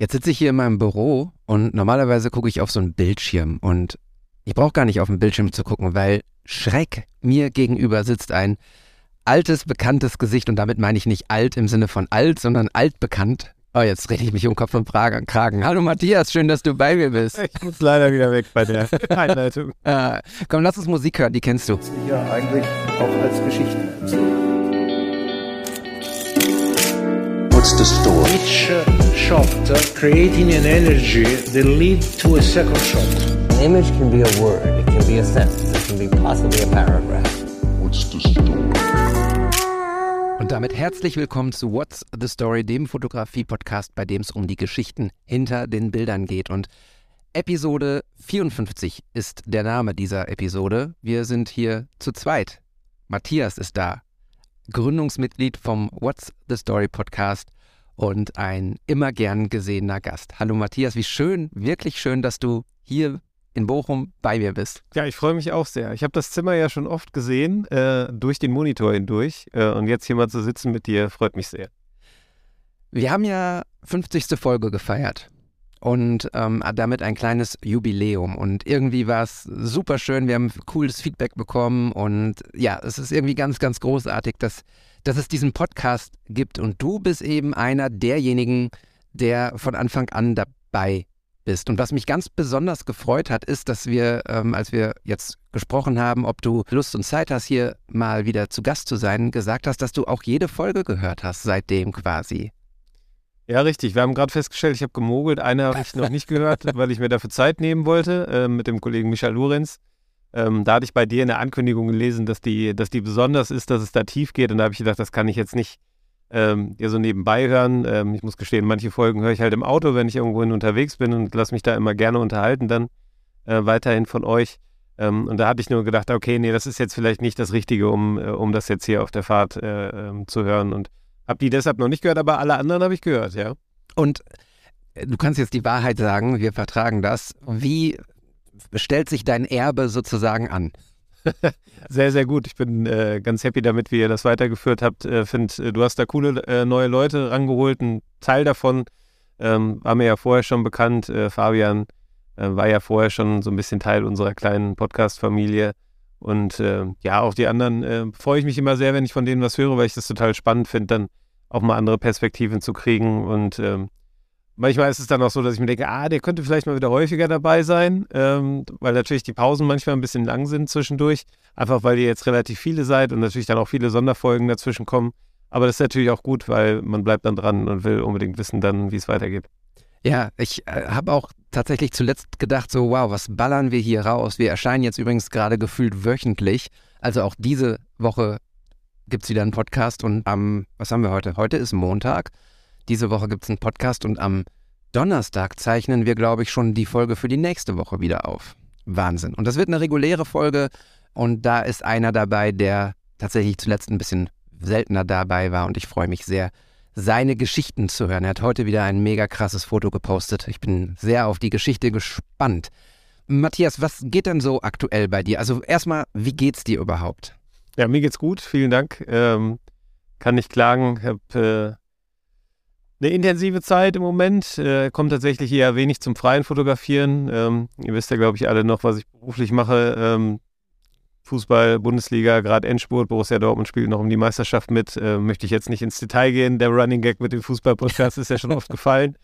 Jetzt sitze ich hier in meinem Büro und normalerweise gucke ich auf so einen Bildschirm und ich brauche gar nicht auf den Bildschirm zu gucken, weil Schreck mir gegenüber sitzt ein altes, bekanntes Gesicht und damit meine ich nicht alt im Sinne von alt, sondern altbekannt. Oh, jetzt rede ich mich um Kopf und Kragen. Hallo Matthias, schön, dass du bei mir bist. Ich muss leider wieder weg bei der Einleitung. äh, komm, lass uns Musik hören, die kennst du. Ja, eigentlich auch als Geschichten erzählen. What's the story? Each shot uh, creating an energy that lead to a second shot. An image can be a word, it can be a sentence, it can be possibly a paragraph. What's the story? Und damit herzlich willkommen zu What's the Story, dem Fotografie-Podcast, bei dem es um die Geschichten hinter den Bildern geht. Und Episode 54 ist der Name dieser Episode. Wir sind hier zu zweit. Matthias ist da, Gründungsmitglied vom What's the Story Podcast und ein immer gern gesehener Gast. Hallo Matthias, wie schön, wirklich schön, dass du hier in Bochum bei mir bist. Ja, ich freue mich auch sehr. Ich habe das Zimmer ja schon oft gesehen, äh, durch den Monitor hindurch. Äh, und jetzt hier mal zu sitzen mit dir, freut mich sehr. Wir haben ja 50. Folge gefeiert und ähm, damit ein kleines Jubiläum. Und irgendwie war es super schön. Wir haben cooles Feedback bekommen und ja, es ist irgendwie ganz, ganz großartig, dass, dass es diesen Podcast gibt. Und du bist eben einer derjenigen, der von Anfang an dabei bist. Und was mich ganz besonders gefreut hat, ist, dass wir, ähm, als wir jetzt gesprochen haben, ob du Lust und Zeit hast, hier mal wieder zu Gast zu sein, gesagt hast, dass du auch jede Folge gehört hast seitdem quasi. Ja, richtig. Wir haben gerade festgestellt, ich habe gemogelt. Eine habe ich noch nicht gehört, weil ich mir dafür Zeit nehmen wollte, äh, mit dem Kollegen Michael Lorenz. Ähm, da hatte ich bei dir in der Ankündigung gelesen, dass die, dass die besonders ist, dass es da tief geht. Und da habe ich gedacht, das kann ich jetzt nicht ähm, dir so nebenbei hören. Ähm, ich muss gestehen, manche Folgen höre ich halt im Auto, wenn ich irgendwohin unterwegs bin und lasse mich da immer gerne unterhalten, dann äh, weiterhin von euch. Ähm, und da hatte ich nur gedacht, okay, nee, das ist jetzt vielleicht nicht das Richtige, um, äh, um das jetzt hier auf der Fahrt äh, ähm, zu hören. Und hab die deshalb noch nicht gehört, aber alle anderen habe ich gehört, ja. Und äh, du kannst jetzt die Wahrheit sagen, wir vertragen das. Wie stellt sich dein Erbe sozusagen an? sehr, sehr gut. Ich bin äh, ganz happy damit, wie ihr das weitergeführt habt. Äh, Find, äh, du hast da coole äh, neue Leute rangeholt. Ein Teil davon ähm, war mir ja vorher schon bekannt. Äh, Fabian war ja vorher schon so ein bisschen Teil unserer kleinen Podcast-Familie. Und ja, auch die anderen freue ich mich immer sehr, wenn ich von denen was höre, weil ich das total spannend finde, dann auch mal andere Perspektiven zu kriegen. Und ähm, manchmal ist es dann auch so, dass ich mir denke, ah, der könnte vielleicht mal wieder häufiger dabei sein, ähm, weil natürlich die Pausen manchmal ein bisschen lang sind zwischendurch. Einfach weil ihr jetzt relativ viele seid und natürlich dann auch viele Sonderfolgen dazwischen kommen. Aber das ist natürlich auch gut, weil man bleibt dann dran und will unbedingt wissen dann, wie es weitergeht. Ja, ich äh, habe auch tatsächlich zuletzt gedacht, so wow, was ballern wir hier raus? Wir erscheinen jetzt übrigens gerade gefühlt wöchentlich. Also auch diese Woche gibt es wieder einen Podcast und am, was haben wir heute? Heute ist Montag. Diese Woche gibt es einen Podcast und am Donnerstag zeichnen wir, glaube ich, schon die Folge für die nächste Woche wieder auf. Wahnsinn. Und das wird eine reguläre Folge und da ist einer dabei, der tatsächlich zuletzt ein bisschen seltener dabei war und ich freue mich sehr, seine Geschichten zu hören. Er hat heute wieder ein mega krasses Foto gepostet. Ich bin sehr auf die Geschichte gespannt. Matthias, was geht denn so aktuell bei dir? Also erstmal, wie geht's dir überhaupt? Ja, mir geht's gut, vielen Dank. Ähm, kann nicht klagen. Ich habe äh, eine intensive Zeit im Moment. Äh, Kommt tatsächlich eher wenig zum freien Fotografieren. Ähm, ihr wisst ja, glaube ich, alle noch, was ich beruflich mache. Ähm, Fußball, Bundesliga, gerade Endspurt, Borussia Dortmund spielt noch um die Meisterschaft mit. Äh, möchte ich jetzt nicht ins Detail gehen. Der Running Gag mit dem Fußball-Podcast ist ja schon oft gefallen.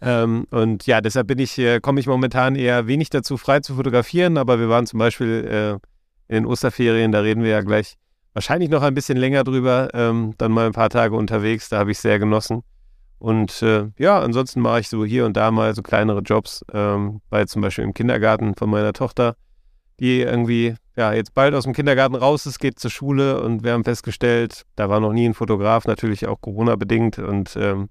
Ähm, und ja, deshalb bin ich, äh, komme ich momentan eher wenig dazu, frei zu fotografieren. Aber wir waren zum Beispiel äh, in den Osterferien, da reden wir ja gleich wahrscheinlich noch ein bisschen länger drüber, ähm, dann mal ein paar Tage unterwegs, da habe ich sehr genossen. Und äh, ja, ansonsten mache ich so hier und da mal so kleinere Jobs, ähm, weil zum Beispiel im Kindergarten von meiner Tochter, die irgendwie ja jetzt bald aus dem Kindergarten raus ist, geht zur Schule und wir haben festgestellt, da war noch nie ein Fotograf, natürlich auch Corona-bedingt und ähm,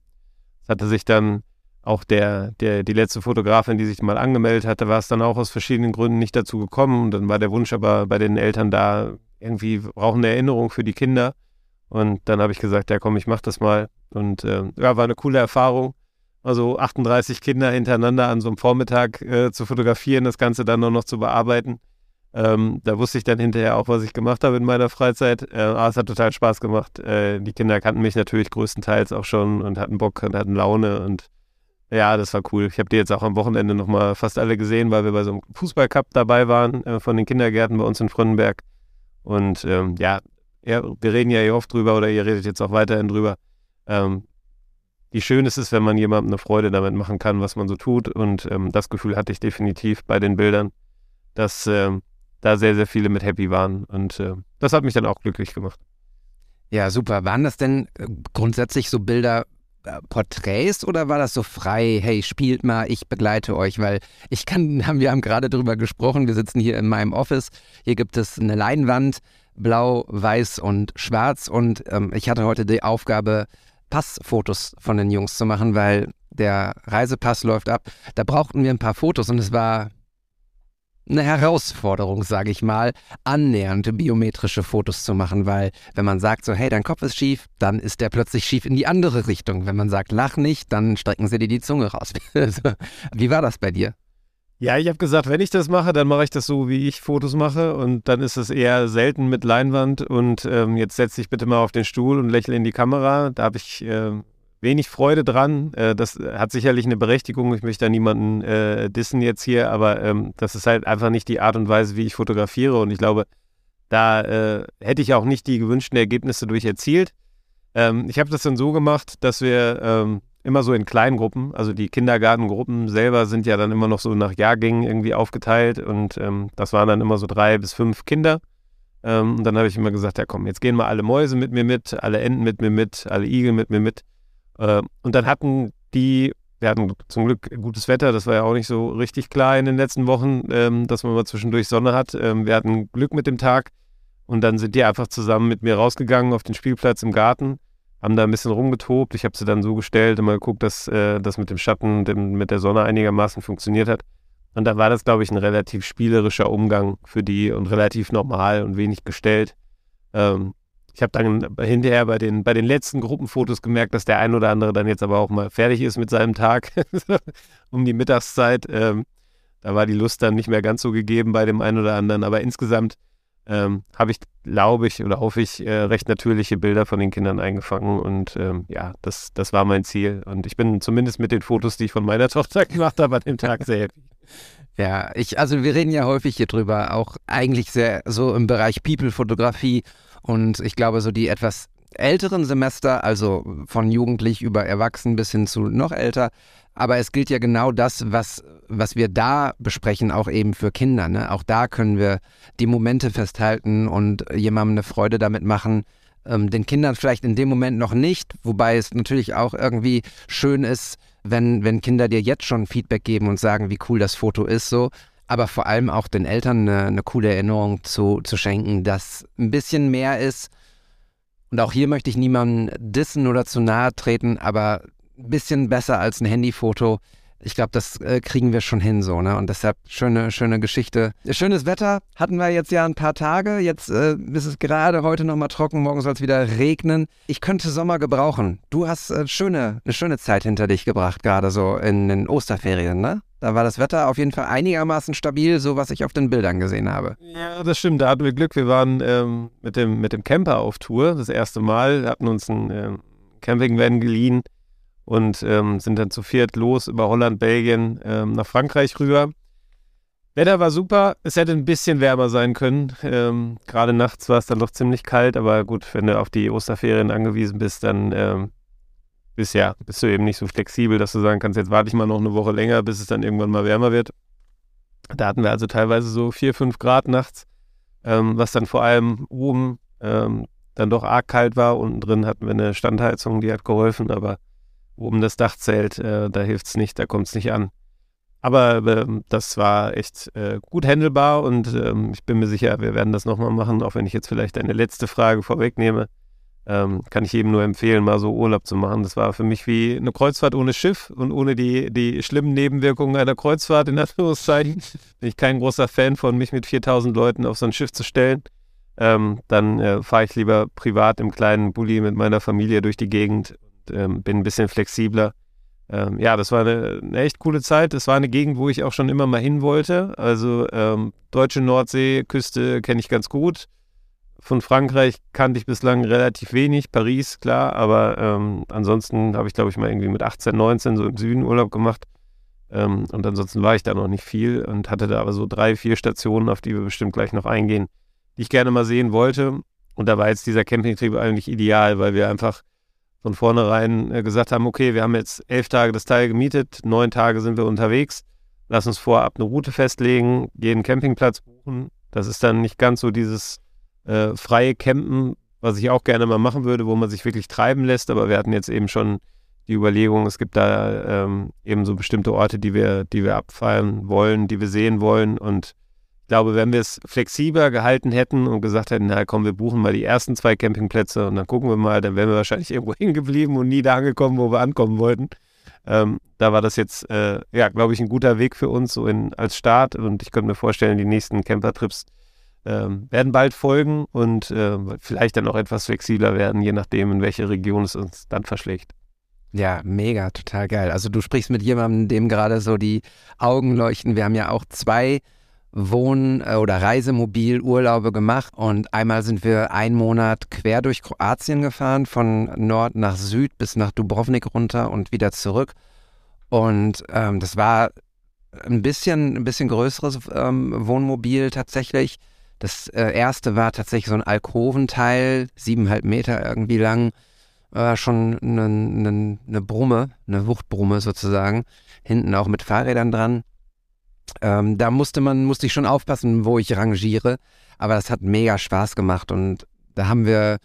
es hatte sich dann auch der, der, die letzte Fotografin, die sich mal angemeldet hatte, war es dann auch aus verschiedenen Gründen nicht dazu gekommen. Und dann war der Wunsch aber bei den Eltern da, irgendwie brauchen eine Erinnerung für die Kinder. Und dann habe ich gesagt, ja komm, ich mach das mal. Und äh, ja, war eine coole Erfahrung. Also 38 Kinder hintereinander an so einem Vormittag äh, zu fotografieren, das Ganze dann nur noch zu bearbeiten. Ähm, da wusste ich dann hinterher auch, was ich gemacht habe in meiner Freizeit. Äh, aber es hat total Spaß gemacht. Äh, die Kinder kannten mich natürlich größtenteils auch schon und hatten Bock und hatten Laune und Ja, das war cool. Ich habe die jetzt auch am Wochenende nochmal fast alle gesehen, weil wir bei so einem Fußballcup dabei waren äh, von den Kindergärten bei uns in Frönnenberg. Und ähm, ja, ja, wir reden ja hier oft drüber oder ihr redet jetzt auch weiterhin drüber. Ähm, wie schön ist es, wenn man jemandem eine Freude damit machen kann, was man so tut. Und ähm, das Gefühl hatte ich definitiv bei den Bildern, dass ähm, da sehr, sehr viele mit happy waren. Und äh, das hat mich dann auch glücklich gemacht. Ja, super. Waren das denn äh, grundsätzlich so Bilder, Porträts oder war das so frei, hey, spielt mal, ich begleite euch, weil ich kann, wir haben gerade darüber gesprochen, wir sitzen hier in meinem Office, hier gibt es eine Leinwand, blau, weiß und schwarz. Und ähm, ich hatte heute die Aufgabe, Passfotos von den Jungs zu machen, weil der Reisepass läuft ab. Da brauchten wir ein paar Fotos und es war eine Herausforderung, sage ich mal, annähernde biometrische Fotos zu machen, weil wenn man sagt so, hey, dein Kopf ist schief, dann ist der plötzlich schief in die andere Richtung. Wenn man sagt, lach nicht, dann strecken sie dir die Zunge raus. Wie war das bei dir? Ja, ich habe gesagt, wenn ich das mache, dann mache ich das so, wie ich Fotos mache und dann ist es eher selten mit Leinwand und ähm, jetzt setz dich bitte mal auf den Stuhl und lächle in die Kamera. Da habe ich äh, wenig Freude dran. Äh, das hat sicherlich eine Berechtigung. Ich möchte da niemanden äh, dissen jetzt hier, aber ähm, das ist halt einfach nicht die Art und Weise, wie ich fotografiere. Und ich glaube, da äh, hätte ich auch nicht die gewünschten Ergebnisse durch erzielt. Ähm, ich habe das dann so gemacht, dass wir ähm, immer so in kleinen Gruppen, also die Kindergartengruppen selber sind ja dann immer noch so nach Jahrgängen irgendwie aufgeteilt und ähm, das waren dann immer so drei bis fünf Kinder. Ähm, und dann habe ich immer gesagt, ja komm, jetzt gehen mal alle Mäuse mit mir mit, alle Enten mit mir mit, alle Igel mit mir mit. Äh, und dann hatten die, wir hatten zum Glück gutes Wetter, das war ja auch nicht so richtig klar in den letzten Wochen, ähm, dass man mal zwischendurch Sonne hat. Ähm, wir hatten Glück mit dem Tag und dann sind die einfach zusammen mit mir rausgegangen auf den Spielplatz im Garten, haben da ein bisschen rumgetobt. Ich habe sie dann so gestellt, immer geguckt, dass äh, das mit dem Schatten, dem, mit der Sonne einigermaßen funktioniert hat. Und da war das, glaube ich, ein relativ spielerischer Umgang für die und relativ normal und wenig gestellt. Ähm, ich habe dann hinterher bei den, bei den letzten Gruppenfotos gemerkt, dass der ein oder andere dann jetzt aber auch mal fertig ist mit seinem Tag um die Mittagszeit. Ähm, da war die Lust dann nicht mehr ganz so gegeben bei dem einen oder anderen. Aber insgesamt ähm, habe ich, glaube ich oder hoffe ich, äh, recht natürliche Bilder von den Kindern eingefangen. Und ähm, ja, das, das war mein Ziel. Und ich bin zumindest mit den Fotos, die ich von meiner Tochter gemacht habe, an dem Tag sehr happy. Ja, ich, also wir reden ja häufig hier drüber, auch eigentlich sehr so im Bereich People-Fotografie und ich glaube, so die etwas älteren Semester, also von jugendlich über erwachsen bis hin zu noch älter, aber es gilt ja genau das, was, was wir da besprechen, auch eben für Kinder. Ne? Auch da können wir die Momente festhalten und jemandem eine Freude damit machen. Ähm, den Kindern vielleicht in dem Moment noch nicht, wobei es natürlich auch irgendwie schön ist, wenn, wenn Kinder dir jetzt schon Feedback geben und sagen, wie cool das Foto ist, so aber vor allem auch den Eltern eine, eine coole Erinnerung zu, zu schenken, dass ein bisschen mehr ist. Und auch hier möchte ich niemanden dissen oder zu nahe treten, aber ein bisschen besser als ein Handyfoto ich glaube, das äh, kriegen wir schon hin so, ne? Und deshalb schöne, schöne Geschichte. Schönes Wetter hatten wir jetzt ja ein paar Tage. Jetzt äh, ist es gerade heute nochmal trocken, morgen soll es wieder regnen. Ich könnte Sommer gebrauchen. Du hast äh, schöne, eine schöne Zeit hinter dich gebracht, gerade so in den Osterferien, ne? Da war das Wetter auf jeden Fall einigermaßen stabil, so was ich auf den Bildern gesehen habe. Ja, das stimmt. Da hatten wir Glück. Wir waren ähm, mit, dem, mit dem Camper auf Tour das erste Mal, hatten uns einen ähm, Campingvan geliehen und ähm, sind dann zu viert los über Holland, Belgien ähm, nach Frankreich rüber. Wetter war super, es hätte ein bisschen wärmer sein können. Ähm, Gerade nachts war es dann doch ziemlich kalt, aber gut, wenn du auf die Osterferien angewiesen bist, dann ähm, bist, ja, bist du eben nicht so flexibel, dass du sagen kannst, jetzt warte ich mal noch eine Woche länger, bis es dann irgendwann mal wärmer wird. Da hatten wir also teilweise so 4, 5 Grad nachts, ähm, was dann vor allem oben ähm, dann doch arg kalt war. Unten drin hatten wir eine Standheizung, die hat geholfen, aber oben das Dach zählt, äh, da hilft es nicht, da kommt es nicht an. Aber äh, das war echt äh, gut handelbar und ähm, ich bin mir sicher, wir werden das nochmal machen, auch wenn ich jetzt vielleicht eine letzte Frage vorwegnehme. Ähm, kann ich jedem nur empfehlen, mal so Urlaub zu machen. Das war für mich wie eine Kreuzfahrt ohne Schiff und ohne die, die schlimmen Nebenwirkungen einer Kreuzfahrt, in Anführungszeichen. Bin ich kein großer Fan von, mich mit 4000 Leuten auf so ein Schiff zu stellen. Ähm, dann äh, fahre ich lieber privat im kleinen Bulli mit meiner Familie durch die Gegend ähm, bin ein bisschen flexibler. Ähm, ja, das war eine, eine, echt coole Zeit. Das war eine Gegend, wo ich auch schon immer mal hin wollte. Also ähm, deutsche Nordseeküste kenne ich ganz gut. Von Frankreich kannte ich bislang relativ wenig. Paris, klar, aber ähm, ansonsten habe ich, glaube ich, mal irgendwie mit 18, 19 so im Süden Urlaub gemacht. Ähm, und ansonsten war ich da noch nicht viel und hatte da aber so drei, vier Stationen, auf die wir bestimmt gleich noch eingehen, die ich gerne mal sehen wollte. Und da war jetzt dieser Campingtrieb eigentlich ideal, weil wir einfach von vornherein äh, gesagt haben, okay, wir haben jetzt elf Tage das Teil gemietet, neun Tage sind wir unterwegs, lass uns vorab eine Route festlegen, jeden Campingplatz buchen. Das ist dann nicht ganz so dieses äh, freie Campen, was ich auch gerne mal machen würde, wo man sich wirklich treiben lässt, aber wir hatten jetzt eben schon die Überlegung, es gibt da ähm, eben so bestimmte Orte, die wir, die wir abfeiern wollen, die wir sehen wollen. Und ich glaube, wenn wir es flexibler gehalten hätten und gesagt hätten, na komm, wir buchen mal die ersten zwei Campingplätze und dann gucken wir mal, dann wären wir wahrscheinlich irgendwo hingeblieben und nie da angekommen, wo wir ankommen wollten. Ähm, da war das jetzt, äh, ja, glaube ich, ein guter Weg für uns so in, als Start. Und ich könnte mir vorstellen, die nächsten Campertrips ähm, werden bald folgen und äh, vielleicht dann auch etwas flexibler werden, je nachdem, in welche Region es uns dann verschlägt. Ja, mega, total geil. Also du sprichst mit jemandem, dem gerade so die Augen leuchten. Wir haben ja auch zwei Wohn- äh, oder Reisemobil-Urlaube gemacht und einmal sind wir einen Monat quer durch Kroatien gefahren, von Nord nach Süd bis nach Dubrovnik runter und wieder zurück. Und ähm, das war ein bisschen, ein bisschen größeres ähm, Wohnmobil tatsächlich. Das äh, erste war tatsächlich so ein Alkoventeil, siebeneinhalb Meter irgendwie lang war schon eine, eine, eine Brumme, eine Wuchtbrumme sozusagen, hinten auch mit Fahrrädern dran. Ähm, da musste man, musste ich schon aufpassen, wo ich rangiere, aber das hat mega Spaß gemacht und da haben wir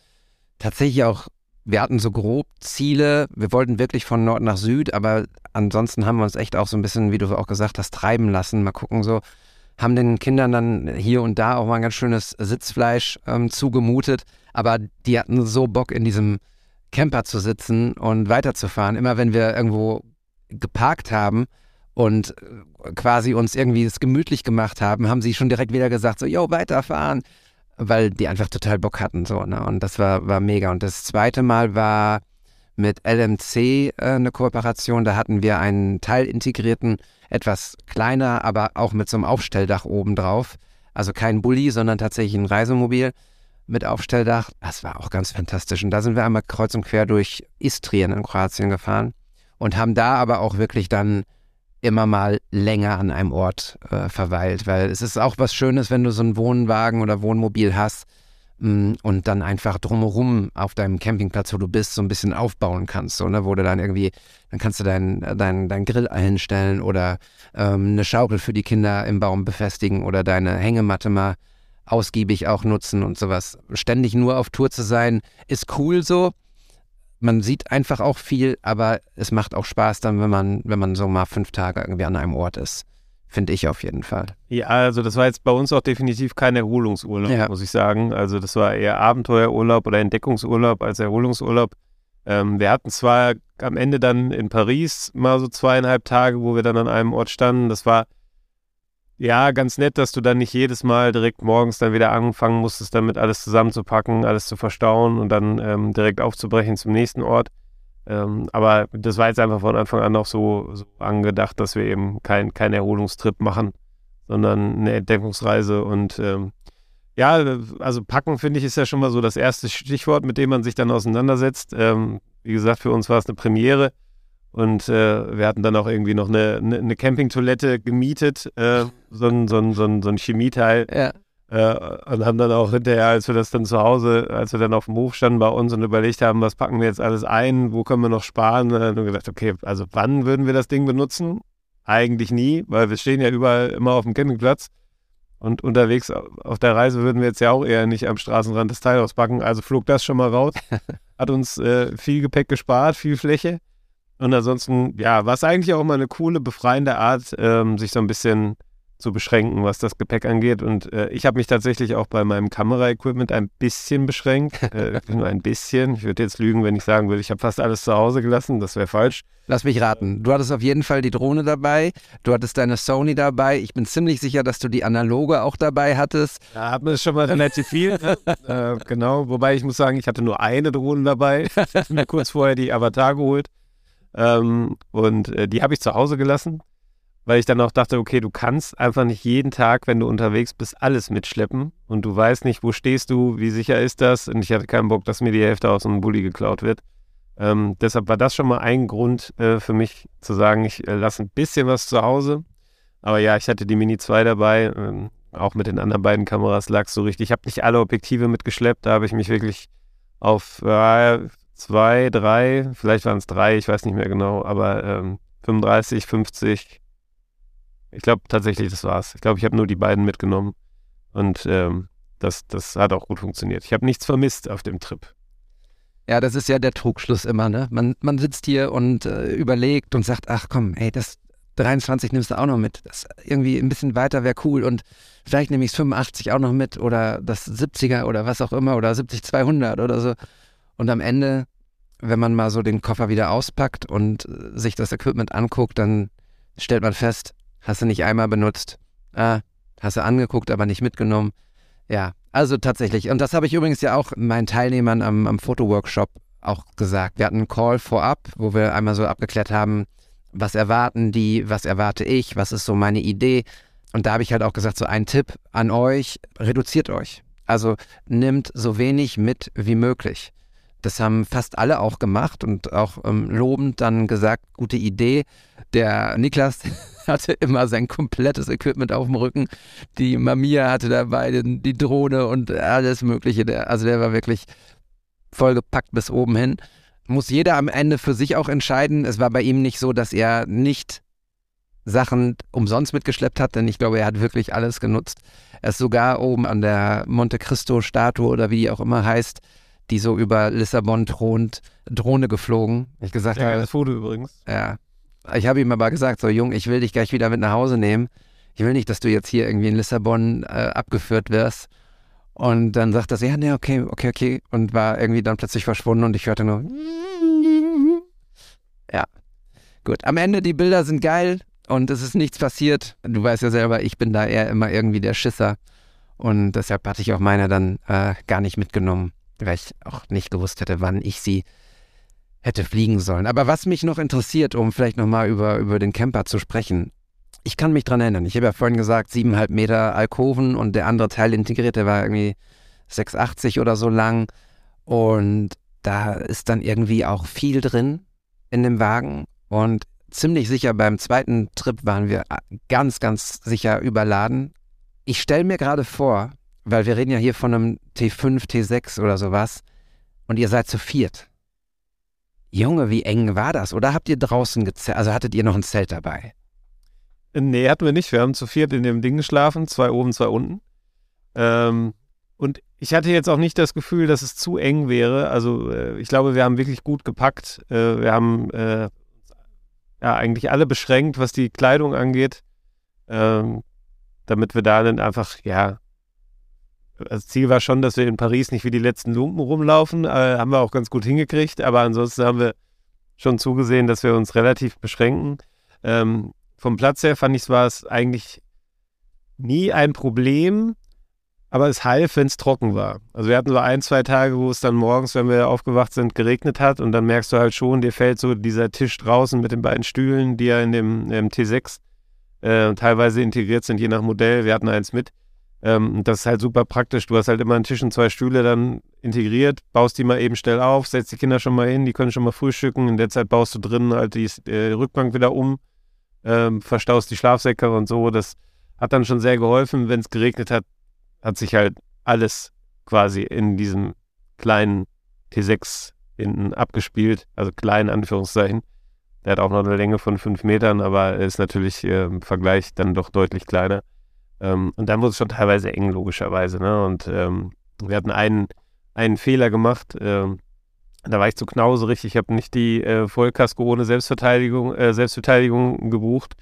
tatsächlich auch, wir hatten so grob Ziele, wir wollten wirklich von Nord nach Süd, aber ansonsten haben wir uns echt auch so ein bisschen, wie du auch gesagt hast, treiben lassen, mal gucken so, haben den Kindern dann hier und da auch mal ein ganz schönes Sitzfleisch ähm, zugemutet, aber die hatten so Bock in diesem Camper zu sitzen und weiterzufahren. Immer wenn wir irgendwo geparkt haben und äh, quasi uns irgendwie es gemütlich gemacht haben, haben sie schon direkt wieder gesagt, so, yo, weiterfahren, weil die einfach total Bock hatten, so, ne? Und das war, war mega. Und das zweite Mal war mit LMC äh, eine Kooperation. Da hatten wir einen teilintegrierten, etwas kleiner, aber auch mit so einem Aufstelldach oben drauf. Also kein Bulli, sondern tatsächlich ein Reisemobil mit Aufstelldach. Das war auch ganz fantastisch. Und da sind wir einmal kreuz und quer durch Istrien in Kroatien gefahren und haben da aber auch wirklich dann immer mal länger an einem Ort äh, verweilt, weil es ist auch was Schönes, wenn du so einen Wohnwagen oder Wohnmobil hast und dann einfach drumherum auf deinem Campingplatz, wo du bist, so ein bisschen aufbauen kannst, so, ne, wo du dann irgendwie, dann kannst du deinen dein, dein Grill hinstellen oder ähm, eine Schaukel für die Kinder im Baum befestigen oder deine Hängematte mal ausgiebig auch nutzen und sowas. Ständig nur auf Tour zu sein, ist cool so. Man sieht einfach auch viel, aber es macht auch Spaß dann, wenn man, wenn man so mal fünf Tage irgendwie an einem Ort ist. Finde ich auf jeden Fall. Ja, also das war jetzt bei uns auch definitiv kein Erholungsurlaub, ja. muss ich sagen. Also das war eher Abenteuerurlaub oder Entdeckungsurlaub als Erholungsurlaub. Ähm, wir hatten zwar am Ende dann in Paris mal so zweieinhalb Tage, wo wir dann an einem Ort standen. Das war ja, ganz nett, dass du dann nicht jedes Mal direkt morgens dann wieder anfangen musstest, damit alles zusammenzupacken, alles zu verstauen und dann ähm, direkt aufzubrechen zum nächsten Ort. Ähm, aber das war jetzt einfach von Anfang an auch so, so angedacht, dass wir eben keinen kein Erholungstrip machen, sondern eine Entdeckungsreise. Und ähm, ja, also packen finde ich ist ja schon mal so das erste Stichwort, mit dem man sich dann auseinandersetzt. Ähm, wie gesagt, für uns war es eine Premiere. Und äh, wir hatten dann auch irgendwie noch eine, eine, eine Campingtoilette gemietet, äh, so, ein, so, ein, so, ein, so ein Chemieteil. Ja. Äh, und haben dann auch hinterher, als wir das dann zu Hause, als wir dann auf dem Hof standen bei uns und überlegt haben, was packen wir jetzt alles ein, wo können wir noch sparen, dann haben wir gedacht, okay, also wann würden wir das Ding benutzen? Eigentlich nie, weil wir stehen ja überall immer auf dem Campingplatz. Und unterwegs auf der Reise würden wir jetzt ja auch eher nicht am Straßenrand das Teil auspacken. Also flog das schon mal raus. Hat uns äh, viel Gepäck gespart, viel Fläche. Und ansonsten, ja, war es eigentlich auch immer eine coole, befreiende Art, ähm, sich so ein bisschen zu beschränken, was das Gepäck angeht. Und äh, ich habe mich tatsächlich auch bei meinem Kameraequipment ein bisschen beschränkt. äh, nur ein bisschen. Ich würde jetzt lügen, wenn ich sagen würde, ich habe fast alles zu Hause gelassen. Das wäre falsch. Lass mich raten. Du hattest auf jeden Fall die Drohne dabei. Du hattest deine Sony dabei. Ich bin ziemlich sicher, dass du die analoge auch dabei hattest. Ja, haben wir schon mal relativ viel. Ne? äh, genau. Wobei ich muss sagen, ich hatte nur eine Drohne dabei. Ich habe mir kurz vorher die Avatar geholt. Ähm, und äh, die habe ich zu Hause gelassen. Weil ich dann auch dachte, okay, du kannst einfach nicht jeden Tag, wenn du unterwegs bist, alles mitschleppen und du weißt nicht, wo stehst du, wie sicher ist das und ich hatte keinen Bock, dass mir die Hälfte aus einem Bulli geklaut wird. Ähm, deshalb war das schon mal ein Grund äh, für mich zu sagen, ich äh, lasse ein bisschen was zu Hause. Aber ja, ich hatte die Mini 2 dabei, ähm, auch mit den anderen beiden Kameras lag es so richtig. Ich habe nicht alle Objektive mitgeschleppt, da habe ich mich wirklich auf äh, zwei, drei, vielleicht waren es drei, ich weiß nicht mehr genau, aber ähm, 35, 50, ich glaube tatsächlich, das war's. Ich glaube, ich habe nur die beiden mitgenommen und ähm, das, das hat auch gut funktioniert. Ich habe nichts vermisst auf dem Trip. Ja, das ist ja der Trugschluss immer, ne? Man, man sitzt hier und äh, überlegt und sagt, ach komm, ey, das 23 nimmst du auch noch mit. Das irgendwie ein bisschen weiter wäre cool und vielleicht nehme ich es 85 auch noch mit oder das 70er oder was auch immer oder 70 200 oder so. Und am Ende, wenn man mal so den Koffer wieder auspackt und äh, sich das Equipment anguckt, dann stellt man fest, hast du nicht einmal benutzt. Ah, hast du angeguckt, aber nicht mitgenommen. Ja, also tatsächlich. Und das habe ich übrigens ja auch meinen Teilnehmern am, am Fotoworkshop auch gesagt. Wir hatten einen Call vorab, wo wir einmal so abgeklärt haben, was erwarten die, was erwarte ich, was ist so meine Idee. Und da habe ich halt auch gesagt, so ein Tipp an euch, reduziert euch. Also nimmt so wenig mit wie möglich. Das haben fast alle auch gemacht und auch ähm, lobend dann gesagt, gute Idee. Der Niklas hatte immer sein komplettes Equipment auf dem Rücken. Die Mamia hatte dabei den, die Drohne und alles Mögliche. Der, also der war wirklich vollgepackt bis oben hin. Muss jeder am Ende für sich auch entscheiden. Es war bei ihm nicht so, dass er nicht Sachen umsonst mitgeschleppt hat, denn ich glaube, er hat wirklich alles genutzt. Er ist sogar oben an der Monte Cristo Statue oder wie die auch immer heißt, die so über Lissabon thront, Drohne geflogen. Ich gesagt Ja, habe, das Foto übrigens. ja. Ich habe ihm aber gesagt, so Jung, ich will dich gleich wieder mit nach Hause nehmen. Ich will nicht, dass du jetzt hier irgendwie in Lissabon äh, abgeführt wirst. Und dann sagt er ja, nee, okay, okay, okay. Und war irgendwie dann plötzlich verschwunden und ich hörte nur. Ja. Gut. Am Ende, die Bilder sind geil und es ist nichts passiert. Du weißt ja selber, ich bin da eher immer irgendwie der Schisser. Und deshalb hatte ich auch meine dann äh, gar nicht mitgenommen, weil ich auch nicht gewusst hätte, wann ich sie hätte fliegen sollen. Aber was mich noch interessiert, um vielleicht nochmal über, über den Camper zu sprechen, ich kann mich dran erinnern. Ich habe ja vorhin gesagt, siebeneinhalb Meter Alkoven und der andere Teil integriert, der war irgendwie 6,80 oder so lang. Und da ist dann irgendwie auch viel drin in dem Wagen. Und ziemlich sicher beim zweiten Trip waren wir ganz, ganz sicher überladen. Ich stelle mir gerade vor, weil wir reden ja hier von einem T5, T6 oder sowas, und ihr seid zu viert. Junge, wie eng war das? Oder habt ihr draußen gezählt? Also hattet ihr noch ein Zelt dabei? Nee, hatten wir nicht. Wir haben zu viert in dem Ding geschlafen, zwei oben, zwei unten. Ähm, und ich hatte jetzt auch nicht das Gefühl, dass es zu eng wäre. Also äh, ich glaube, wir haben wirklich gut gepackt. Äh, wir haben äh, ja eigentlich alle beschränkt, was die Kleidung angeht, ähm, damit wir da dann einfach, ja, das Ziel war schon, dass wir in Paris nicht wie die letzten Lumpen rumlaufen. Äh, haben wir auch ganz gut hingekriegt. Aber ansonsten haben wir schon zugesehen, dass wir uns relativ beschränken. Ähm, vom Platz her fand ich, war es eigentlich nie ein Problem, aber es half, wenn es trocken war. Also wir hatten so ein, zwei Tage, wo es dann morgens, wenn wir aufgewacht sind, geregnet hat und dann merkst du halt schon, dir fällt so dieser Tisch draußen mit den beiden Stühlen, die ja in dem, im T6 äh, teilweise integriert sind, je nach Modell. Wir hatten eins mit. Ähm, das ist halt super praktisch. Du hast halt immer einen Tisch und zwei Stühle dann integriert, baust die mal eben schnell auf, setzt die Kinder schon mal hin, die können schon mal frühstücken. In der Zeit baust du drinnen halt die äh, Rückbank wieder um ähm, verstaust die Schlafsäcke und so. Das hat dann schon sehr geholfen. Wenn es geregnet hat, hat sich halt alles quasi in diesem kleinen T6 hinten abgespielt. Also klein, Anführungszeichen. Der hat auch noch eine Länge von fünf Metern, aber ist natürlich äh, im Vergleich dann doch deutlich kleiner. Ähm, und dann wurde es schon teilweise eng, logischerweise. Ne? Und ähm, wir hatten einen, einen Fehler gemacht. Ähm, da war ich zu knauserig. Ich habe nicht die äh, Vollkasko ohne Selbstverteidigung, äh, Selbstverteidigung gebucht,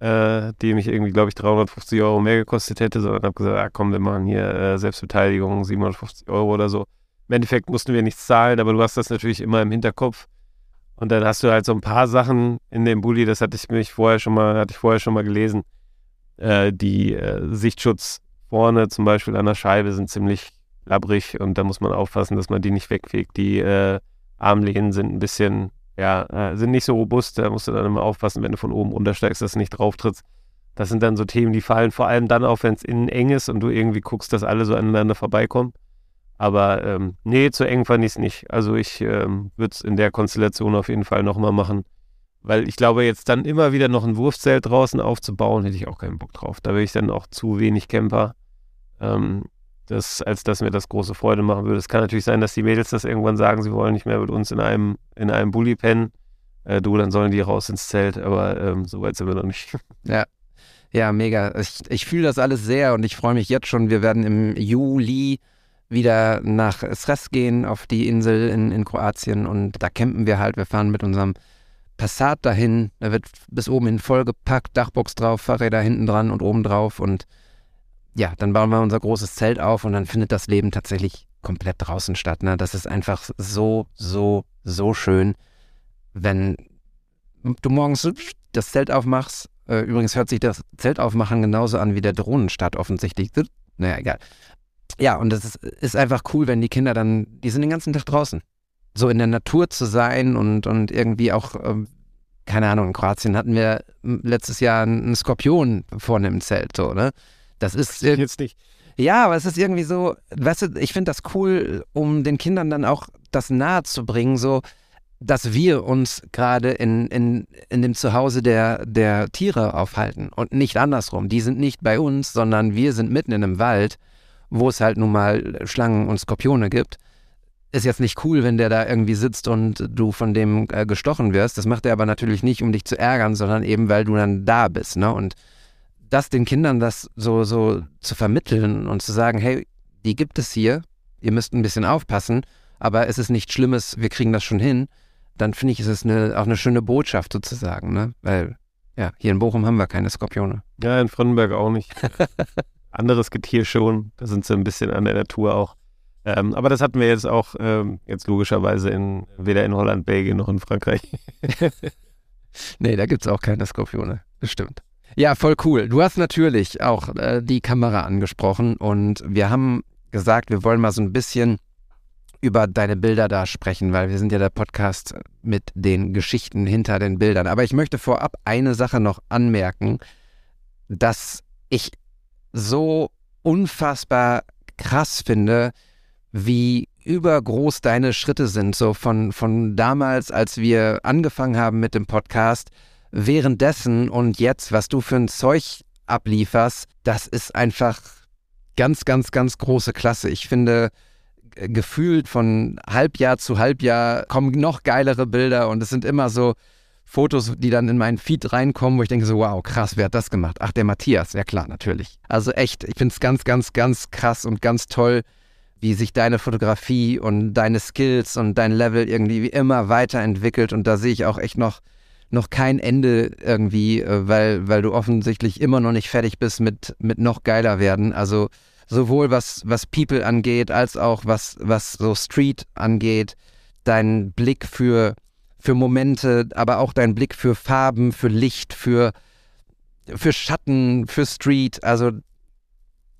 äh, die mich irgendwie, glaube ich, 350 Euro mehr gekostet hätte, sondern habe gesagt, ah, komm, wir machen hier äh, Selbstverteidigung, 750 Euro oder so. Im Endeffekt mussten wir nichts zahlen, aber du hast das natürlich immer im Hinterkopf. Und dann hast du halt so ein paar Sachen in dem Bulli, das hatte ich mich vorher schon mal, hatte ich vorher schon mal gelesen. Äh, die äh, Sichtschutz vorne zum Beispiel an der Scheibe sind ziemlich labbrig und da muss man aufpassen, dass man die nicht wegfegt. Die äh, Armlehnen sind ein bisschen ja, äh, sind nicht so robust. Da musst du dann immer aufpassen, wenn du von oben runtersteigst, dass du nicht drauf trittst. Das sind dann so Themen, die fallen vor allem dann auf, wenn es innen eng ist und du irgendwie guckst, dass alle so aneinander vorbeikommen. Aber ähm, nee, zu eng fand ich es nicht. Also ich ähm, würde es in der Konstellation auf jeden Fall nochmal machen. Weil ich glaube, jetzt dann immer wieder noch ein Wurfzelt draußen aufzubauen, hätte ich auch keinen Bock drauf. Da wäre ich dann auch zu wenig Camper, ähm, das, als dass mir das große Freude machen würde. Es kann natürlich sein, dass die Mädels das irgendwann sagen, sie wollen nicht mehr mit uns in einem, in einem Bulli pennen. Äh, du, dann sollen die raus ins Zelt, aber ähm, so weit sind wir noch nicht. Ja. Ja, mega. Ich, ich fühle das alles sehr und ich freue mich jetzt schon. Wir werden im Juli wieder nach Sres gehen, auf die Insel in, in Kroatien und da campen wir halt. Wir fahren mit unserem Passat dahin. Da wird bis oben hin vollgepackt, Dachbox drauf, Fahrräder hinten dran und oben drauf und ja, dann bauen wir unser großes Zelt auf und dann findet das Leben tatsächlich komplett draußen statt. Ne? Das ist einfach so, so, so schön, wenn du morgens das Zelt aufmachst. Äh, übrigens hört sich das Zelt aufmachen genauso an wie der Drohnenstart offensichtlich. Naja, egal. Ja, und es ist, ist einfach cool, wenn die Kinder dann, die sind den ganzen Tag draußen. So in der Natur zu sein und, und irgendwie auch, ähm, keine Ahnung, in Kroatien hatten wir letztes Jahr einen Skorpion vorne im Zelt, so, ne? Das ist jetzt nicht. Ja, aber es ist irgendwie so, weißt du, ich finde das cool, um den Kindern dann auch das nahe zu bringen, so, dass wir uns gerade in, in, in dem Zuhause der, der Tiere aufhalten und nicht andersrum. Die sind nicht bei uns, sondern wir sind mitten in einem Wald, wo es halt nun mal Schlangen und Skorpione gibt. Ist jetzt nicht cool, wenn der da irgendwie sitzt und du von dem äh, gestochen wirst. Das macht er aber natürlich nicht, um dich zu ärgern, sondern eben, weil du dann da bist, ne? Und das den Kindern das so, so zu vermitteln und zu sagen, hey, die gibt es hier, ihr müsst ein bisschen aufpassen, aber es ist nichts Schlimmes, wir kriegen das schon hin, dann finde ich, ist es eine, auch eine schöne Botschaft sozusagen, ne? Weil, ja, hier in Bochum haben wir keine Skorpione. Ja, in Fronnenberg auch nicht. Anderes Getier schon, da sind sie ein bisschen an der Natur auch. Ähm, aber das hatten wir jetzt auch ähm, jetzt logischerweise in weder in Holland, Belgien noch in Frankreich. nee, da gibt es auch keine Skorpione. Bestimmt. Ja, voll cool. Du hast natürlich auch äh, die Kamera angesprochen und wir haben gesagt, wir wollen mal so ein bisschen über deine Bilder da sprechen, weil wir sind ja der Podcast mit den Geschichten hinter den Bildern. Aber ich möchte vorab eine Sache noch anmerken, dass ich so unfassbar krass finde, wie übergroß deine Schritte sind, so von, von damals, als wir angefangen haben mit dem Podcast währenddessen und jetzt, was du für ein Zeug ablieferst, das ist einfach ganz, ganz, ganz große Klasse. Ich finde, gefühlt von Halbjahr zu Halbjahr kommen noch geilere Bilder und es sind immer so Fotos, die dann in meinen Feed reinkommen, wo ich denke so, wow, krass, wer hat das gemacht? Ach, der Matthias, ja klar, natürlich. Also echt, ich finde es ganz, ganz, ganz krass und ganz toll, wie sich deine Fotografie und deine Skills und dein Level irgendwie wie immer weiterentwickelt und da sehe ich auch echt noch noch kein Ende irgendwie, äh, weil, weil du offensichtlich immer noch nicht fertig bist mit, mit noch geiler werden. Also sowohl was, was People angeht, als auch was, was so Street angeht. Dein Blick für, für Momente, aber auch dein Blick für Farben, für Licht, für, für Schatten, für Street. Also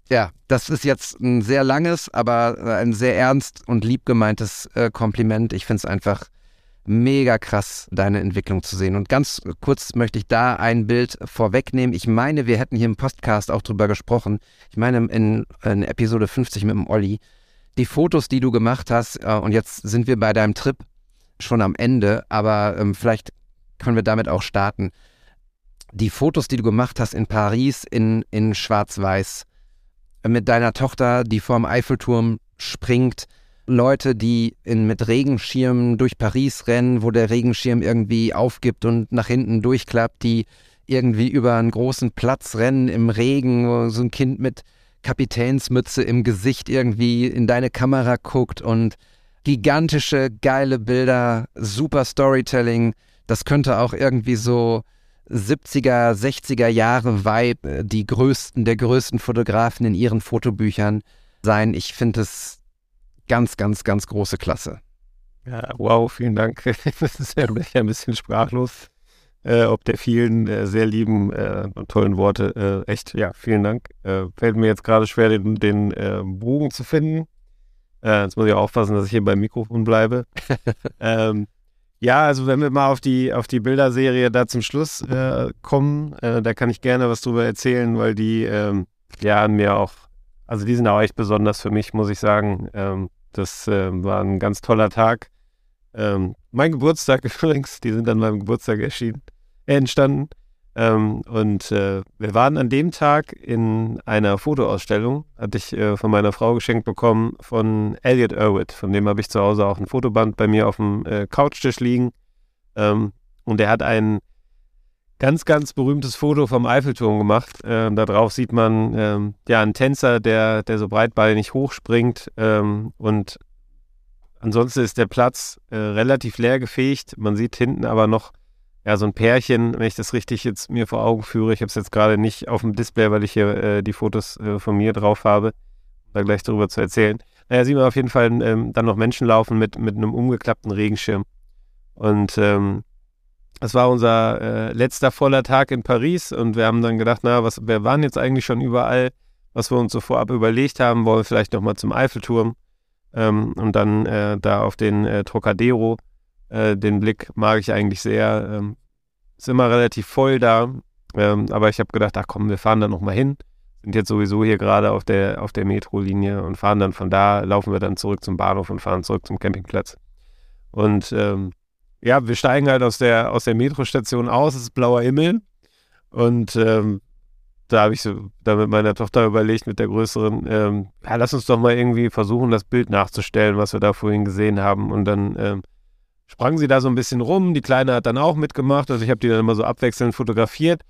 ja, das ist jetzt ein sehr langes, aber ein sehr ernst und lieb gemeintes äh, Kompliment. Ich finde es einfach mega krass, deine Entwicklung zu sehen. Und ganz kurz möchte ich da ein Bild vorwegnehmen. Ich meine, wir hätten hier im Podcast auch drüber gesprochen. Ich meine, in, in Episode 50 mit dem Olli. Die Fotos, die du gemacht hast, äh, und jetzt sind wir bei deinem Trip schon am Ende, aber ähm, vielleicht können wir damit auch starten. Die Fotos, die du gemacht hast in Paris in, in Schwarz-Weiß, äh, mit deiner Tochter, die vorm Eiffelturm springt, Leute, die in, mit Regenschirmen durch Paris rennen, wo der Regenschirm irgendwie aufgibt und nach hinten durchklappt, die irgendwie über einen großen Platz rennen im Regen, wo so ein Kind mit Kapitänsmütze im Gesicht irgendwie in deine Kamera guckt und gigantische, geile Bilder, super Storytelling. Das könnte auch irgendwie so 70er, 60er Jahre Vibe, die größten, der größten Fotografen in ihren Fotobüchern sein. Ich finde es ganz, ganz, ganz große Klasse. Ja, wow, vielen Dank. Das ist ja ein bisschen sprachlos. Äh, ob der vielen äh, sehr lieben äh, und tollen Worte. Äh, echt, ja, vielen Dank. Äh, fällt mir jetzt gerade schwer, den, den äh, Bogen zu finden. jetzt muss ich aufpassen, dass ich hier beim Mikrofon bleibe. ähm, Ja, also wenn wir mal auf die, auf die Bilderserie da zum Schluss äh, kommen, äh, da kann ich gerne was drüber erzählen, weil die ähm, ja mir auch, also die sind auch echt besonders für mich, muss ich sagen. Ähm, das äh, war ein ganz toller Tag. Ähm, mein Geburtstag übrigens, die sind an meinem Geburtstag erschienen, äh, entstanden. Ähm, und äh, wir waren an dem Tag in einer Fotoausstellung, hatte ich äh, von meiner Frau geschenkt bekommen, von Elliot Irwit. Von dem habe ich zu Hause auch ein Fotoband bei mir auf dem äh, Couchtisch liegen. Ähm, und er hat ein ganz, ganz berühmtes Foto vom Eiffelturm gemacht. Ähm, da drauf sieht man ähm, ja einen Tänzer, der, der so breitbeinig hochspringt. Ähm, und ansonsten ist der Platz äh, relativ leer gefegt. Man sieht hinten aber noch ja, so ein Pärchen, wenn ich das richtig jetzt mir vor Augen führe. Ich habe es jetzt gerade nicht auf dem Display, weil ich hier äh, die Fotos äh, von mir drauf habe, da gleich darüber zu erzählen. Naja, sieht man auf jeden Fall ähm, dann noch Menschen laufen mit, mit einem umgeklappten Regenschirm. Und ähm, das war unser äh, letzter voller Tag in Paris und wir haben dann gedacht, na, was, wir waren jetzt eigentlich schon überall, was wir uns so vorab überlegt haben, wollen wir vielleicht nochmal zum Eiffelturm ähm, und dann äh, da auf den äh, Trocadero äh, den Blick mag ich eigentlich sehr. Ähm, ist immer relativ voll da. Ähm, aber ich habe gedacht, ach komm, wir fahren da nochmal hin. Sind jetzt sowieso hier gerade auf der, auf der Metrolinie und fahren dann von da, laufen wir dann zurück zum Bahnhof und fahren zurück zum Campingplatz. Und ähm, ja, wir steigen halt aus der, aus der Metrostation aus, es ist blauer Himmel. Und ähm, da habe ich so da mit meiner Tochter überlegt, mit der größeren, ähm, ja, lass uns doch mal irgendwie versuchen, das Bild nachzustellen, was wir da vorhin gesehen haben. Und dann ähm, sprang sie da so ein bisschen rum. Die Kleine hat dann auch mitgemacht. Also ich habe die dann immer so abwechselnd fotografiert.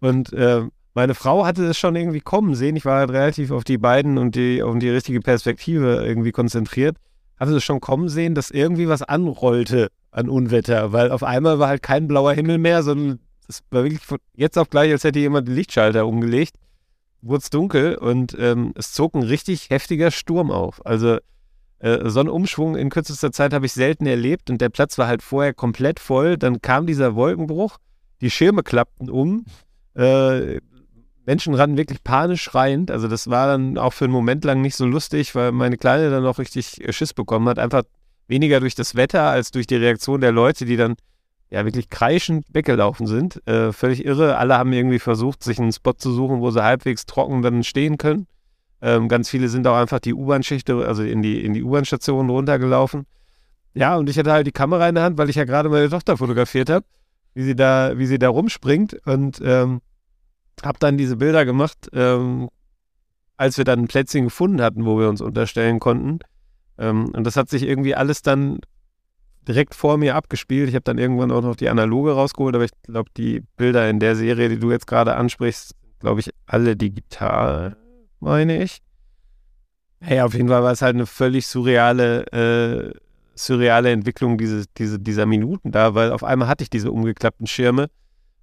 Und äh, meine Frau hatte es schon irgendwie kommen sehen. Ich war halt relativ auf die beiden und die, auf die richtige Perspektive irgendwie konzentriert. Hatte es schon kommen sehen, dass irgendwie was anrollte an Unwetter, weil auf einmal war halt kein blauer Himmel mehr, sondern es war wirklich von jetzt auf gleich, als hätte jemand den Lichtschalter umgelegt. Wurde es dunkel und ähm, es zog ein richtig heftiger Sturm auf. Also äh, so einen Umschwung in kürzester Zeit habe ich selten erlebt und der Platz war halt vorher komplett voll. Dann kam dieser Wolkenbruch, die Schirme klappten um. Äh, Menschen rannten wirklich panisch schreiend. Also das war dann auch für einen Moment lang nicht so lustig, weil meine Kleine dann auch richtig äh, Schiss bekommen hat. Einfach weniger durch das Wetter als durch die Reaktion der Leute, die dann ja wirklich kreischend weggelaufen sind. Äh, völlig irre. Alle haben irgendwie versucht, sich einen Spot zu suchen, wo sie halbwegs trocken dann stehen können. Ähm, ganz viele sind auch einfach die U-Bahn-Schichte, also in die, in die U-Bahn-Station runtergelaufen. Ja, und ich hatte halt die Kamera in der Hand, weil ich ja gerade meine Tochter fotografiert habe, wie sie da, wie sie da rumspringt und ähm, habe dann diese Bilder gemacht, ähm, als wir dann ein Plätzchen gefunden hatten, wo wir uns unterstellen konnten. Ähm, und das hat sich irgendwie alles dann direkt vor mir abgespielt. Ich habe dann irgendwann auch noch die analoge rausgeholt, aber ich glaube, die Bilder in der Serie, die du jetzt gerade ansprichst, glaube ich, alle digital meine ich. Hey, auf jeden Fall war es halt eine völlig surreale, äh, surreale Entwicklung diese, diese, dieser Minuten da, weil auf einmal hatte ich diese umgeklappten Schirme,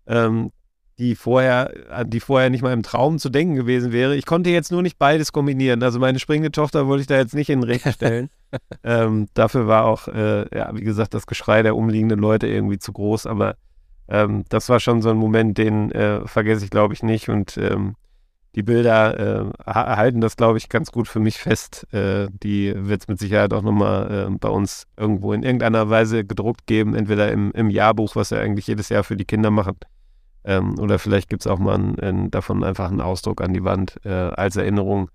ähm, die vorher, die vorher nicht mal im Traum zu denken gewesen wäre. Ich konnte jetzt nur nicht beides kombinieren. Also meine springende Tochter wollte ich da jetzt nicht in den Regen stellen. ähm, dafür war auch, äh, ja, wie gesagt, das Geschrei der umliegenden Leute irgendwie zu groß, aber ähm, das war schon so ein Moment, den äh, vergesse ich, glaube ich, nicht. Und ähm, die Bilder äh, halten das, glaube ich, ganz gut für mich fest. Äh, die wird es mit Sicherheit auch nochmal äh, bei uns irgendwo in irgendeiner Weise gedruckt geben, entweder im, im Jahrbuch, was wir eigentlich jedes Jahr für die Kinder machen, ähm, oder vielleicht gibt es auch mal ein, ein, davon einfach einen Ausdruck an die Wand äh, als Erinnerung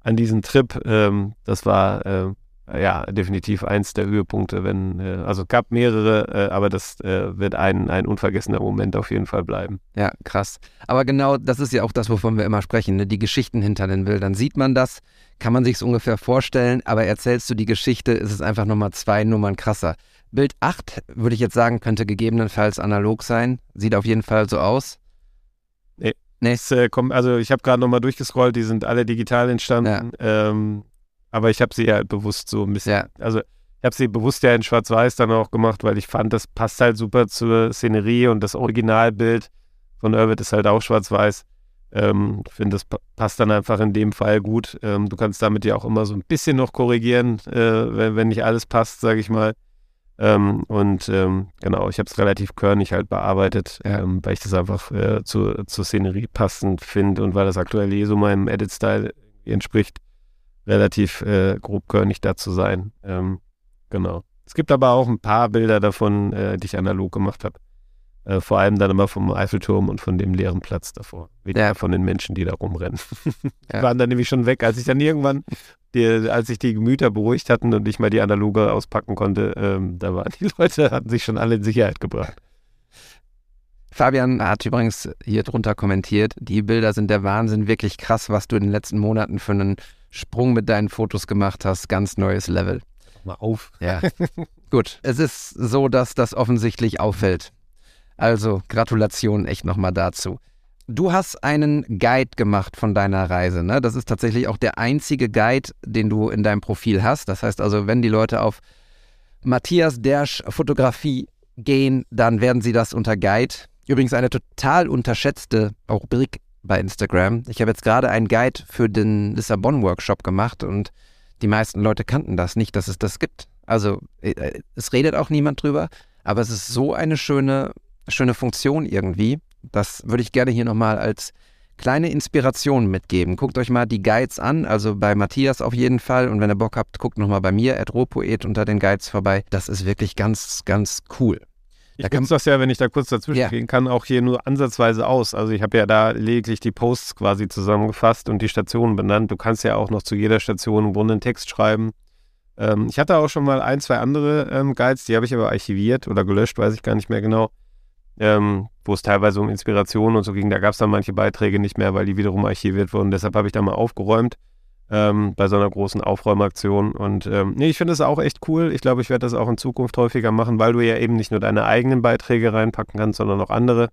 an diesen Trip. Ähm, das war äh, ja, definitiv eins der Höhepunkte, wenn, äh, also es gab mehrere, äh, aber das äh, wird ein, ein unvergessener Moment auf jeden Fall bleiben. Ja, krass. Aber genau das ist ja auch das, wovon wir immer sprechen, ne? die Geschichten hinter den Bildern. Sieht man das, kann man sich es ungefähr vorstellen, aber erzählst du die Geschichte, ist es einfach nochmal zwei Nummern krasser. Bild 8, würde ich jetzt sagen, könnte gegebenenfalls analog sein. Sieht auf jeden Fall so aus. Nee. Nee. Es, äh, komm, also ich habe gerade nochmal durchgescrollt, die sind alle digital entstanden. Ja. Ähm, aber ich habe sie ja bewusst so ein bisschen, ja. also ich habe sie bewusst ja in Schwarz-Weiß dann auch gemacht, weil ich fand, das passt halt super zur Szenerie und das Originalbild von Irwit ist halt auch Schwarz-Weiß. Ähm, ich finde, das passt dann einfach in dem Fall gut. Ähm, du kannst damit ja auch immer so ein bisschen noch korrigieren, äh, wenn, wenn nicht alles passt, sage ich mal. Ähm, und ähm, genau, ich habe es relativ körnig halt bearbeitet, ja. ähm, weil ich das einfach äh, zu, zur Szenerie passend finde und weil das aktuell eh so meinem Edit-Style entspricht relativ äh, grobkörnig da zu sein. Ähm, genau. Es gibt aber auch ein paar Bilder davon, äh, die ich analog gemacht habe. Äh, vor allem dann immer vom Eiffelturm und von dem leeren Platz davor. Weniger Ja. von den Menschen, die da rumrennen. die Ja. waren dann nämlich schon weg, als ich dann irgendwann, die, als sich die Gemüter beruhigt hatten und ich mal die analoge auspacken konnte, ähm, da waren die Leute, hatten sich schon alle in Sicherheit gebracht. Fabian hat übrigens hier drunter kommentiert, die Bilder sind der Wahnsinn, wirklich krass, was du in den letzten Monaten für einen Sprung mit deinen Fotos gemacht hast, ganz neues Level. Mal auf. Ja. Gut, es ist so, dass das offensichtlich auffällt. Also Gratulation echt nochmal dazu. Du hast einen Guide gemacht von deiner Reise, ne? Das ist tatsächlich auch der einzige Guide, den du in deinem Profil hast. Das heißt also, wenn die Leute auf Matthias Dersch Fotografie gehen, dann werden sie das unter Guide. Übrigens eine total unterschätzte Rubrik bei Instagram. Ich habe jetzt gerade einen Guide für den Lissabon-Workshop gemacht und die meisten Leute kannten das nicht, dass es das gibt. Also äh, es redet auch niemand drüber, aber es ist so eine schöne, schöne Funktion irgendwie. Das würde ich gerne hier nochmal als kleine Inspiration mitgeben. Guckt euch mal die Guides an, also bei Matthias auf jeden Fall. Und wenn ihr Bock habt, guckt nochmal bei mir, Rohpoet unter den Guides vorbei. Das ist wirklich ganz, ganz cool. Ich Da nutze das ja, wenn ich da kurz dazwischen Ja. gehen kann, auch hier nur ansatzweise aus. Also ich habe ja da lediglich die Posts quasi zusammengefasst und die Stationen benannt. Du kannst ja auch noch zu jeder Station im Grunde einen Text schreiben. Ähm, ich hatte auch schon mal ein, zwei andere ähm, Guides, die habe ich aber archiviert oder gelöscht, weiß ich gar nicht mehr genau. Ähm, wo es teilweise um Inspiration und so ging. Da gab es dann manche Beiträge nicht mehr, weil die wiederum archiviert wurden. Deshalb habe ich da mal aufgeräumt ähm, bei so einer großen Aufräumaktion. Und ähm, nee, ich finde das auch echt cool. Ich glaube, ich werde das auch in Zukunft häufiger machen, weil du ja eben nicht nur deine eigenen Beiträge reinpacken kannst, sondern auch andere.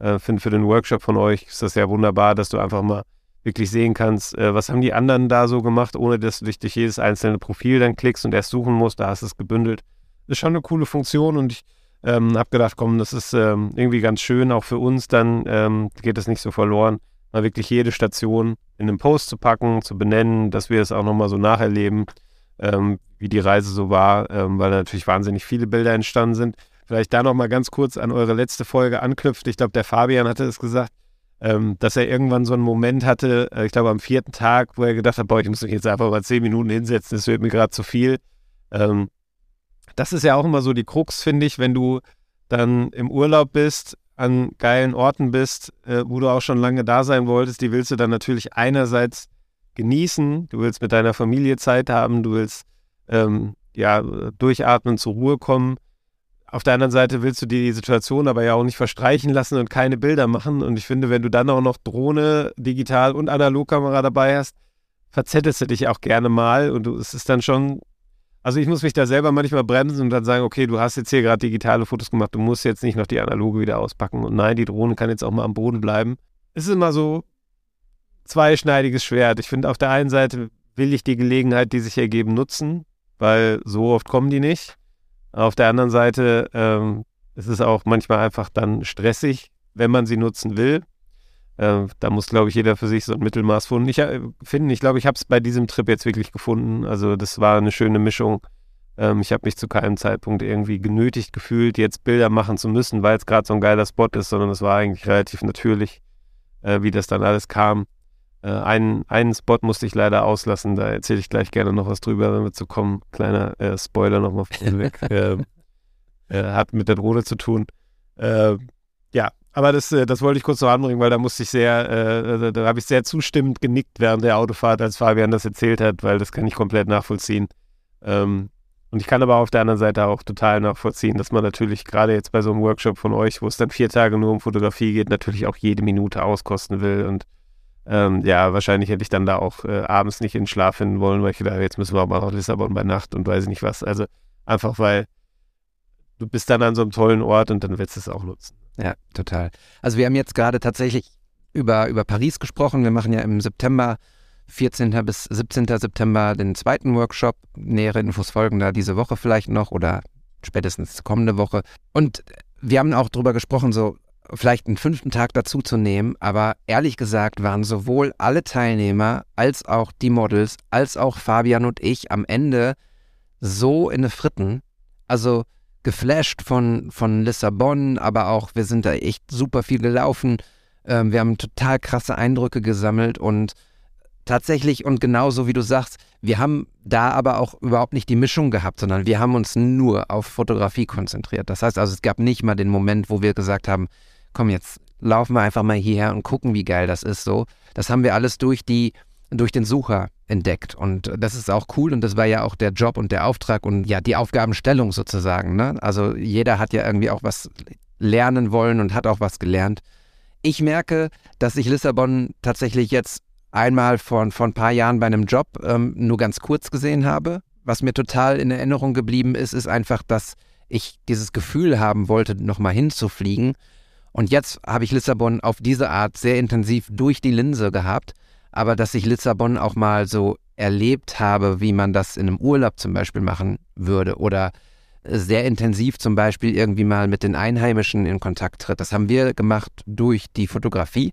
Äh, finde für den Workshop von euch ist das ja wunderbar, dass du einfach mal wirklich sehen kannst, äh, was haben die anderen da so gemacht, ohne dass du dich durch jedes einzelne Profil dann klickst und erst suchen musst. Da hast du es gebündelt. Ist schon eine coole Funktion und ich ähm, habe gedacht, komm, das ist ähm, irgendwie ganz schön, auch für uns, dann ähm, geht es nicht so verloren, mal wirklich jede Station in einen Post zu packen, zu benennen, dass wir es auch nochmal so nacherleben, ähm, wie die Reise so war, ähm, weil natürlich wahnsinnig viele Bilder entstanden sind. Vielleicht da nochmal ganz kurz an eure letzte Folge anknüpft. Ich glaube, der Fabian hatte es gesagt, ähm, dass er irgendwann so einen Moment hatte, äh, ich glaube am vierten Tag, wo er gedacht hat, boah, ich muss mich jetzt einfach mal zehn Minuten hinsetzen, das wird mir gerade zu viel. Ähm, das ist ja auch immer so die Krux, finde ich, wenn du dann im Urlaub bist, an geilen Orten bist, äh, wo du auch schon lange da sein wolltest, die willst du dann natürlich einerseits genießen, du willst mit deiner Familie Zeit haben, du willst ähm, ja durchatmen, zur Ruhe kommen. Auf der anderen Seite willst du dir die Situation aber ja auch nicht verstreichen lassen und keine Bilder machen. Und ich finde, wenn du dann auch noch Drohne, Digital und Analogkamera dabei hast, verzettelst du dich auch gerne mal und du, es ist dann schon also ich muss mich da selber manchmal bremsen und dann sagen, okay, du hast jetzt hier gerade digitale Fotos gemacht, du musst jetzt nicht noch die analoge wieder auspacken. Und nein, die Drohne kann jetzt auch mal am Boden bleiben. Es ist immer so zweischneidiges Schwert. Ich finde, auf der einen Seite will ich die Gelegenheit, die sich ergeben, nutzen, weil so oft kommen die nicht. Auf der anderen Seite ähm, ist es auch manchmal einfach dann stressig, wenn man sie nutzen will. Äh, da muss, glaube ich, jeder für sich so ein Mittelmaß finden. Ich, äh, finden. ich glaube, ich habe es bei diesem Trip jetzt wirklich gefunden. Also das war eine schöne Mischung. Ähm, ich habe mich zu keinem Zeitpunkt irgendwie genötigt gefühlt, jetzt Bilder machen zu müssen, weil es gerade so ein geiler Spot ist, sondern es war eigentlich relativ natürlich, äh, wie das dann alles kam. Äh, einen, einen Spot musste ich leider auslassen, da erzähle ich gleich gerne noch was drüber, wenn wir zu kommen. Kleiner äh, Spoiler nochmal vorweg. ähm, äh, hat mit der Drohne zu tun. Äh, aber das, äh, das wollte ich kurz noch anbringen, weil da musste ich sehr, äh, da, habe ich sehr zustimmend genickt während der Autofahrt, als Fabian das erzählt hat, weil das kann ich komplett nachvollziehen. Ähm, und ich kann aber auf der anderen Seite auch total nachvollziehen, dass man natürlich gerade jetzt bei so einem Workshop von euch, wo es dann vier Tage nur um Fotografie geht, natürlich auch jede Minute auskosten will. Und ähm, ja, wahrscheinlich hätte ich dann da auch äh, abends nicht in den Schlaf finden wollen, weil ich gedacht, jetzt müssen wir auch mal nach Lissabon bei Nacht und weiß ich nicht was. Also einfach weil du bist dann an so einem tollen Ort und dann willst du es auch nutzen. Ja, total. Also wir haben jetzt gerade tatsächlich über, über Paris gesprochen. Wir machen ja im September, 14. bis 17. September, den zweiten Workshop. Nähere Infos folgen da diese Woche vielleicht noch oder spätestens kommende Woche. Und wir haben auch darüber gesprochen, so vielleicht einen fünften Tag dazu zu nehmen. Aber ehrlich gesagt waren sowohl alle Teilnehmer als auch die Models, als auch Fabian und ich am Ende so in den Fritten. Also geflasht von, von Lissabon, aber auch wir sind da echt super viel gelaufen. Ähm, wir haben total krasse Eindrücke gesammelt und tatsächlich und genauso wie du sagst, wir haben da aber auch überhaupt nicht die Mischung gehabt, sondern wir haben uns nur auf Fotografie konzentriert. Das heißt also, es gab nicht mal den Moment, wo wir gesagt haben, komm jetzt laufen wir einfach mal hierher und gucken, wie geil das ist so. Das haben wir alles durch die durch den Sucher entdeckt und das ist auch cool und das war ja auch der Job und der Auftrag und ja die Aufgabenstellung sozusagen. Ne? Also jeder hat ja irgendwie auch was lernen wollen und hat auch was gelernt. Ich merke, dass ich Lissabon tatsächlich jetzt einmal vor, vor ein paar Jahren bei einem Job ähm, nur ganz kurz gesehen habe. Was mir total in Erinnerung geblieben ist, ist einfach, dass ich dieses Gefühl haben wollte, nochmal hinzufliegen. Und jetzt habe ich Lissabon auf diese Art sehr intensiv durch die Linse gehabt, aber dass ich Lissabon auch mal so erlebt habe, wie man das in einem Urlaub zum Beispiel machen würde oder sehr intensiv zum Beispiel irgendwie mal mit den Einheimischen in Kontakt tritt. Das haben wir gemacht durch die Fotografie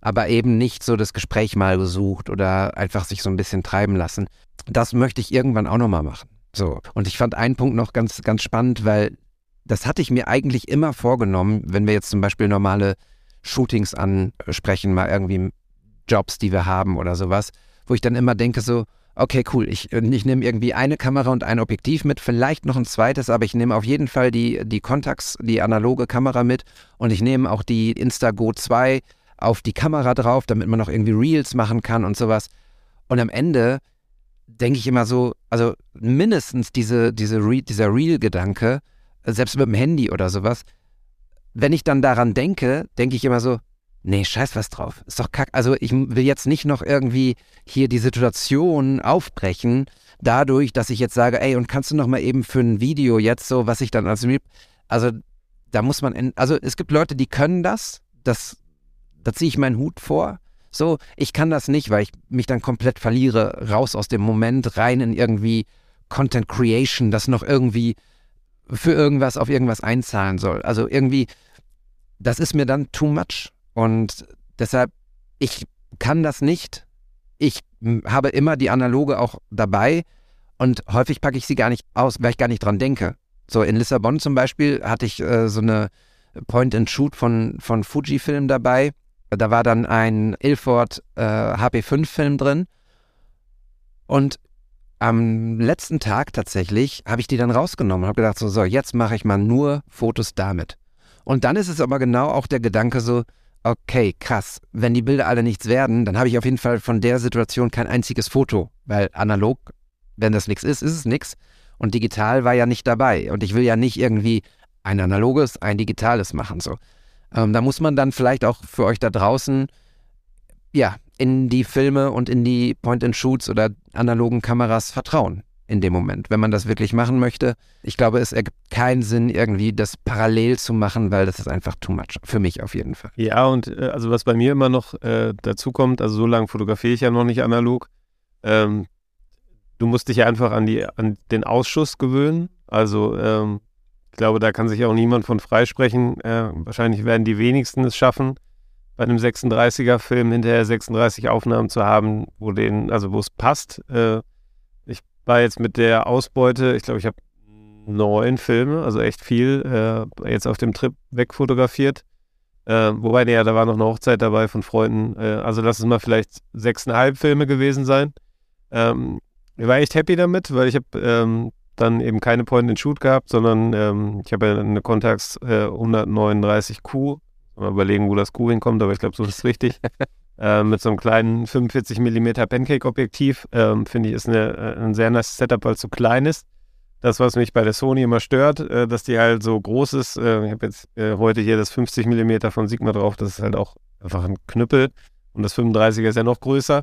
aber eben nicht so das Gespräch mal gesucht oder einfach sich so ein bisschen treiben lassen. Das möchte ich irgendwann auch nochmal machen. So. Und ich fand einen Punkt noch ganz, ganz spannend, weil das hatte ich mir eigentlich immer vorgenommen, wenn wir jetzt zum Beispiel normale Shootings ansprechen, mal irgendwie Jobs, die wir haben oder sowas, wo ich dann immer denke so, okay, cool, ich, ich nehme irgendwie eine Kamera und ein Objektiv mit, vielleicht noch ein zweites, aber ich nehme auf jeden Fall die, die Contax, die analoge Kamera mit und ich nehme auch die Instago 2 auf die Kamera drauf, damit man noch irgendwie Reels machen kann und sowas. Und am Ende denke ich immer so, also mindestens diese, diese Re dieser Reel-Gedanke, selbst mit dem Handy oder sowas, wenn ich dann daran denke, denke ich immer so, nee, scheiß was drauf. Ist doch kack. Also ich will jetzt nicht noch irgendwie hier die Situation aufbrechen, dadurch, dass ich jetzt sage, ey, und kannst du noch mal eben für ein Video jetzt so, was ich dann als also da muss man, also es gibt Leute, die können das, das da ziehe ich meinen Hut vor. So, ich kann das nicht, weil ich mich dann komplett verliere, raus aus dem Moment, rein in irgendwie Content Creation, das noch irgendwie für irgendwas auf irgendwas einzahlen soll. Also irgendwie, das ist mir dann too much. Und deshalb, ich kann das nicht. Ich habe immer die Analoge auch dabei und häufig packe ich sie gar nicht aus, weil ich gar nicht dran denke. So in Lissabon zum Beispiel hatte ich äh, so eine Point-and-Shoot von, von Fujifilm dabei da war dann ein Ilford äh, HP5-Film drin. Und am letzten Tag tatsächlich habe ich die dann rausgenommen und habe gedacht, so, so, jetzt mache ich mal nur Fotos damit. Und dann ist es aber genau auch der Gedanke so, okay, krass, wenn die Bilder alle nichts werden, dann habe ich auf jeden Fall von der Situation kein einziges Foto, weil analog, wenn das nichts ist, ist es nichts. Und digital war ja nicht dabei. Und ich will ja nicht irgendwie ein analoges, ein digitales machen. So. Ähm, da muss man dann vielleicht auch für euch da draußen, ja, in die Filme und in die Point-and-Shoots oder analogen Kameras vertrauen in dem Moment, wenn man das wirklich machen möchte. Ich glaube, es ergibt keinen Sinn, irgendwie das parallel zu machen, weil das ist einfach too much. Für mich auf jeden Fall. Ja, und äh, also was bei mir immer noch äh, dazu kommt, also so lange fotografiere ich ja noch nicht analog. Ähm, du musst dich einfach an, die, an den Ausschuss gewöhnen. Also ähm, glaube, da kann sich auch niemand von freisprechen. Äh, wahrscheinlich werden die wenigsten es schaffen, bei einem 36er-Film hinterher 36 Aufnahmen zu haben, wo den, also wo es passt. Äh, ich war jetzt mit der Ausbeute, ich glaube, ich habe neun Filme, also echt viel, äh, jetzt auf dem Trip wegfotografiert. Äh, wobei, ja, da war noch eine Hochzeit dabei von Freunden. Äh, also lass es mal vielleicht sechseinhalb Filme gewesen sein. Ähm, ich war echt happy damit, weil ich habe ähm, dann eben keine Point-and-Shoot gehabt, sondern ähm, ich habe ja eine Contax äh, 139Q. Mal überlegen, wo das Q hinkommt, aber ich glaube, so ist es richtig. äh, mit so einem kleinen 45 mm Pancake-Objektiv. Ähm, Finde ich, ist eine, äh, ein sehr nice Setup, weil es so klein ist. Das, was mich bei der Sony immer stört, äh, dass die halt so groß ist. Äh, ich habe jetzt äh, heute hier das 50 mm von Sigma drauf. Das ist halt auch einfach ein Knüppel. Und das 35er ist ja noch größer.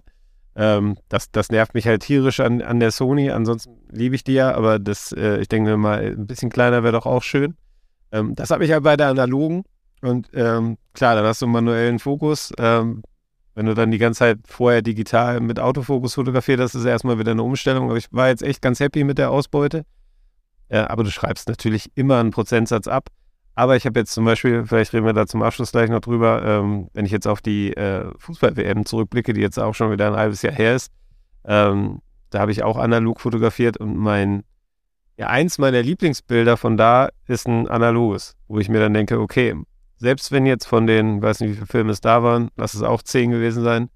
Ähm, das, das nervt mich halt tierisch an, an der Sony. Ansonsten liebe ich die ja, aber das, äh, ich denke mal, ein bisschen kleiner wäre doch auch schön. Ähm, das habe ich halt bei der analogen. Und ähm, klar, dann hast du einen manuellen Fokus. Ähm, wenn du dann die ganze Zeit vorher digital mit Autofokus fotografiert hast, ist erstmal wieder eine Umstellung. Aber ich war jetzt echt ganz happy mit der Ausbeute. Äh, aber du schreibst natürlich immer einen Prozentsatz ab. Aber ich habe jetzt zum Beispiel, vielleicht reden wir da zum Abschluss gleich noch drüber, ähm, wenn ich jetzt auf die äh, Fußball-WM zurückblicke, die jetzt auch schon wieder ein halbes Jahr her ist, ähm, da habe ich auch analog fotografiert und mein, ja, eins meiner Lieblingsbilder von da ist ein analoges, wo ich mir dann denke, okay, selbst wenn jetzt von den, weiß nicht, wie viele Filme es da waren, lass es auch zehn gewesen sein,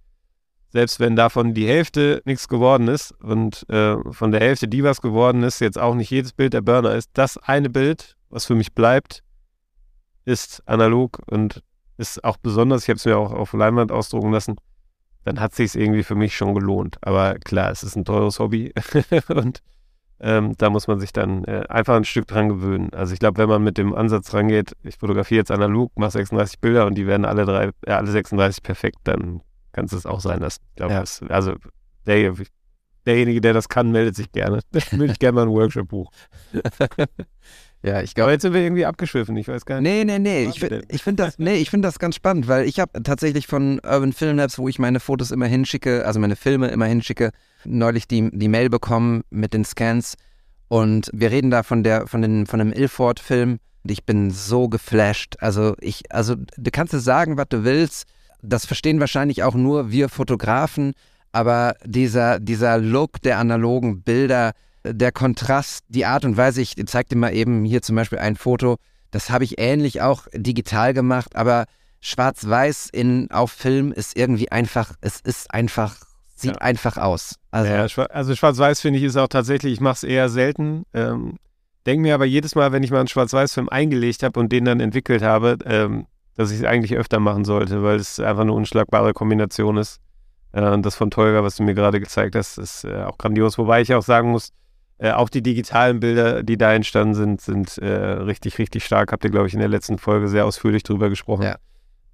selbst wenn davon die Hälfte nichts geworden ist und äh, von der Hälfte, die was geworden ist, jetzt auch nicht jedes Bild der Burner ist, das eine Bild, was für mich bleibt, ist analog und ist auch besonders, ich habe es mir auch auf Leinwand ausdrucken lassen, dann hat sich irgendwie für mich schon gelohnt. Aber klar, es ist ein teures Hobby und ähm, da muss man sich dann äh, einfach ein Stück dran gewöhnen. Also ich glaube, wenn man mit dem Ansatz rangeht, ich fotografiere jetzt analog, mache 36 Bilder und die werden alle drei, äh, alle 36 perfekt, dann kannst du es auch sein lassen. Ich glaube, Ja. also der, derjenige, der das kann, meldet sich gerne. Dann würde ich gerne mal ein Workshop buchen. Ja, ich Aber glaube. jetzt sind wir irgendwie abgeschwiffen. Ich weiß gar nicht. Nee, nee, nee. Ich, ich finde das, nee, ich find das ganz spannend, weil ich habe tatsächlich von Urban Film Labs, wo ich meine Fotos immer hinschicke, also meine Filme immer hinschicke, neulich die, die Mail bekommen mit den Scans. Und wir reden da von der, von den, von dem Ilford-Film. Ich bin so geflasht. Also ich, also du kannst es sagen, was du willst. Das verstehen wahrscheinlich auch nur wir Fotografen. Aber dieser, dieser Look der analogen Bilder, der Kontrast, die Art und Weise, ich zeig dir mal eben hier zum Beispiel ein Foto, das habe ich ähnlich auch digital gemacht, aber schwarz-weiß in auf Film ist irgendwie einfach, es ist einfach, sieht Ja. einfach aus. Also, Ja, also Schwarz-Weiß finde ich ist auch tatsächlich, ich mache es eher selten. Ähm, Denke mir aber jedes Mal, wenn ich mal einen Schwarz-Weiß-Film eingelegt habe und den dann entwickelt habe, ähm, dass ich es eigentlich öfter machen sollte, weil es einfach eine unschlagbare Kombination ist. Äh, und das von Tolga, was du mir gerade gezeigt hast, ist äh, auch grandios. Wobei ich auch sagen muss, äh, auch die digitalen Bilder, die da entstanden sind, sind äh, richtig, richtig stark. Habt ihr, glaube ich, in der letzten Folge sehr ausführlich drüber gesprochen. Ja.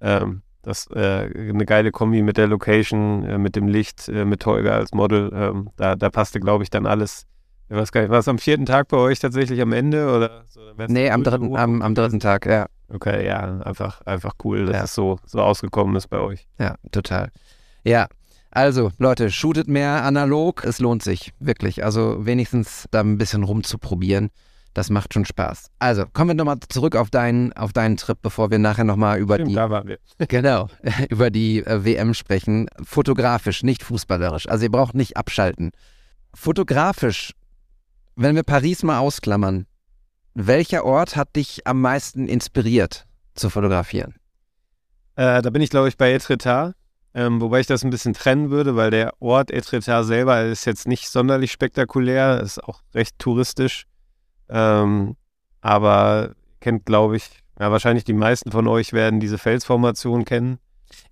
Ähm, das äh, eine geile Kombi mit der Location, äh, mit dem Licht, äh, mit Tolga als Model. Ähm, da, da passte, glaube ich, dann alles. Ich weiß gar nicht, war es am vierten Tag bei euch tatsächlich am Ende? Oder so, nee, am dritten, am, am dritten Tag, ja. Okay, ja, einfach, einfach cool, dass Ja. es so, so ausgekommen ist bei euch. Ja, total. Ja, also Leute, shootet mehr analog. Es lohnt sich, wirklich. Also wenigstens da ein bisschen rumzuprobieren. Das macht schon Spaß. Also, kommen wir nochmal zurück auf deinen, auf deinen Trip, bevor wir nachher nochmal über Stimmt, die, da waren wir. genau, über die äh, WM sprechen. Fotografisch, nicht fußballerisch. Also ihr braucht nicht abschalten. Fotografisch, wenn wir Paris mal ausklammern, welcher Ort hat dich am meisten inspiriert zu fotografieren? Äh, da bin ich, glaube ich, bei Etretat. Ähm, wobei ich das ein bisschen trennen würde, weil der Ort Etretat selber ist jetzt nicht sonderlich spektakulär, ist auch recht touristisch. Ähm, aber kennt, glaube ich, ja, wahrscheinlich die meisten von euch werden diese Felsformation kennen.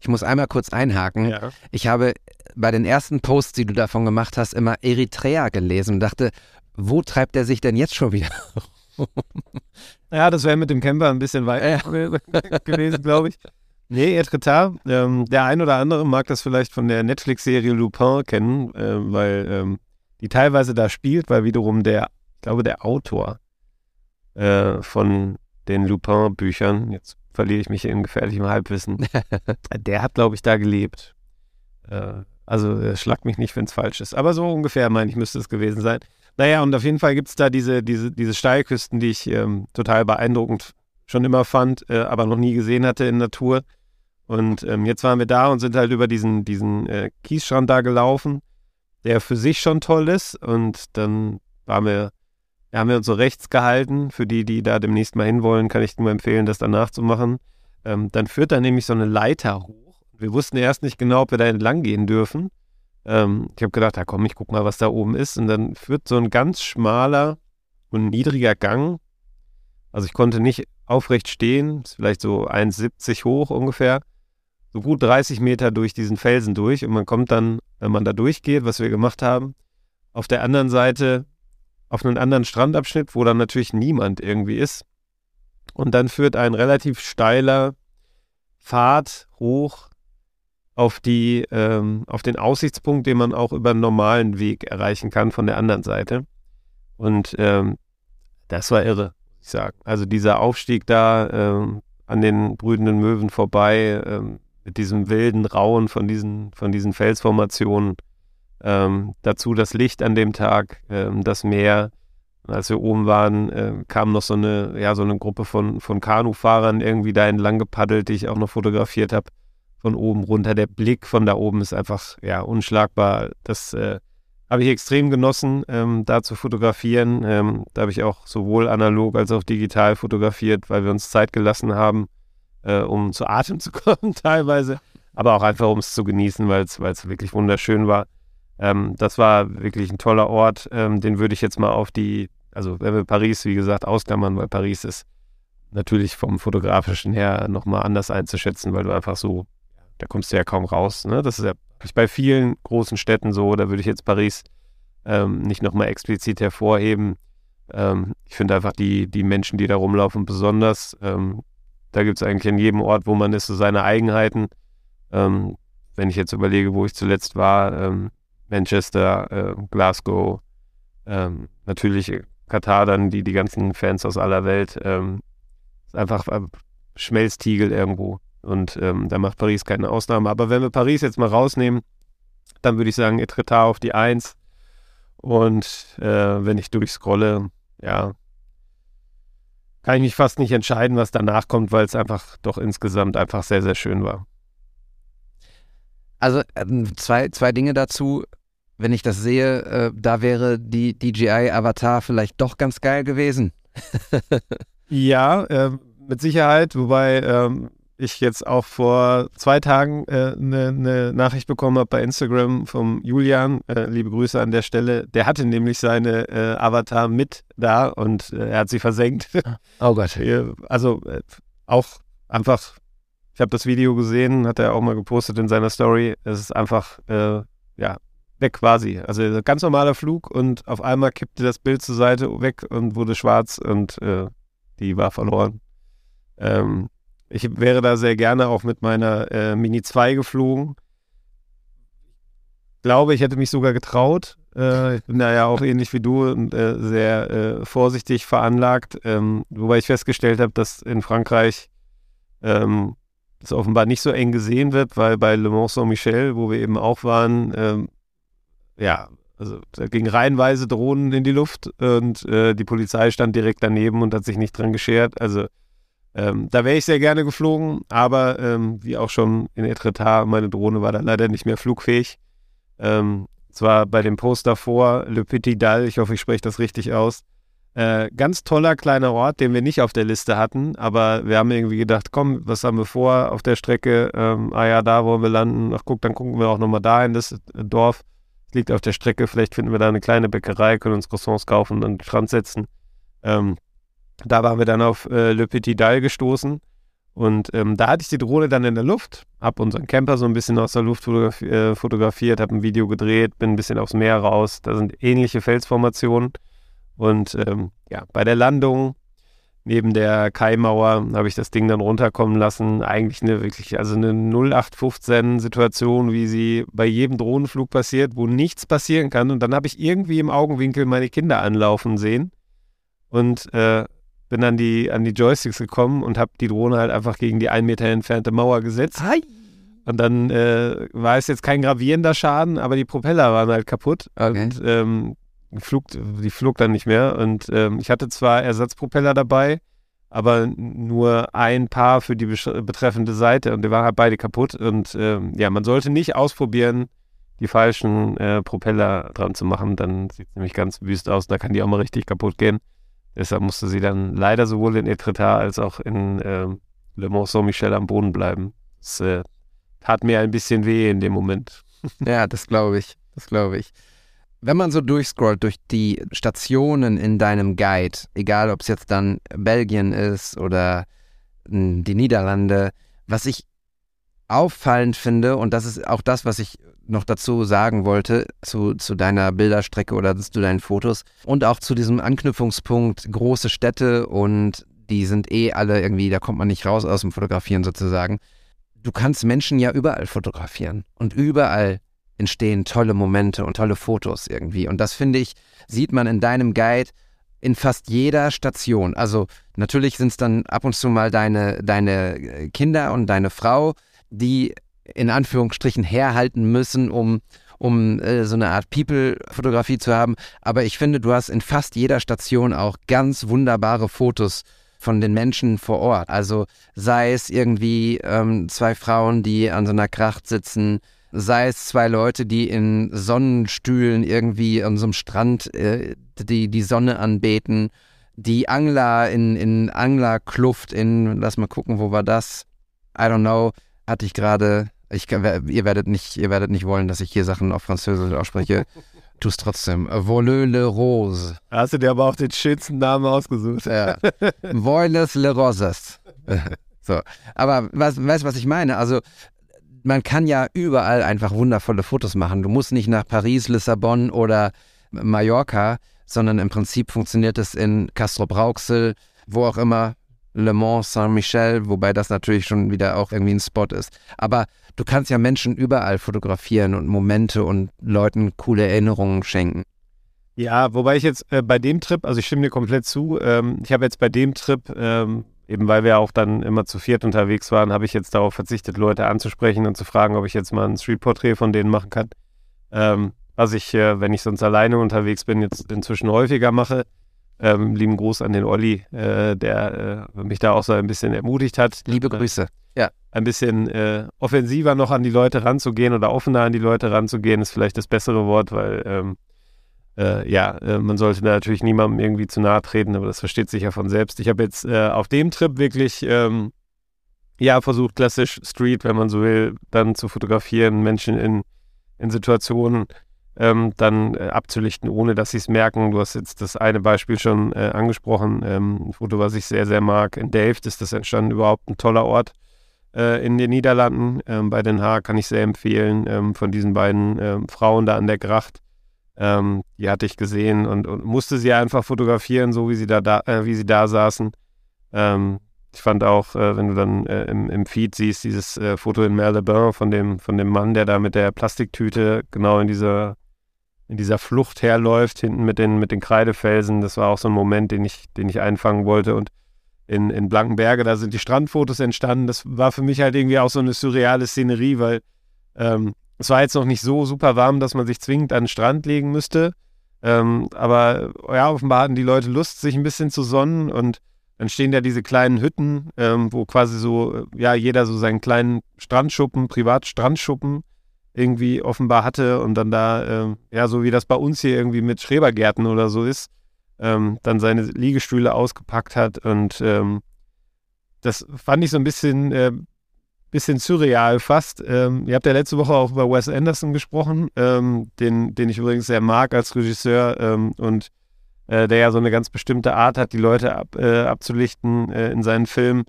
Ich muss einmal kurz einhaken. Ja. Ich habe bei den ersten Posts, die du davon gemacht hast, immer Eritrea gelesen und dachte, wo treibt er sich denn jetzt schon wieder? Ja, das wäre mit dem Camper ein bisschen weiter gewesen, glaube ich. Nee, Etretat, ähm, der ein oder andere mag das vielleicht von der Netflix-Serie Lupin kennen, äh, weil ähm, die teilweise da spielt, weil wiederum der, glaube, der Autor äh, von den Lupin-Büchern, jetzt verliere ich mich in gefährlichem Halbwissen, der hat, glaube ich, da gelebt. Äh, also äh, schlag mich nicht, wenn es falsch ist. Aber so ungefähr, meine ich, müsste es gewesen sein. Naja, und auf jeden Fall gibt es da diese, diese, diese Steilküsten, die ich ähm, total beeindruckend schon immer fand, äh, aber noch nie gesehen hatte in Natur. Und ähm, jetzt waren wir da und sind halt über diesen, diesen äh, Kiesstrand da gelaufen, der für sich schon toll ist. Und dann waren wir, ja, haben wir uns so rechts gehalten. Für die, die da demnächst mal hinwollen, kann ich nur empfehlen, das danach zu machen. Ähm, dann führt da nämlich so eine Leiter hoch. Wir wussten erst nicht genau, ob wir da entlang gehen dürfen. Ähm, ich habe gedacht, ja komm, ich guck mal, was da oben ist. Und dann führt so ein ganz schmaler und niedriger Gang. Also ich konnte nicht aufrecht stehen, ist vielleicht so 1,70 hoch ungefähr. So gut 30 Meter durch diesen Felsen durch. Und man kommt dann, wenn man da durchgeht, was wir gemacht haben, auf der anderen Seite auf einen anderen Strandabschnitt, wo dann natürlich niemand irgendwie ist. Und dann führt ein relativ steiler Pfad hoch auf die, ähm, auf den Aussichtspunkt, den man auch über einen normalen Weg erreichen kann von der anderen Seite. Und ähm, das war irre, ich sagen. Also dieser Aufstieg da ähm, an den brütenden Möwen vorbei, ähm, mit diesem wilden Rauen von diesen, von diesen Felsformationen, ähm, dazu das Licht an dem Tag, ähm, das Meer. Als wir oben waren, äh, kam noch so eine, ja, so eine Gruppe von, von Kanufahrern irgendwie da entlang gepaddelt, die ich auch noch fotografiert habe von oben runter. Der Blick von da oben ist einfach ja unschlagbar. Das äh, habe ich extrem genossen, ähm, da zu fotografieren. Ähm, da habe ich auch sowohl analog als auch digital fotografiert, weil wir uns Zeit gelassen haben, äh, um zu Atem zu kommen teilweise. aber auch einfach, um es zu genießen, weil es wirklich wunderschön war. Ähm, das war wirklich ein toller Ort. Ähm, den würde ich jetzt mal auf die, also wenn wir Paris, wie gesagt, ausklammern, weil Paris ist natürlich vom fotografischen her nochmal anders einzuschätzen, weil du einfach so, da kommst du ja kaum raus. Ne? Das ist ja bei vielen großen Städten so, da würde ich jetzt Paris ähm, nicht nochmal explizit hervorheben. Ähm, ich finde einfach die, die Menschen, die da rumlaufen, besonders. Ähm, da gibt es eigentlich in jedem Ort, wo man ist, so seine Eigenheiten. Ähm, wenn ich jetzt überlege, wo ich zuletzt war, ähm, Manchester, äh, Glasgow, ähm, natürlich Katar, dann die, die ganzen Fans aus aller Welt. Ähm, ist einfach äh, Schmelztiegel irgendwo. Und ähm, da macht Paris keine Ausnahme. Aber wenn wir Paris jetzt mal rausnehmen, dann würde ich sagen, Etretat auf die Eins. Und äh, wenn ich durchscrolle, ja, kann ich mich fast nicht entscheiden, was danach kommt, weil es einfach doch insgesamt einfach sehr, sehr schön war. Also ähm, zwei, zwei Dinge dazu. Wenn ich das sehe, äh, da wäre die DJI Avatar vielleicht doch ganz geil gewesen. ja, äh, mit Sicherheit. Wobei ähm, ich jetzt auch vor zwei Tagen eine äh, ne, ne Nachricht bekommen habe bei Instagram vom Julian. Äh, liebe Grüße an der Stelle. Der hatte nämlich seine äh, Avatar mit da und äh, er hat sie versenkt. Oh Gott. also auch einfach, ich habe das Video gesehen, hat er auch mal gepostet in seiner Story. Es ist einfach, äh, ja, weg quasi. Also ganz normaler Flug und auf einmal kippte das Bild zur Seite weg und wurde schwarz und die war verloren. Ähm, ich wäre da sehr gerne auch mit meiner äh, Mini 2 geflogen. Glaube, ich hätte mich sogar getraut. Äh, ich bin da ja auch ähnlich wie du und äh, sehr äh, vorsichtig veranlagt. Ähm, wobei ich festgestellt habe, dass in Frankreich ähm, das offenbar nicht so eng gesehen wird, weil bei Le Mans Saint-Michel, wo wir eben auch waren, ähm, ja, also da gingen reihenweise Drohnen in die Luft und äh, die Polizei stand direkt daneben und hat sich nicht dran geschert. Also ähm, da wäre ich sehr gerne geflogen, aber ähm, wie auch schon in Etretat, meine Drohne war da leider nicht mehr flugfähig. Ähm, zwar bei dem Post davor, Le Petit Dal, ich hoffe, ich spreche das richtig aus. Äh, ganz toller kleiner Ort, den wir nicht auf der Liste hatten, aber wir haben irgendwie gedacht, komm, was haben wir vor auf der Strecke? Ähm, ah ja, da wollen wir landen. Ach guck, dann gucken wir auch nochmal da in das Dorf. Liegt auf der Strecke, vielleicht finden wir da eine kleine Bäckerei, können uns Croissants kaufen und an den Strand setzen. Ähm, da waren wir dann auf äh, Le Petit Dal gestoßen. Und ähm, da hatte ich die Drohne dann in der Luft, habe unseren Camper so ein bisschen aus der Luft fotografi äh, fotografiert, habe ein Video gedreht, bin ein bisschen aufs Meer raus. Da sind ähnliche Felsformationen. Und ähm, ja, bei der Landung neben der Kaimauer habe ich das Ding dann runterkommen lassen. Eigentlich eine wirklich, also eine 0815-Situation, wie sie bei jedem Drohnenflug passiert, wo nichts passieren kann. Und dann habe ich irgendwie im Augenwinkel meine Kinder anlaufen sehen. Und äh, bin an die, an die Joysticks gekommen und habe die Drohne halt einfach gegen die ein Meter entfernte Mauer gesetzt. Hi. Und dann äh, war es jetzt kein gravierender Schaden, aber die Propeller waren halt kaputt. Okay. Und ähm, flog, die flog dann nicht mehr. Und ähm, ich hatte zwar Ersatzpropeller dabei, aber nur ein Paar für die betreffende Seite und die waren halt beide kaputt. Und ähm, ja, man sollte nicht ausprobieren, die falschen äh, Propeller dran zu machen. Dann sieht es nämlich ganz wüst aus. Da kann die auch mal richtig kaputt gehen. Deshalb musste sie dann leider sowohl in Etretat als auch in äh, Le Mans Saint-Michel am Boden bleiben. Das äh, tat mir ein bisschen weh in dem Moment. ja, das glaube ich. Das glaube ich. Wenn man so durchscrollt durch die Stationen in deinem Guide, egal ob es jetzt dann Belgien ist oder hm, die Niederlande, was ich auffallend finde, und das ist auch das, was ich noch dazu sagen wollte, zu, zu deiner Bilderstrecke oder zu deinen Fotos und auch zu diesem Anknüpfungspunkt große Städte und die sind eh alle irgendwie, da kommt man nicht raus aus dem Fotografieren sozusagen. Du kannst Menschen ja überall fotografieren und überall entstehen tolle Momente und tolle Fotos irgendwie. Und das finde ich, sieht man in deinem Guide in fast jeder Station. Also natürlich sind es dann ab und zu mal deine, deine Kinder und deine Frau, die in Anführungsstrichen herhalten müssen, um, um äh, so eine Art People-Fotografie zu haben. Aber ich finde, du hast in fast jeder Station auch ganz wunderbare Fotos von den Menschen vor Ort. Also sei es irgendwie ähm, zwei Frauen, die an so einer Kracht sitzen, sei es zwei Leute, die in Sonnenstühlen irgendwie an so einem Strand äh, die, die Sonne anbeten, die Angler in, in Anglerkluft in, lass mal gucken, wo war das? I don't know, hatte ich gerade Ich, ihr, werdet nicht, ihr werdet nicht wollen, dass ich hier Sachen auf Französisch ausspreche. Tu es trotzdem. Voleux le rose. Hast du dir aber auch den schönsten Namen ausgesucht. Ja. Voiles le roses. so. Aber was, weißt du, was ich meine? Also, man kann ja überall einfach wundervolle Fotos machen. Du musst nicht nach Paris, Lissabon oder Mallorca, sondern im Prinzip funktioniert es in Castro-Brauxel, wo auch immer, Le Mans, Saint-Michel, wobei das natürlich schon wieder auch irgendwie ein Spot ist. Aber du kannst ja Menschen überall fotografieren und Momente und Leuten coole Erinnerungen schenken. Ja, wobei ich jetzt äh, bei dem Trip, also ich stimme dir komplett zu, ähm, ich habe jetzt bei dem Trip, ähm, eben weil wir auch dann immer zu viert unterwegs waren, habe ich jetzt darauf verzichtet, Leute anzusprechen und zu fragen, ob ich jetzt mal ein Streetporträt von denen machen kann. Ähm, was ich, äh, wenn ich sonst alleine unterwegs bin, jetzt inzwischen häufiger mache. Ähm, lieben Gruß an den Olli, äh, der äh, mich da auch so ein bisschen ermutigt hat. Liebe Grüße. ein bisschen äh, offensiver noch an die Leute ranzugehen oder offener an die Leute ranzugehen, ist vielleicht das bessere Wort, weil ähm, äh, ja, äh, man sollte natürlich niemandem irgendwie zu nahe treten, aber das versteht sich ja von selbst. Ich habe jetzt äh, auf dem Trip wirklich ähm, ja versucht, klassisch Street, wenn man so will, dann zu fotografieren, Menschen in, in Situationen ähm, dann äh, abzulichten, ohne dass sie es merken. Du hast jetzt das eine Beispiel schon äh, angesprochen, ähm, ein Foto, was ich sehr, sehr mag. In Delft ist das entstanden, überhaupt ein toller Ort in den Niederlanden. Ähm, bei Den Haag kann ich sehr empfehlen, ähm, von diesen beiden ähm, Frauen da an der Gracht. Ähm, die hatte ich gesehen und, und musste sie einfach fotografieren, so wie sie da, da, äh, wie sie da saßen. Ähm, ich fand auch, äh, wenn du dann äh, im, im Feed siehst, dieses äh, Foto in Merlebain von dem, von dem Mann, der da mit der Plastiktüte genau in dieser, in dieser Flucht herläuft, hinten mit den, mit den Kreidefelsen. Das war auch so ein Moment, den ich, den ich einfangen wollte. Und in, in Blankenberge, da sind die Strandfotos entstanden. Das war für mich halt irgendwie auch so eine surreale Szenerie, weil ähm, es war jetzt noch nicht so super warm, dass man sich zwingend an den Strand legen müsste. Ähm, aber ja, offenbar hatten die Leute Lust, sich ein bisschen zu sonnen und dann stehen da diese kleinen Hütten, ähm, wo quasi so, äh, ja, jeder so seinen kleinen Strandschuppen, Privatstrandschuppen irgendwie offenbar hatte und dann da, ähm, ja, so wie das bei uns hier irgendwie mit Schrebergärten oder so ist, ähm, dann seine Liegestühle ausgepackt hat und ähm, das fand ich so ein bisschen, äh, bisschen surreal fast. Ähm, ihr habt ja letzte Woche auch über Wes Anderson gesprochen, ähm, den, den ich übrigens sehr mag als Regisseur ähm, und äh, der ja so eine ganz bestimmte Art hat, die Leute ab, äh, abzulichten äh, in seinen Filmen.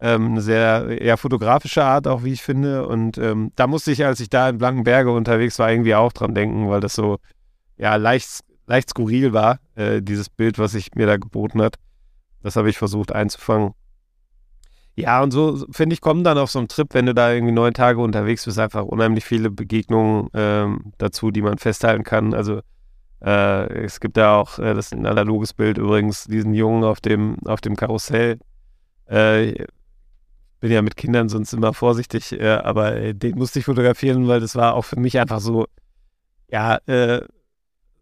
Ähm, eine sehr eher fotografische Art auch, wie ich finde. Und ähm, da musste ich, als ich da in Blankenberge unterwegs war, irgendwie auch dran denken, weil das so ja leicht, leicht skurril war, äh, dieses Bild, was sich mir da geboten hat. Das habe ich versucht einzufangen. Ja, und so, finde ich, kommen dann auf so einem Trip, wenn du da irgendwie neun Tage unterwegs bist, einfach unheimlich viele Begegnungen ähm, dazu, die man festhalten kann. Also äh, es gibt da auch, äh, das ist ein analoges Bild übrigens, diesen Jungen auf dem, auf dem Karussell. Äh, bin ja mit Kindern sonst immer vorsichtig, äh, aber äh, den musste ich fotografieren, weil das war auch für mich einfach so, ja, äh,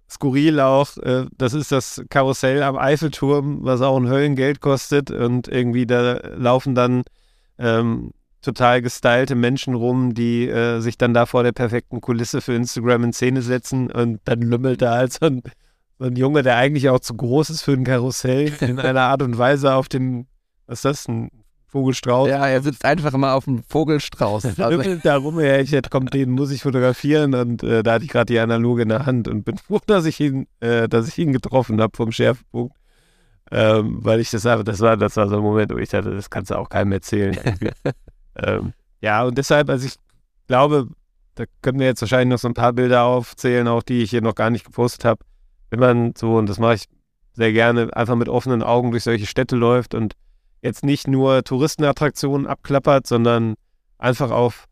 skurril auch. Äh, das ist das Karussell am Eiffelturm, was auch ein Höllengeld kostet und irgendwie da laufen dann ähm, total gestylte Menschen rum, die äh, sich dann da vor der perfekten Kulisse für Instagram in Szene setzen und dann lümmelt da halt so ein, so ein Junge, der eigentlich auch zu groß ist für ein Karussell, in einer Art und Weise auf dem, was ist das, ein Vogelstrauß? Ja, er sitzt einfach immer auf dem Vogelstrauß. Also, da rum, ja, ich hätte, komm, den muss ich fotografieren und äh, da hatte ich gerade die Analoge in der Hand und bin froh, dass ich ihn, äh, dass ich ihn getroffen habe vom Schärfpunkt. Ähm, weil ich das einfach, das war, das war so ein Moment, wo ich dachte, das kannst du auch keinem erzählen. ähm, ja, und deshalb, also ich glaube, da können wir jetzt wahrscheinlich noch so ein paar Bilder aufzählen, auch die ich hier noch gar nicht gepostet habe. Wenn man so, und das mache ich sehr gerne, einfach mit offenen Augen durch solche Städte läuft und jetzt nicht nur Touristenattraktionen abklappert, sondern einfach auf,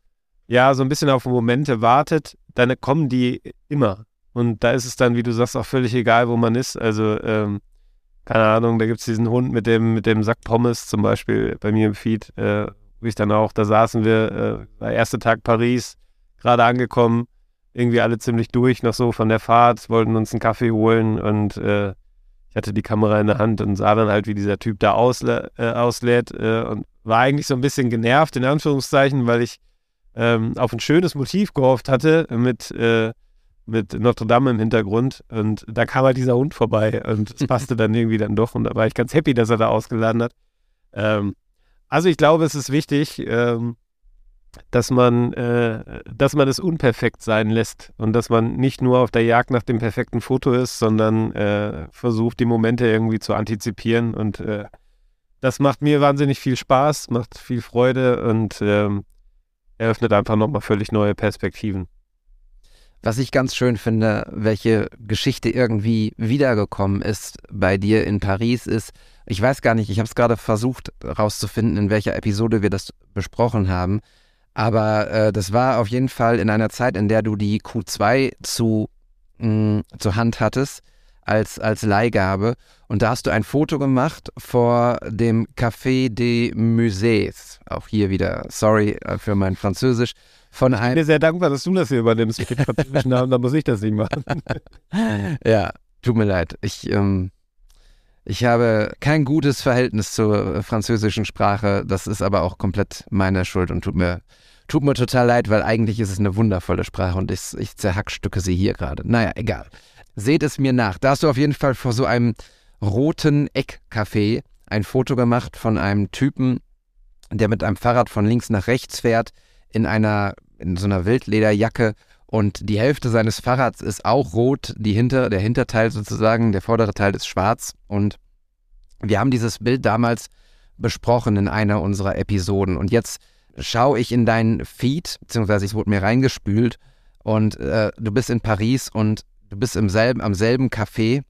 ja, so ein bisschen auf Momente wartet, dann kommen die immer. Und da ist es dann, wie du sagst, auch völlig egal, wo man ist. Also, ähm, keine Ahnung, da gibt es diesen Hund mit dem, mit dem Sack Pommes zum Beispiel bei mir im Feed, äh, wo ich dann auch, da saßen wir, äh, der erste Tag Paris, gerade angekommen, irgendwie alle ziemlich durch noch so von der Fahrt, wollten uns einen Kaffee holen und äh, ich hatte die Kamera in der Hand und sah dann halt, wie dieser Typ da ausla äh, auslädt äh, und war eigentlich so ein bisschen genervt, in Anführungszeichen, weil ich ähm, auf ein schönes Motiv gehofft hatte mit, äh, mit Notre Dame im Hintergrund und da kam halt dieser Hund vorbei und es passte dann irgendwie dann doch und da war ich ganz happy, dass er da ausgeladen hat. Ähm, also ich glaube, es ist wichtig, ähm, dass man, äh, dass man es unperfekt sein lässt und dass man nicht nur auf der Jagd nach dem perfekten Foto ist, sondern äh, versucht, die Momente irgendwie zu antizipieren. Und äh, das macht mir wahnsinnig viel Spaß, macht viel Freude und ähm, eröffnet einfach nochmal völlig neue Perspektiven. Was ich ganz schön finde, welche Geschichte irgendwie wiedergekommen ist bei dir in Paris, ist, ich weiß gar nicht, ich habe es gerade versucht herauszufinden, in welcher Episode wir das besprochen haben, aber äh, das war auf jeden Fall in einer Zeit, in der du die Q2 zu, mh, zur Hand hattest als, als Leihgabe. Und da hast du ein Foto gemacht vor dem Café des Musées. Auch hier wieder, sorry äh, für mein Französisch. Von Ich bin dir sehr dankbar, dass du das hier übernimmst mit französischen Namen, da muss ich das nicht machen. ja, tut mir leid. Ich, ähm, ich habe kein gutes Verhältnis zur äh, französischen Sprache. Das ist aber auch komplett meine Schuld und tut mir, tut mir total leid, weil eigentlich ist es eine wundervolle Sprache und ich, ich zerhackstücke sie hier gerade. Naja, egal. Seht es mir nach. Da hast du auf jeden Fall vor so einem roten Eckcafé ein Foto gemacht von einem Typen, der mit einem Fahrrad von links nach rechts fährt, in einer, in so einer Wildlederjacke und die Hälfte seines Fahrrads ist auch rot, die hinter, der Hinterteil sozusagen, der vordere Teil ist schwarz. Und wir haben dieses Bild damals besprochen in einer unserer Episoden. Und jetzt schaue ich in deinen Feed, beziehungsweise es wurde mir reingespült. Und äh, du bist in Paris und du bist im selben, am selben Café,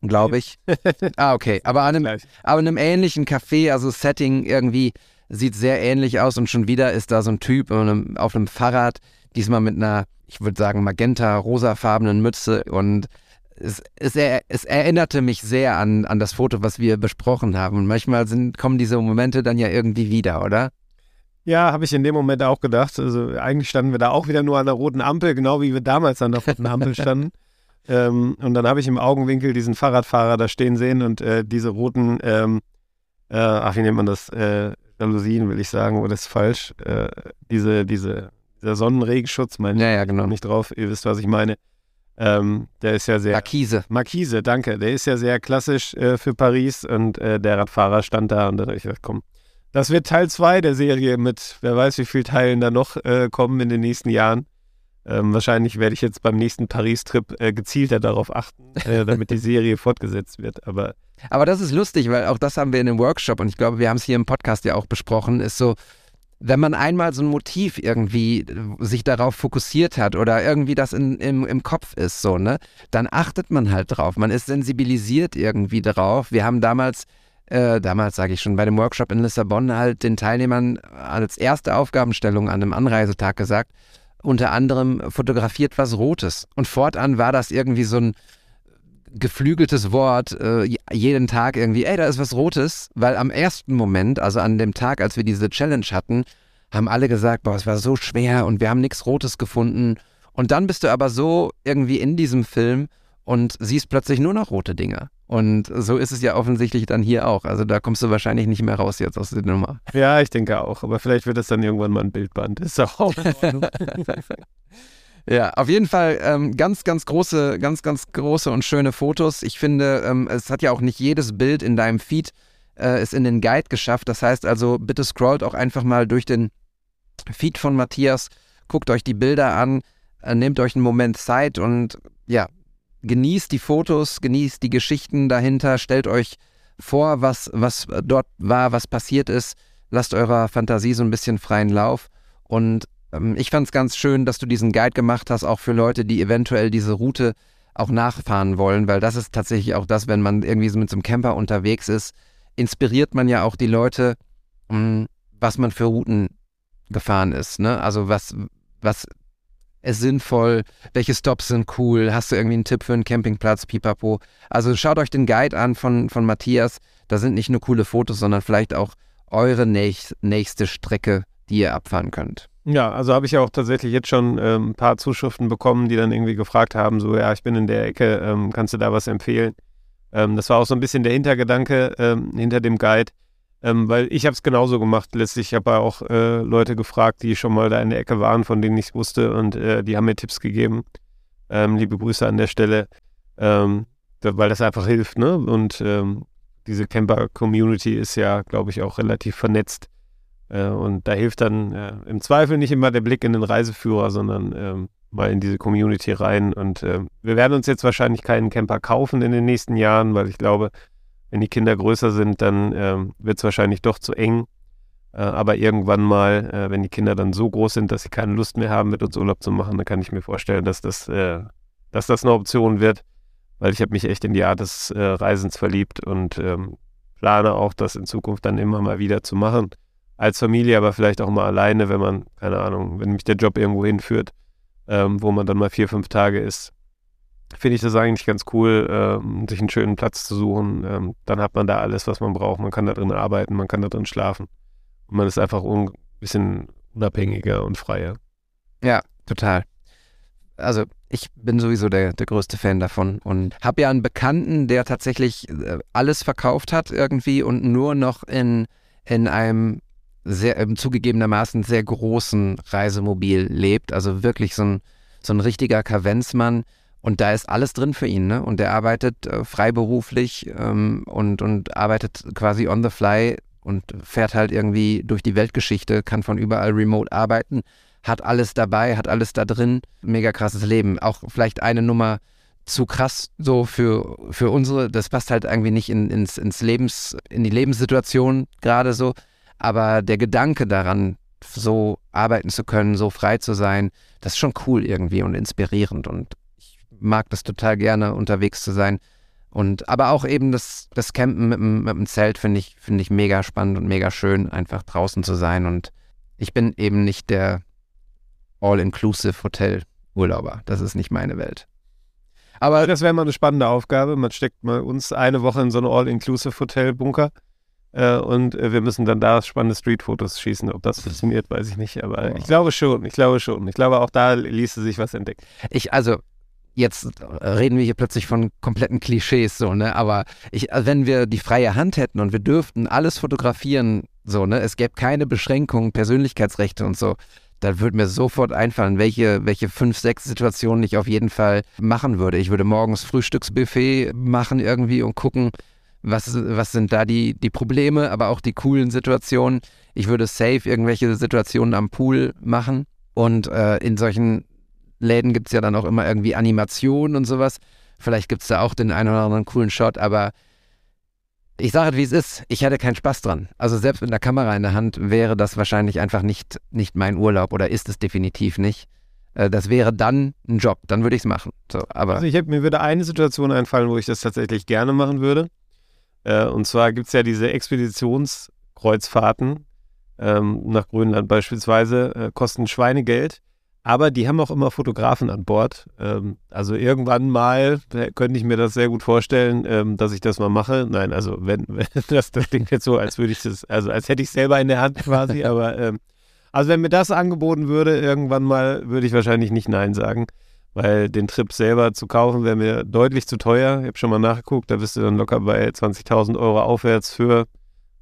glaube ich. ah, okay, aber an einem, aber in einem ähnlichen Café, also Setting irgendwie sieht sehr ähnlich aus. Und schon wieder ist da so ein Typ auf einem Fahrrad, diesmal mit einer, ich würde sagen, magenta-rosafarbenen Mütze und es, es, er, es erinnerte mich sehr an, an das Foto, was wir besprochen haben. Und manchmal sind, kommen diese Momente dann ja irgendwie wieder, oder? Ja, habe ich in dem Moment auch gedacht. Also eigentlich standen wir da auch wieder nur an der roten Ampel, genau wie wir damals an der roten Ampel standen. ähm, und dann habe ich im Augenwinkel diesen Fahrradfahrer da stehen sehen und äh, diese roten, ähm, äh, ach, wie nennt man das? Äh, Jalousien, will ich sagen, oder ist falsch? Äh, diese, diese, dieser Sonnenregenschutz, meine Ja, ja, ich genau. nicht drauf, ihr wisst, was ich meine. Ähm, der ist ja sehr. Markise. Markise, danke. Der ist ja sehr klassisch äh, für Paris und äh, der Radfahrer stand da und dann habe ich komm, das wird Teil 2 der Serie mit wer weiß wie vielen Teilen da noch äh, kommen in den nächsten Jahren. Ähm, wahrscheinlich werde ich jetzt beim nächsten Paris-Trip äh, gezielter darauf achten, äh, damit die Serie fortgesetzt wird. Aber Aber das ist lustig, weil auch das haben wir in dem Workshop und ich glaube, wir haben es hier im Podcast ja auch besprochen, ist so, wenn man einmal so ein Motiv irgendwie äh, sich darauf fokussiert hat oder irgendwie das in, im, im Kopf ist, so, ne, dann achtet man halt drauf. Man ist sensibilisiert irgendwie darauf. Wir haben damals, äh, damals sage ich schon, bei dem Workshop in Lissabon halt den Teilnehmern als erste Aufgabenstellung an einem Anreisetag gesagt, unter anderem fotografiert was Rotes. Und fortan war das irgendwie so ein geflügeltes Wort äh, jeden Tag irgendwie, ey, da ist was Rotes, weil am ersten Moment, also an dem Tag, als wir diese Challenge hatten, haben alle gesagt, boah, es war so schwer und wir haben nichts Rotes gefunden. Und dann bist du aber so irgendwie in diesem Film und siehst plötzlich nur noch rote Dinge. Und so ist es ja offensichtlich dann hier auch. Also da kommst du wahrscheinlich nicht mehr raus jetzt aus der Nummer. ja, ich denke auch. Aber vielleicht wird das dann irgendwann mal ein Bildband. Ist auch. Ja, auf jeden Fall ähm, ganz, ganz große, ganz, ganz große und schöne Fotos. Ich finde, ähm, es hat ja auch nicht jedes Bild in deinem Feed äh, es in den Guide geschafft. Das heißt also, bitte scrollt auch einfach mal durch den Feed von Matthias, guckt euch die Bilder an, äh, nehmt euch einen Moment Zeit und ja, genießt die Fotos, genießt die Geschichten dahinter, stellt euch vor, was, was dort war, was passiert ist. Lasst eurer Fantasie so ein bisschen freien Lauf und ich fand es ganz schön, dass du diesen Guide gemacht hast, auch für Leute, die eventuell diese Route auch nachfahren wollen, weil das ist tatsächlich auch das, wenn man irgendwie so mit so einem Camper unterwegs ist, inspiriert man ja auch die Leute, mh, was man für Routen gefahren ist. Ne? Also was, was ist sinnvoll, welche Stops sind cool, hast du irgendwie einen Tipp für einen Campingplatz, pipapo. Also schaut euch den Guide an von, von Matthias, da sind nicht nur coole Fotos, sondern vielleicht auch eure nächst, nächste Strecke, die ihr abfahren könnt. Ja, also habe ich ja auch tatsächlich jetzt schon ähm, ein paar Zuschriften bekommen, die dann irgendwie gefragt haben, so, ja, ich bin in der Ecke, ähm, kannst du da was empfehlen? Ähm, das war auch so ein bisschen der Hintergedanke ähm, hinter dem Guide, ähm, weil ich habe es genauso gemacht letztlich. Ich habe ja auch äh, Leute gefragt, die schon mal da in der Ecke waren, von denen ich wusste und äh, die haben mir Tipps gegeben. Ähm, liebe Grüße an der Stelle, weil das einfach hilft, ne? Und diese Camper-Community ist ja, glaube ich, auch relativ vernetzt. Äh, und da hilft dann äh, im Zweifel nicht immer der Blick in den Reiseführer, sondern ähm, mal in diese Community rein. Und äh, wir werden uns jetzt wahrscheinlich keinen Camper kaufen in den nächsten Jahren, weil ich glaube, wenn die Kinder größer sind, dann äh, wird es wahrscheinlich doch zu eng. Äh, aber irgendwann mal, äh, wenn die Kinder dann so groß sind, dass sie keine Lust mehr haben, mit uns Urlaub zu machen, dann kann ich mir vorstellen, dass das, dass das eine Option wird, weil ich habe mich echt in die Art des Reisens verliebt und ähm, plane auch, das in Zukunft dann immer mal wieder zu machen. Als Familie, aber vielleicht auch mal alleine, wenn man, keine Ahnung, wenn mich der Job irgendwo hinführt, ähm, wo man dann mal vier, fünf Tage ist. Finde ich das eigentlich ganz cool, ähm, sich einen schönen Platz zu suchen. Ähm, dann hat man da alles, was man braucht. Man kann da drin arbeiten, man kann da drin schlafen. Und man ist einfach ein bisschen unabhängiger und freier. Ja, total. Also ich bin sowieso der, der größte Fan davon und habe ja einen Bekannten, der tatsächlich äh, alles verkauft hat irgendwie und nur noch in, in einem sehr ähm, zugegebenermaßen sehr großen Reisemobil lebt. Also wirklich so ein, so ein richtiger Kavenzmann. Und da ist alles drin für ihn, ne? Und der arbeitet äh, freiberuflich ähm, und, und arbeitet quasi on the fly und fährt halt irgendwie durch die Weltgeschichte, kann von überall remote arbeiten, hat alles dabei, hat alles da drin. Mega krasses Leben. Auch vielleicht eine Nummer zu krass so für, für unsere, das passt halt irgendwie nicht in, ins, ins Lebens, in die Lebenssituation gerade so. Aber der Gedanke daran, so arbeiten zu können, so frei zu sein, das ist schon cool irgendwie und inspirierend. Und ich mag das total gerne, unterwegs zu sein. Und aber auch eben das, das Campen mit dem, mit dem Zelt finde ich, finde ich mega spannend und mega schön, einfach draußen zu sein. Und ich bin eben nicht der All-Inclusive Hotel-Urlauber. Das ist nicht meine Welt. Aber das wäre mal eine spannende Aufgabe. Man steckt mal uns eine Woche in so eine All-Inclusive Hotel-Bunker äh, und äh, wir müssen dann da spannende Street-Fotos schießen. Ob das funktioniert, weiß ich nicht. Aber ich glaube schon, ich glaube schon. Ich glaube, auch da ließe sich was entdecken. Ich, also, jetzt reden wir hier plötzlich von kompletten Klischees, so, ne? Aber ich, also wenn wir die freie Hand hätten und wir dürften alles fotografieren, so, ne? Es gäbe keine Beschränkungen, Persönlichkeitsrechte und so, da würde mir sofort einfallen, welche, welche fünf, sechs Situationen ich auf jeden Fall machen würde. Ich würde morgens Frühstücksbuffet machen irgendwie und gucken, was, was sind da die, die Probleme, aber auch die coolen Situationen. Ich würde safe irgendwelche Situationen am Pool machen. Und äh, in solchen Läden gibt es ja dann auch immer irgendwie Animationen und sowas. Vielleicht gibt es da auch den einen oder anderen coolen Shot, aber ich sage es, wie es ist. Ich hätte keinen Spaß dran. Also selbst mit einer Kamera in der Hand wäre das wahrscheinlich einfach nicht, nicht mein Urlaub oder ist es definitiv nicht. Äh, das wäre dann ein Job, dann würde ich es machen. So, aber also ich hab, mir würde eine Situation einfallen, wo ich das tatsächlich gerne machen würde. Äh, und zwar gibt es ja diese Expeditionskreuzfahrten ähm, nach Grönland beispielsweise, äh, kosten Schweinegeld. Aber die haben auch immer Fotografen an Bord. Ähm, also irgendwann mal könnte ich mir das sehr gut vorstellen, ähm, dass ich das mal mache. Nein, also wenn, wenn das, das klingt jetzt so, als würde ich das, also als hätte ich es selber in der Hand quasi, aber ähm, also wenn mir das angeboten würde, irgendwann mal, würde ich wahrscheinlich nicht Nein sagen weil den Trip selber zu kaufen wäre mir deutlich zu teuer. Ich habe schon mal nachgeguckt, da bist du dann locker bei 20.000 Euro aufwärts für,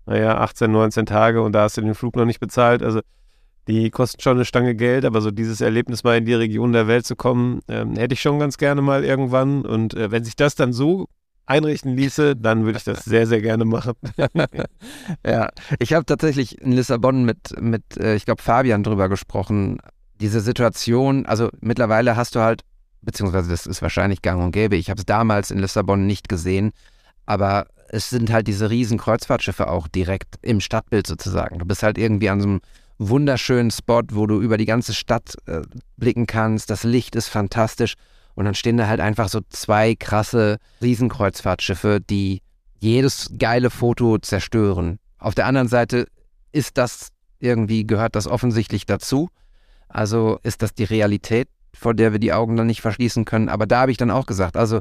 naja, 18, 19 Tage und da hast du den Flug noch nicht bezahlt. Also die kosten schon eine Stange Geld, aber so dieses Erlebnis mal in die Region der Welt zu kommen, ähm, hätte ich schon ganz gerne mal irgendwann. Und äh, wenn sich das dann so einrichten ließe, dann würde ich das sehr, sehr gerne machen. ja, ich habe tatsächlich in Lissabon mit, mit äh, ich glaube, Fabian drüber gesprochen, diese Situation, also mittlerweile hast du halt, beziehungsweise das ist wahrscheinlich gang und gäbe, ich habe es damals in Lissabon nicht gesehen, aber es sind halt diese riesen Kreuzfahrtschiffe auch direkt im Stadtbild sozusagen. Du bist halt irgendwie an so einem wunderschönen Spot, wo du über die ganze Stadt äh, blicken kannst. Das Licht ist fantastisch. Und dann stehen da halt einfach so zwei krasse Riesenkreuzfahrtschiffe, die jedes geile Foto zerstören. Auf der anderen Seite ist das irgendwie, gehört das offensichtlich dazu. Also ist das die Realität, vor der wir die Augen dann nicht verschließen können. Aber da habe ich dann auch gesagt, also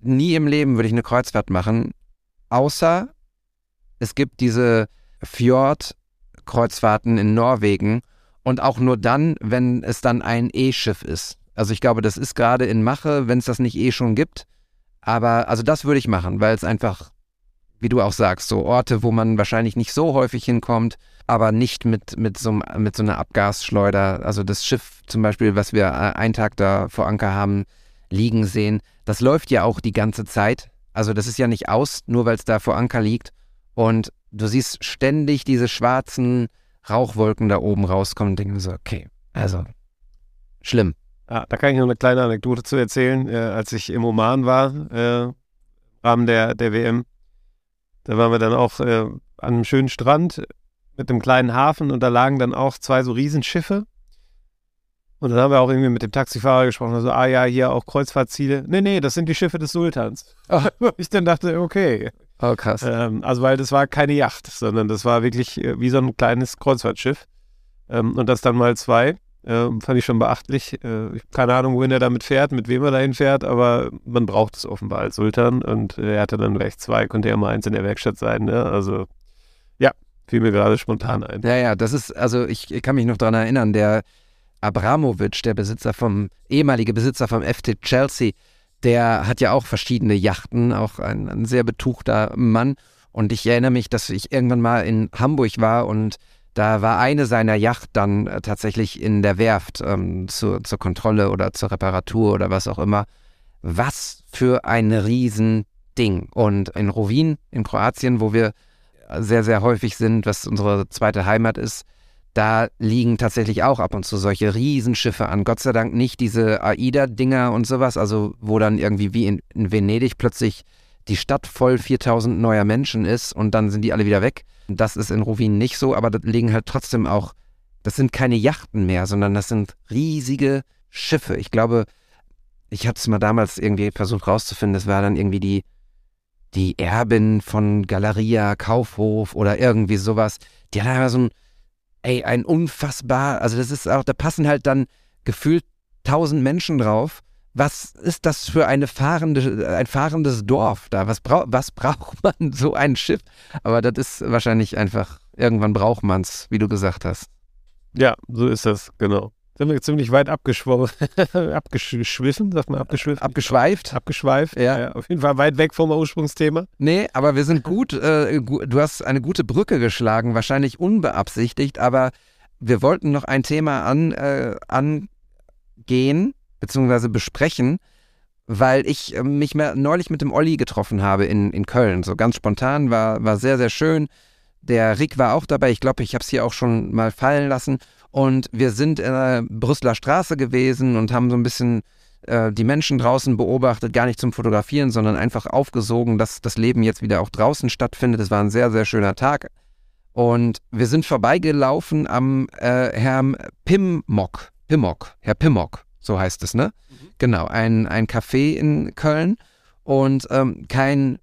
nie im Leben würde ich eine Kreuzfahrt machen, außer es gibt diese Fjord-Kreuzfahrten in Norwegen und auch nur dann, wenn es dann ein E-Schiff ist. Also ich glaube, das ist gerade in Mache, wenn es das nicht eh schon gibt. Aber also das würde ich machen, weil es einfach, wie du auch sagst, so Orte, wo man wahrscheinlich nicht so häufig hinkommt, aber nicht mit, mit, so, mit so einer Abgasschleuder. Also das Schiff zum Beispiel, was wir äh, einen Tag da vor Anker haben liegen sehen, das läuft ja auch die ganze Zeit. Also das ist ja nicht aus, nur weil es da vor Anker liegt. Und du siehst ständig diese schwarzen Rauchwolken da oben rauskommen und denkst so, okay, also schlimm. Ah, da kann ich noch eine kleine Anekdote zu erzählen. Äh, als ich im Oman war, äh, im Rahmen der, der WM, da waren wir dann auch äh, an einem schönen Strand mit einem kleinen Hafen und da lagen dann auch zwei so Riesenschiffe. Und dann haben wir auch irgendwie mit dem Taxifahrer gesprochen, also, ah ja, hier auch Kreuzfahrtziele. Nee, nee, das sind die Schiffe des Sultans. ich dann dachte, okay. Oh, krass. Ähm, also, weil das war keine Yacht, sondern das war wirklich äh, wie so ein kleines Kreuzfahrtschiff. Ähm, und das dann mal zwei. Ähm, fand ich schon beachtlich. Äh, ich keine Ahnung, wohin er damit fährt, mit wem er dahin fährt, aber man braucht es offenbar als Sultan und er hatte dann gleich zwei, konnte ja mal eins in der Werkstatt sein. Ne? Also, ja, fiel mir gerade spontan ein. Ja, ja, das ist, also ich, ich kann mich noch daran erinnern, der Abramovic, der Besitzer vom, ehemalige Besitzer vom FC Chelsea, der hat ja auch verschiedene Yachten, auch ein, ein sehr betuchter Mann. Und ich erinnere mich, dass ich irgendwann mal in Hamburg war und da war eine seiner Yacht dann äh, tatsächlich in der Werft ähm, zu, zur Kontrolle oder zur Reparatur oder was auch immer. Was für ein Riesending. Und in Rovin in Kroatien, wo wir sehr, sehr häufig sind, was unsere zweite Heimat ist, da liegen tatsächlich auch ab und zu solche Riesenschiffe an. Gott sei Dank nicht diese AIDA-Dinger und sowas, also wo dann irgendwie wie in, in, Venedig plötzlich die Stadt voll 4000 neuer Menschen ist und dann sind die alle wieder weg. Das ist in Rovin nicht so, aber da liegen halt trotzdem auch, das sind keine Yachten mehr, sondern das sind riesige Schiffe. Ich glaube, ich habe es mal damals irgendwie versucht rauszufinden, das war dann irgendwie die, die Erbin von Galeria, Kaufhof oder irgendwie sowas. Die hat einfach so ein ey, ein unfassbar, also das ist auch, da passen halt dann gefühlt tausend Menschen drauf. Was ist das für eine fahrende, ein fahrendes Dorf da? Was, brau was braucht man so ein Schiff? Aber das ist wahrscheinlich einfach, irgendwann braucht man es, wie du gesagt hast. Ja, so ist das, genau sind wir ziemlich weit abgeschwommen, abgeschwiffen, sagt man abgeschwiffen? Abgeschweift. Abgeschweift, ja. ja. Auf jeden Fall weit weg vom Ursprungsthema. Nee, aber wir sind gut, äh, gu du hast eine gute Brücke geschlagen, wahrscheinlich unbeabsichtigt, aber wir wollten noch ein Thema an, äh, angehen, beziehungsweise besprechen, weil ich äh, mich mehr, neulich mit dem Olli getroffen habe in, in Köln. So ganz spontan, war, war sehr, sehr schön. Der Rick war auch dabei. Ich glaube, ich habe es hier auch schon mal fallen lassen. Und wir sind in der Brüsseler Straße gewesen und haben so ein bisschen äh, die Menschen draußen beobachtet, gar nicht zum Fotografieren, sondern einfach aufgesogen, dass das Leben jetzt wieder auch draußen stattfindet. Es war ein sehr, sehr schöner Tag. Und wir sind vorbeigelaufen am äh, Herrn Pimmock. Pimmock, Herr Pimmock, so heißt es, ne? Mhm. Genau, ein, ein Café in Köln und ähm, kein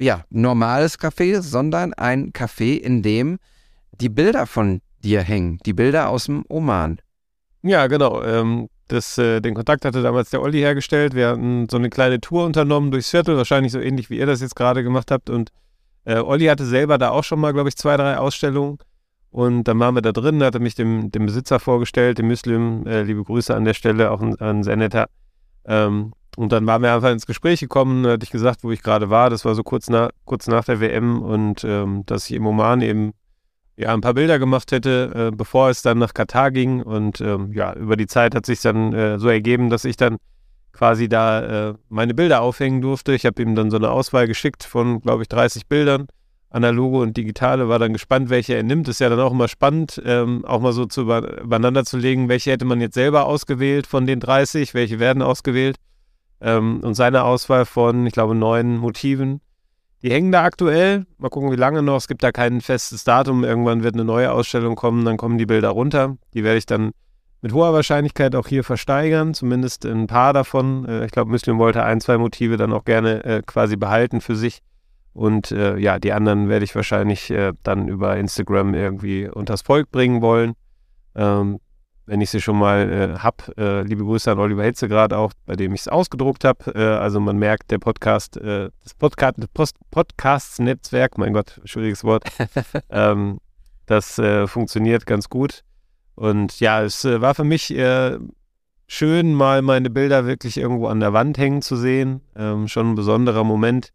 ja, normales Café, sondern ein Café, in dem die Bilder von dir hängen. Die Bilder aus dem Oman. Ja, genau. Ähm, das, äh, den Kontakt hatte damals der Olli hergestellt. Wir hatten so eine kleine Tour unternommen durchs Viertel, wahrscheinlich so ähnlich wie ihr das jetzt gerade gemacht habt. Und äh, Olli hatte selber da auch schon mal, glaube ich, zwei, drei Ausstellungen. Und dann waren wir da drin, hatte mich dem, dem Besitzer vorgestellt, dem Muslim, äh, liebe Grüße an der Stelle, auch ein sehr netter. Ähm, und dann waren wir einfach ins Gespräch gekommen, da hatte ich gesagt, wo ich gerade war. Das war so kurz, na, kurz nach der WM und ähm, dass ich im Oman eben ja, ein paar Bilder gemacht hätte, äh, bevor es dann nach Katar ging. Und ähm, ja, über die Zeit hat sich dann äh, so ergeben, dass ich dann quasi da äh, meine Bilder aufhängen durfte. Ich habe ihm dann so eine Auswahl geschickt von, glaube ich, 30 Bildern, analoge und digitale. War dann gespannt, welche er nimmt. Ist ja dann auch immer spannend, ähm, auch mal so zu über übereinander zu legen, welche hätte man jetzt selber ausgewählt von den 30, welche werden ausgewählt. Ähm, und seine Auswahl von, ich glaube, neun Motiven die hängen da aktuell. Mal gucken, wie lange noch. Es gibt da kein festes Datum. Irgendwann wird eine neue Ausstellung kommen, dann kommen die Bilder runter. Die werde ich dann mit hoher Wahrscheinlichkeit auch hier versteigern, zumindest ein paar davon. Äh, ich glaube, Muslim wollte ein, zwei Motive dann auch gerne äh, quasi behalten für sich. Und äh, ja, die anderen werde ich wahrscheinlich dann über Instagram irgendwie unters Volk bringen wollen. Wenn ich sie schon mal äh, habe. Äh, liebe Grüße an Oliver Hetze gerade auch, bei dem ich es ausgedruckt habe. Äh, also man merkt, der Podcast, äh, das Podcast, Podcasts-Netzwerk, mein Gott, schwieriges Wort, ähm, das äh, funktioniert ganz gut. Und ja, es äh, war für mich schön, mal meine Bilder wirklich irgendwo an der Wand hängen zu sehen. Ähm, schon ein besonderer Moment.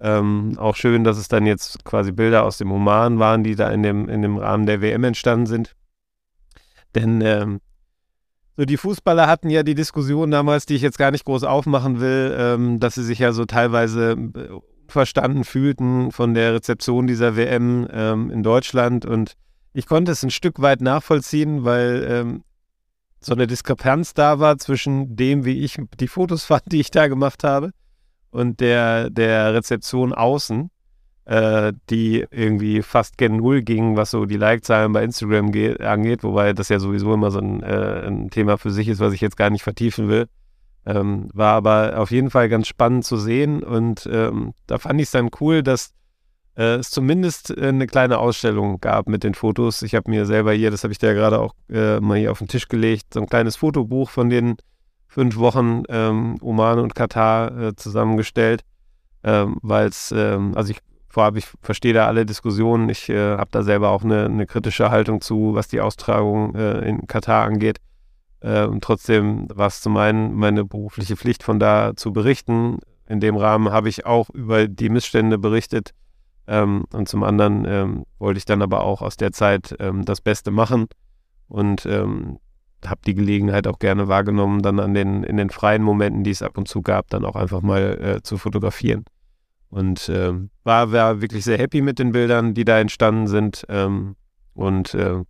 Ähm, auch schön, dass es dann jetzt quasi Bilder aus dem Oman waren, die da in dem, in dem Rahmen der WM entstanden sind. Denn ähm, so die Fußballer hatten ja die Diskussion damals, die ich jetzt gar nicht groß aufmachen will, ähm, dass sie sich ja so teilweise äh, verstanden fühlten von der Rezeption dieser WM ähm, in Deutschland. Und ich konnte es ein Stück weit nachvollziehen, weil ähm, so eine Diskrepanz da war zwischen dem, wie ich die Fotos fand, die ich da gemacht habe, und der, der Rezeption außen, äh, die irgendwie fast gen Null ging, was so die Like-Zahlen bei Instagram angeht, wobei das ja sowieso immer so ein, äh, ein, Thema für sich ist, was ich jetzt gar nicht vertiefen will. Ähm, war aber auf jeden Fall ganz spannend zu sehen und ähm, da fand ich es dann cool, dass äh, es zumindest äh, eine kleine Ausstellung gab mit den Fotos. Ich habe mir selber hier, das habe ich dir ja gerade auch äh, mal hier auf den Tisch gelegt, so ein kleines Fotobuch von den fünf Wochen ähm, Oman und Katar äh, zusammengestellt, ähm, weil es, ähm, also ich vorab, ich verstehe da alle Diskussionen. Ich äh, habe da selber auch eine, eine, kritische Haltung zu, was die Austragung äh, in Katar angeht. Äh, und trotzdem war es zum einen meine berufliche Pflicht, von da zu berichten. In dem Rahmen habe ich auch über die Missstände berichtet. Ähm, und zum anderen ähm, wollte ich dann aber auch aus der Zeit ähm, das Beste machen. Und ähm, habe die Gelegenheit auch gerne wahrgenommen, dann an den, in den freien Momenten, die es ab und zu gab, dann auch einfach mal äh, zu fotografieren. Und äh, war, war wirklich sehr happy mit den Bildern, die da entstanden sind. Ähm, und äh,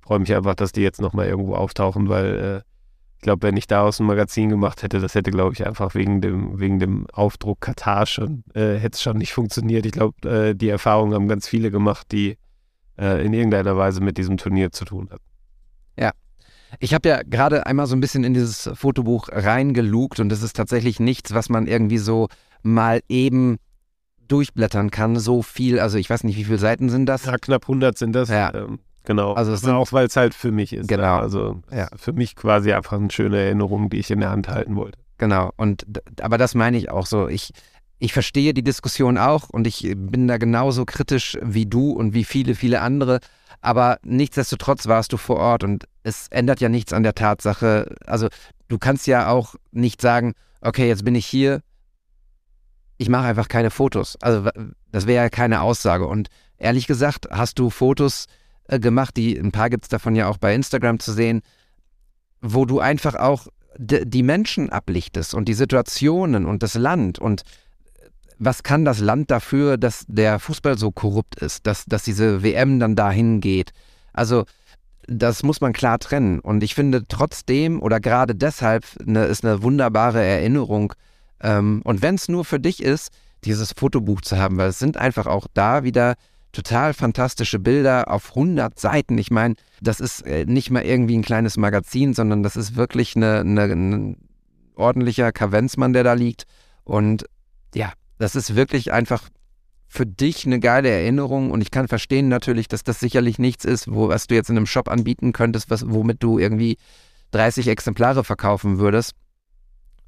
freue mich einfach, dass die jetzt nochmal irgendwo auftauchen, weil äh, ich glaube, wenn ich daraus ein Magazin gemacht hätte, das hätte, glaube ich, einfach wegen dem, wegen dem Aufdruck Katar schon, äh, hätte es schon nicht funktioniert. Ich glaube, äh, die Erfahrungen haben ganz viele gemacht, die äh, in irgendeiner Weise mit diesem Turnier zu tun hatten. Ja, ich habe ja gerade einmal so ein bisschen in dieses Fotobuch reingelugt und es ist tatsächlich nichts, was man irgendwie so mal eben durchblättern kann. So viel, also ich weiß nicht, wie viele Seiten sind das? Ja, knapp 100 sind das. Ja. Ähm, genau. Also es sind, auch, weil es halt für mich ist. Genau. Ja. Also ja. für mich quasi einfach eine schöne Erinnerung, die ich in der Hand halten wollte. Genau. Und aber das meine ich auch so. Ich ich verstehe die Diskussion auch und ich bin da genauso kritisch wie du und wie viele, viele andere. Aber nichtsdestotrotz warst du vor Ort und es ändert ja nichts an der Tatsache. Also du kannst ja auch nicht sagen, okay, jetzt bin ich hier, ich mache einfach keine Fotos. Also das wäre ja keine Aussage. Und ehrlich gesagt, hast du Fotos äh, gemacht, die ein paar gibt es davon ja auch bei Instagram zu sehen, wo du einfach auch die Menschen ablichtest und die Situationen und das Land und was kann das Land dafür, dass der Fußball so korrupt ist, dass, dass diese WM dann dahin geht? Also, das muss man klar trennen. Und ich finde trotzdem oder gerade deshalb eine, ist eine wunderbare Erinnerung. Ähm, und wenn es nur für dich ist, dieses Fotobuch zu haben, weil es sind einfach auch da wieder total fantastische Bilder auf 100 Seiten. Ich meine, das ist äh, nicht mal irgendwie ein kleines Magazin, sondern das ist wirklich eine, eine, ein ordentlicher Kavenzmann, der da liegt. Und ja, das ist wirklich einfach für dich eine geile Erinnerung und ich kann verstehen natürlich, dass das sicherlich nichts ist, wo, was du jetzt in einem Shop anbieten könntest, was, womit du irgendwie 30 Exemplare verkaufen würdest,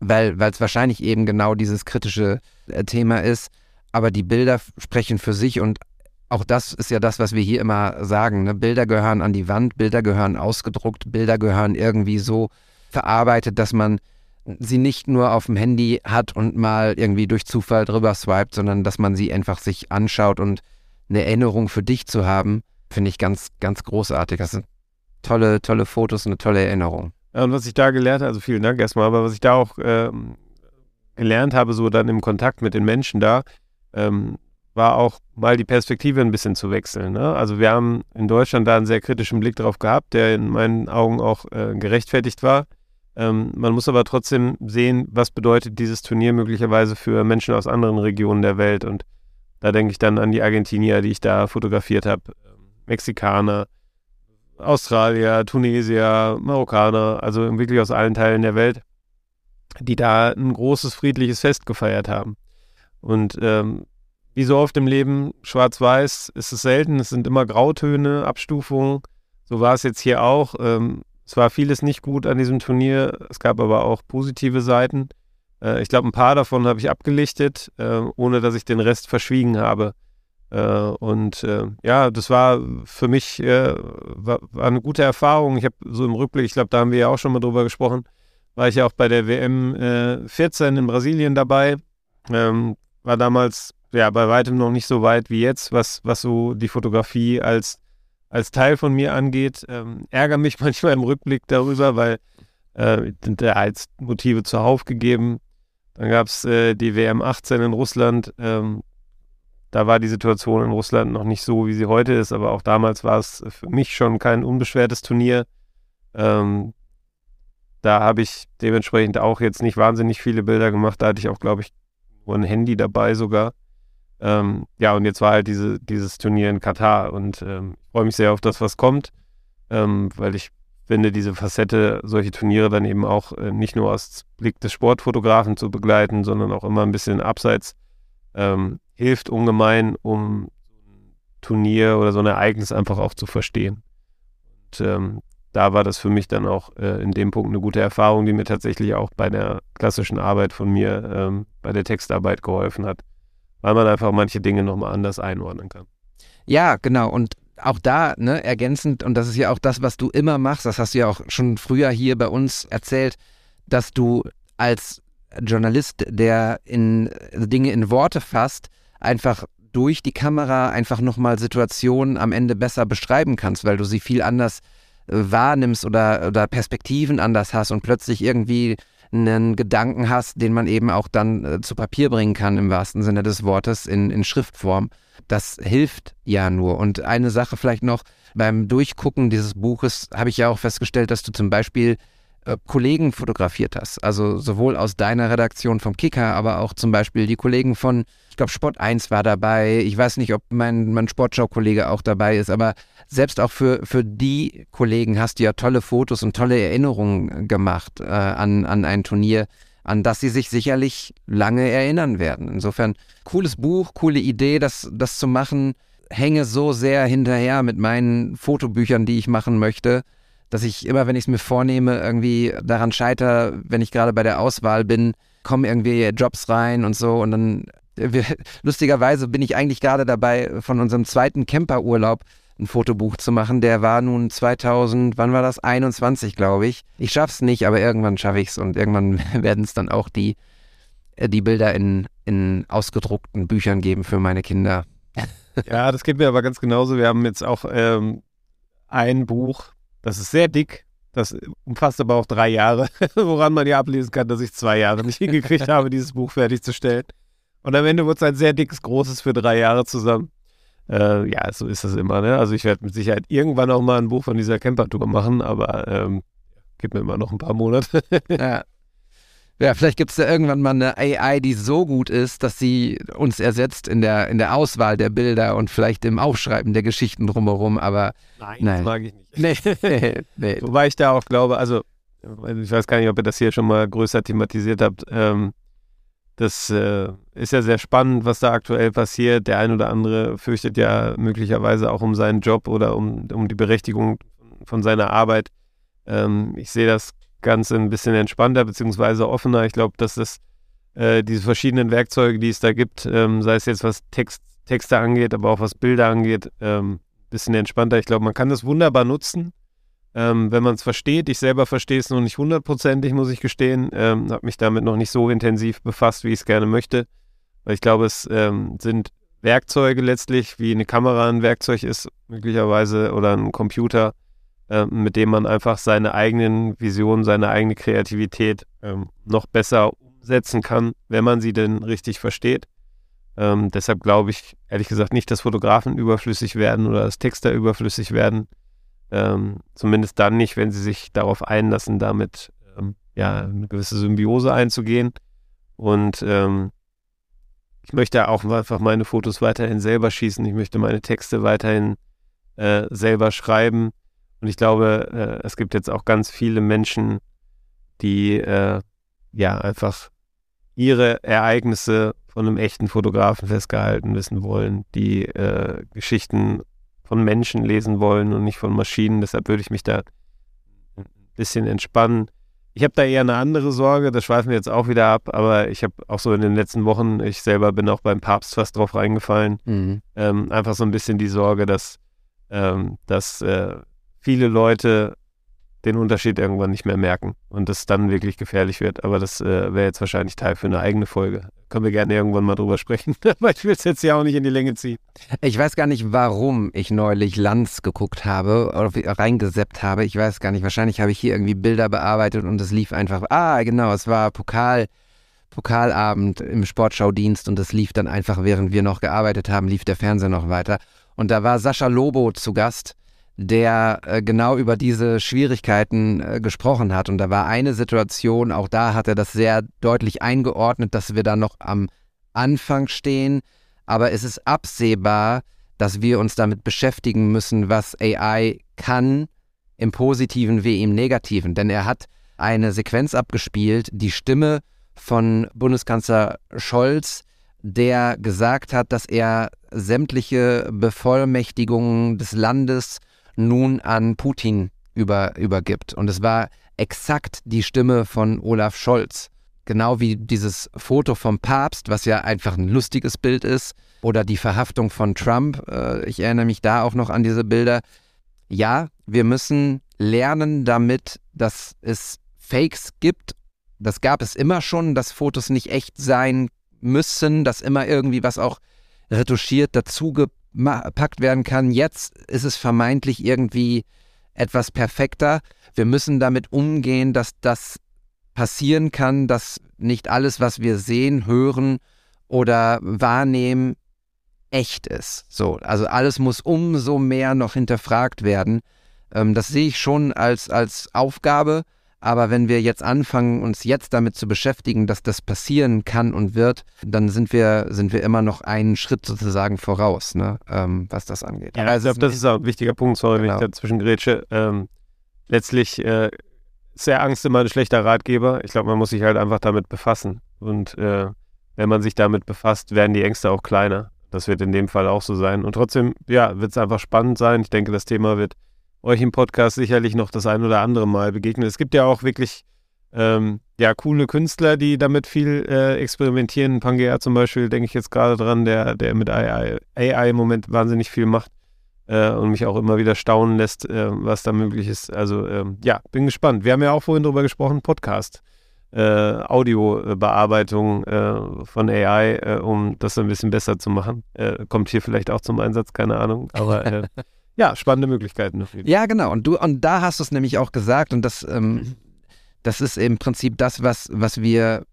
weil es wahrscheinlich eben genau dieses kritische äh, Thema ist. Aber die Bilder sprechen für sich und auch das ist ja das, was wir hier immer sagen. Ne? Bilder gehören an die Wand, Bilder gehören ausgedruckt, Bilder gehören irgendwie so verarbeitet, dass man sie nicht nur auf dem Handy hat und mal irgendwie durch Zufall drüber swiped, sondern dass man sie einfach sich anschaut und eine Erinnerung für dich zu haben, finde ich ganz, ganz großartig. Das sind tolle, tolle Fotos eine tolle Erinnerung. Und was ich da gelernt habe, also vielen Dank erstmal, aber was ich da auch ähm, gelernt habe, so dann im Kontakt mit den Menschen da, ähm, war auch mal die Perspektive ein bisschen zu wechseln. Ne? Also wir haben in Deutschland da einen sehr kritischen Blick drauf gehabt, der in meinen Augen auch äh, gerechtfertigt war. Ähm, man muss aber trotzdem sehen, was bedeutet dieses Turnier möglicherweise für Menschen aus anderen Regionen der Welt. Und da denke ich dann an die Argentinier, die ich da fotografiert habe, Mexikaner, Australier, Tunesier, Marokkaner, also wirklich aus allen Teilen der Welt, die da ein großes friedliches Fest gefeiert haben. Und ähm, wie so oft im Leben, schwarz-weiß ist es selten, es sind immer Grautöne, Abstufungen. So war es jetzt hier auch. Ähm, es war vieles nicht gut an diesem Turnier, es gab aber auch positive Seiten. Äh, ich glaube, ein paar davon habe ich abgelichtet, äh, ohne dass ich den Rest verschwiegen habe. Äh, und äh, ja, das war für mich äh, war, war, eine gute Erfahrung. Ich habe so im Rückblick, ich glaube, da haben wir ja auch schon mal drüber gesprochen, war ich ja auch bei der WM 14 äh, in Brasilien dabei. Ähm, war damals ja bei weitem noch nicht so weit wie jetzt, was, was so die Fotografie als als Teil von mir angeht. Ähm, ärgere mich manchmal im Rückblick darüber, weil äh, der als Motive zuhauf gegeben. Dann gab es äh, die WM 18 in Russland. Ähm, da war die Situation in Russland noch nicht so, wie sie heute ist, aber auch damals war es für mich schon kein unbeschwertes Turnier. Ähm, da habe ich dementsprechend auch jetzt nicht wahnsinnig viele Bilder gemacht. Da hatte ich auch, glaube ich, nur ein Handy dabei sogar. Ähm, ja, und jetzt war halt diese, dieses Turnier in Katar und ähm, ich freue mich sehr auf das, was kommt, ähm, weil ich finde, diese Facette, solche Turniere dann eben auch äh, nicht nur aus Blick des Sportfotografen zu begleiten, sondern auch immer ein bisschen abseits, ähm, hilft ungemein, um ein Turnier oder so ein Ereignis einfach auch zu verstehen. Und ähm, da war das für mich dann auch äh, in dem Punkt eine gute Erfahrung, die mir tatsächlich auch bei der klassischen Arbeit von mir, ähm, bei der Textarbeit geholfen hat, weil man einfach manche Dinge nochmal anders einordnen kann. Ja, genau. Und auch da, ne, ergänzend, und das ist ja auch das, was du immer machst, das hast du ja auch schon früher hier bei uns erzählt, dass du als Journalist, der in Dinge in Worte fasst, einfach durch die Kamera einfach nochmal Situationen am Ende besser beschreiben kannst, weil du sie viel anders wahrnimmst oder, oder Perspektiven anders hast und plötzlich irgendwie einen Gedanken hast, den man eben auch dann äh, zu Papier bringen kann, im wahrsten Sinne des Wortes, in, in Schriftform. Das hilft ja nur. Und eine Sache vielleicht noch, beim Durchgucken dieses Buches habe ich ja auch festgestellt, dass du zum Beispiel äh, Kollegen fotografiert hast. Also sowohl aus deiner Redaktion vom Kicker, aber auch zum Beispiel die Kollegen von, ich glaube, Sport 1 war dabei. Ich weiß nicht, ob mein, mein Sportschau-Kollege auch dabei ist, aber selbst auch für, für die Kollegen hast du ja tolle Fotos und tolle Erinnerungen gemacht äh, an, an ein Turnier, an das sie sich sicherlich lange erinnern werden. Insofern, cooles Buch, coole Idee, das, das zu machen. Hänge so sehr hinterher mit meinen Fotobüchern, die ich machen möchte, dass ich immer, wenn ich es mir vornehme, irgendwie daran scheiter, wenn ich gerade bei der Auswahl bin, kommen irgendwie Jobs rein und so und dann wir, lustigerweise bin ich eigentlich gerade dabei, von unserem zweiten Camperurlaub ein Fotobuch zu machen. Der war nun 2000, wann war das? 21, glaube ich. Ich schaff's nicht, aber irgendwann schaffe ich's und irgendwann werden es dann auch die, äh, die Bilder in, in ausgedruckten Büchern geben für meine Kinder. Ja, das geht mir aber ganz genauso. Wir haben jetzt auch ähm, ein Buch, das ist sehr dick. Das umfasst aber auch drei Jahre, woran man ja ablesen kann, dass ich zwei Jahre nicht hingekriegt habe, dieses Buch fertigzustellen. Und am Ende wurde es ein sehr dickes, großes für drei Jahre zusammen. Äh, ja, so ist das immer. Ne? Also ich werde mit Sicherheit irgendwann auch mal ein Buch von dieser Camper-Tour machen, aber ähm, gibt mir immer noch ein paar Monate. ja. Ja, vielleicht gibt es da irgendwann mal eine AI, die so gut ist, dass sie uns ersetzt in der, in der Auswahl der Bilder und vielleicht im Aufschreiben der Geschichten drumherum, aber. Nein, nein. das mag ich nicht. Nee, nee. Wobei ich da auch glaube, also, ich weiß gar nicht, ob ihr das hier schon mal größer thematisiert habt. Ähm, das äh, ist ja sehr spannend, was da aktuell passiert. Der ein oder andere fürchtet ja möglicherweise auch um seinen Job oder um, um die Berechtigung von seiner Arbeit. Ähm, ich sehe das Ganze ein bisschen entspannter beziehungsweise offener. Ich glaube, dass das äh, diese verschiedenen Werkzeuge, die es da gibt, ähm, sei es jetzt was Text, Texte angeht, aber auch was Bilder angeht, ein ähm, bisschen entspannter. Ich glaube, man kann das wunderbar nutzen ähm, wenn man es versteht. Ich selber verstehe es noch nicht hundertprozentig, muss ich gestehen. Ähm, habe mich damit noch nicht so intensiv befasst, wie ich es gerne möchte. Weil ich glaube, es ähm, sind Werkzeuge letztlich, wie eine Kamera ein Werkzeug ist, möglicherweise, oder ein Computer, äh, mit dem man einfach seine eigenen Visionen, seine eigene Kreativität ähm, noch besser umsetzen kann, wenn man sie denn richtig versteht. Ähm, deshalb glaube ich, ehrlich gesagt, nicht, dass Fotografen überflüssig werden oder dass Texter überflüssig werden. Ähm, zumindest dann nicht, wenn sie sich darauf einlassen, damit ähm, ja eine gewisse Symbiose einzugehen. Und ähm, ich möchte auch einfach meine Fotos weiterhin selber schießen. Ich möchte meine Texte weiterhin äh, selber schreiben. Und ich glaube, äh, es gibt jetzt auch ganz viele Menschen, die äh, ja einfach ihre Ereignisse von einem echten Fotografen festgehalten wissen wollen, die äh, Geschichten von Menschen lesen wollen und nicht von Maschinen. Deshalb würde ich mich da ein bisschen entspannen. Ich habe da eher eine andere Sorge, das schweifen wir jetzt auch wieder ab, aber ich habe auch so in den letzten Wochen, ich selber bin auch beim Papst fast drauf reingefallen, mhm. ähm, einfach so ein bisschen die Sorge, dass, ähm, dass äh, viele Leute den Unterschied irgendwann nicht mehr merken und das dann wirklich gefährlich wird. Aber das äh, wäre jetzt wahrscheinlich Teil für eine eigene Folge. Können wir gerne irgendwann mal drüber sprechen. Aber ich will es jetzt ja auch nicht in die Länge ziehen. Ich weiß gar nicht, warum ich neulich Lanz geguckt habe oder reingeseppt habe. Ich weiß gar nicht. Wahrscheinlich habe ich hier irgendwie Bilder bearbeitet und es lief einfach. Ah, genau, es war Pokal. Pokalabend im Sportschaudienst und das lief dann einfach, während wir noch gearbeitet haben, lief der Fernseher noch weiter. Und da war Sascha Lobo zu Gast, der äh, genau über diese Schwierigkeiten äh, gesprochen hat. Und da war eine Situation, auch da hat er das sehr deutlich eingeordnet, dass wir da noch am Anfang stehen. Aber es ist absehbar, dass wir uns damit beschäftigen müssen, was AI kann, im positiven wie im negativen. Denn er hat eine Sequenz abgespielt, die Stimme von Bundeskanzler Scholz, der gesagt hat, dass er sämtliche Bevollmächtigungen des Landes nun an Putin über, übergibt. Und es war exakt die Stimme von Olaf Scholz. Genau wie dieses Foto vom Papst, was ja einfach ein lustiges Bild ist, oder die Verhaftung von Trump. Äh, ich erinnere mich da auch noch an diese Bilder. Ja, wir müssen lernen damit, dass es Fakes gibt. Das gab es immer schon, dass Fotos nicht echt sein müssen, dass immer irgendwie was auch retuschiert dazugepackt werden kann. Jetzt ist es vermeintlich irgendwie etwas perfekter. Wir müssen damit umgehen, dass das passieren kann, dass nicht alles, was wir sehen, hören oder wahrnehmen, echt ist. So, also alles muss umso mehr noch hinterfragt werden. Ähm, das sehe ich schon als, als Aufgabe. Aber wenn wir jetzt anfangen, uns jetzt damit zu beschäftigen, dass das passieren kann und wird, dann sind wir, sind wir immer noch einen Schritt sozusagen voraus, ne, ähm, was das angeht. Ja, also das ist auch ein wichtiger Punkt, sorry, Genau. wenn ich dazwischen grätsche. Ähm, letztlich äh, ist ja Angst immer ein schlechter Ratgeber. Ich glaube, man muss sich halt einfach damit befassen. Und äh, wenn man sich damit befasst, werden die Ängste auch kleiner. Das wird in dem Fall auch so sein. Und trotzdem, ja, wird es einfach spannend sein. Ich denke, das Thema wird euch im Podcast sicherlich noch das ein oder andere Mal begegnen. Es gibt ja auch wirklich ähm, ja, coole Künstler, die damit viel äh, experimentieren. Pangea zum Beispiel, denke ich jetzt gerade dran, der, der mit AI, AI im Moment wahnsinnig viel macht äh, und mich auch immer wieder staunen lässt, äh, was da möglich ist. Also ähm, ja, bin gespannt. Wir haben ja auch vorhin drüber gesprochen, Podcast. Äh, Audiobearbeitung äh, von AI, äh, um das ein bisschen besser zu machen. Kommt hier vielleicht auch zum Einsatz, keine Ahnung. Aber ja, spannende Möglichkeiten. Ja, genau. Und du, und da hast du es nämlich auch gesagt, und das, ähm, das ist im Prinzip das, was, was wir,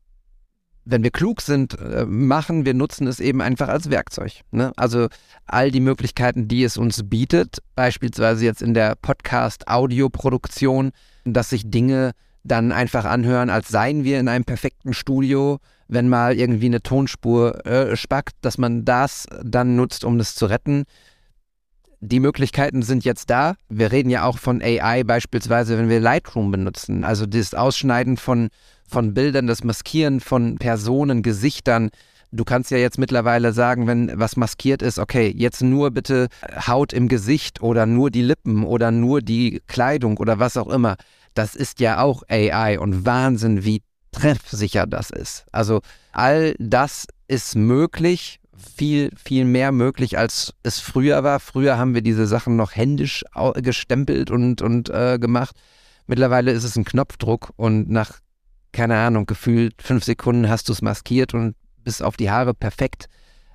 wenn wir klug sind, äh, machen. Wir nutzen es eben einfach als Werkzeug. Ne? Also all die Möglichkeiten, die es uns bietet, beispielsweise jetzt in der Podcast-Audioproduktion, dass sich Dinge dann einfach anhören, als seien wir in einem perfekten Studio, wenn mal irgendwie eine Tonspur äh, spackt, dass man das dann nutzt, um das zu retten die Möglichkeiten sind jetzt da. Wir reden ja auch von AI beispielsweise, wenn wir Lightroom benutzen. Also das Ausschneiden von, von Bildern, das Maskieren von Personen, Gesichtern. Du kannst ja jetzt mittlerweile sagen, wenn was maskiert ist, okay, jetzt nur bitte Haut im Gesicht oder nur die Lippen oder nur die Kleidung oder was auch immer. Das ist ja auch AI und Wahnsinn, wie treffsicher das ist. Also all das ist möglich, viel, viel mehr möglich, als es früher war. Früher haben wir diese Sachen noch händisch gestempelt und, und äh, gemacht. Mittlerweile ist es ein Knopfdruck und nach, keine Ahnung, gefühlt fünf Sekunden hast du es maskiert und bis auf die Haare perfekt.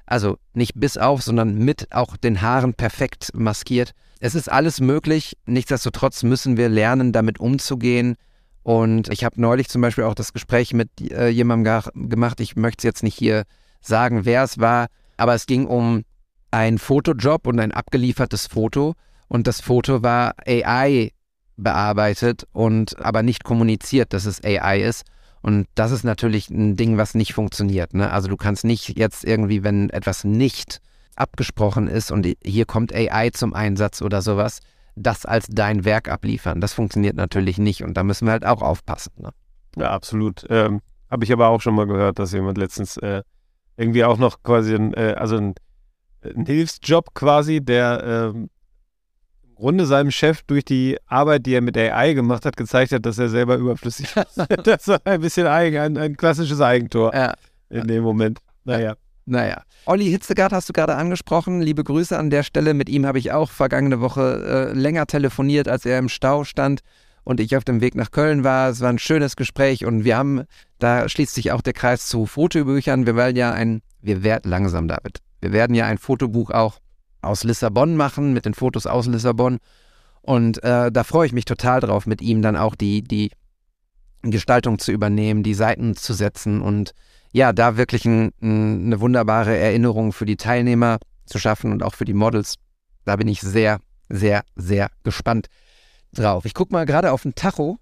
Also nicht bis auf, sondern mit auch den Haaren perfekt maskiert. Es ist alles möglich. Nichtsdestotrotz müssen wir lernen, damit umzugehen. Und ich habe neulich zum Beispiel auch das Gespräch mit äh, jemandem gemacht. Ich möchte es jetzt nicht hier sagen, wer es war, aber es ging um einen Fotojob und ein abgeliefertes Foto. Und das Foto war AI bearbeitet und aber nicht kommuniziert, dass es AI ist. Und das ist natürlich ein Ding, was nicht funktioniert. Ne? Also du kannst nicht jetzt irgendwie, wenn etwas nicht abgesprochen ist und hier kommt AI zum Einsatz oder sowas, das als dein Werk abliefern. Das funktioniert natürlich nicht und da müssen wir halt auch aufpassen. Ne? Ja, absolut. Ähm, Habe ich aber auch schon mal gehört, dass jemand letztens äh, irgendwie auch noch quasi ein, äh, also ein, ein Hilfsjob quasi, der ähm, im Grunde seinem Chef durch die Arbeit, die er mit AI gemacht hat, gezeigt hat, dass er selber überflüssig ist. das war ein bisschen eigen, ein, ein klassisches Eigentor Ja. in dem Moment. Naja. Naja. Olli Hitzegard hast du gerade angesprochen. Liebe Grüße an der Stelle. Mit ihm habe ich auch vergangene Woche äh, länger telefoniert, als er im Stau stand und ich auf dem Weg nach Köln war. Es war ein schönes Gespräch und wir haben, da schließt sich auch der Kreis zu Fotobüchern. Wir werden ja ein, wir werden langsam, David. Wir werden ja ein Fotobuch auch aus Lissabon machen, mit den Fotos aus Lissabon. Und äh, da freue ich mich total drauf, mit ihm dann auch die, die Gestaltung zu übernehmen, die Seiten zu setzen und ja, da wirklich ein, ein, eine wunderbare Erinnerung für die Teilnehmer zu schaffen und auch für die Models. Da bin ich sehr, sehr, sehr gespannt drauf. Ich gucke mal gerade auf den Tacho.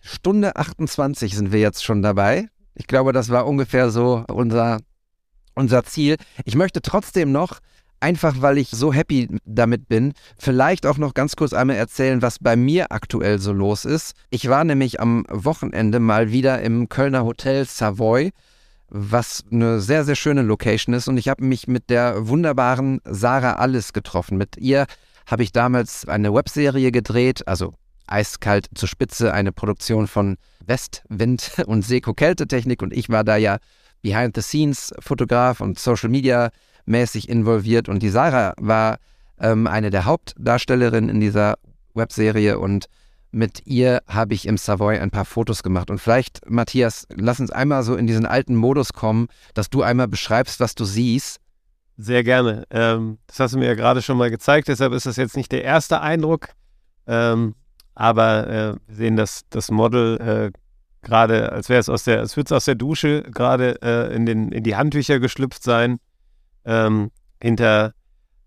Stunde 28 sind wir jetzt schon dabei. Ich glaube, das war ungefähr so unser, unser Ziel. Ich möchte trotzdem noch, einfach weil ich so happy damit bin, vielleicht auch noch ganz kurz einmal erzählen, was bei mir aktuell so los ist. Ich war nämlich am Wochenende mal wieder im Kölner Hotel Savoy was eine sehr, sehr schöne Location ist. Und ich habe mich mit der wunderbaren Sarah Alles getroffen. Mit ihr habe ich damals eine Webserie gedreht, also Eiskalt zur Spitze, eine Produktion von Westwind und Seko Kältetechnik. Und ich war da ja Behind-the-Scenes-Fotograf und Social-Media-mäßig involviert. Und die Sarah war ähm, eine der Hauptdarstellerinnen in dieser Webserie und mit ihr habe ich im Savoy ein paar Fotos gemacht. Und vielleicht, Matthias, lass uns einmal so in diesen alten Modus kommen, dass du einmal beschreibst, was du siehst. Sehr gerne. Ähm, das hast du mir ja gerade schon mal gezeigt, deshalb ist das jetzt nicht der erste Eindruck. Ähm, aber äh, wir sehen das, das Model äh, gerade, als wäre es aus der, als würde es aus der Dusche gerade äh, in, in die Handtücher geschlüpft sein. Ähm, hinter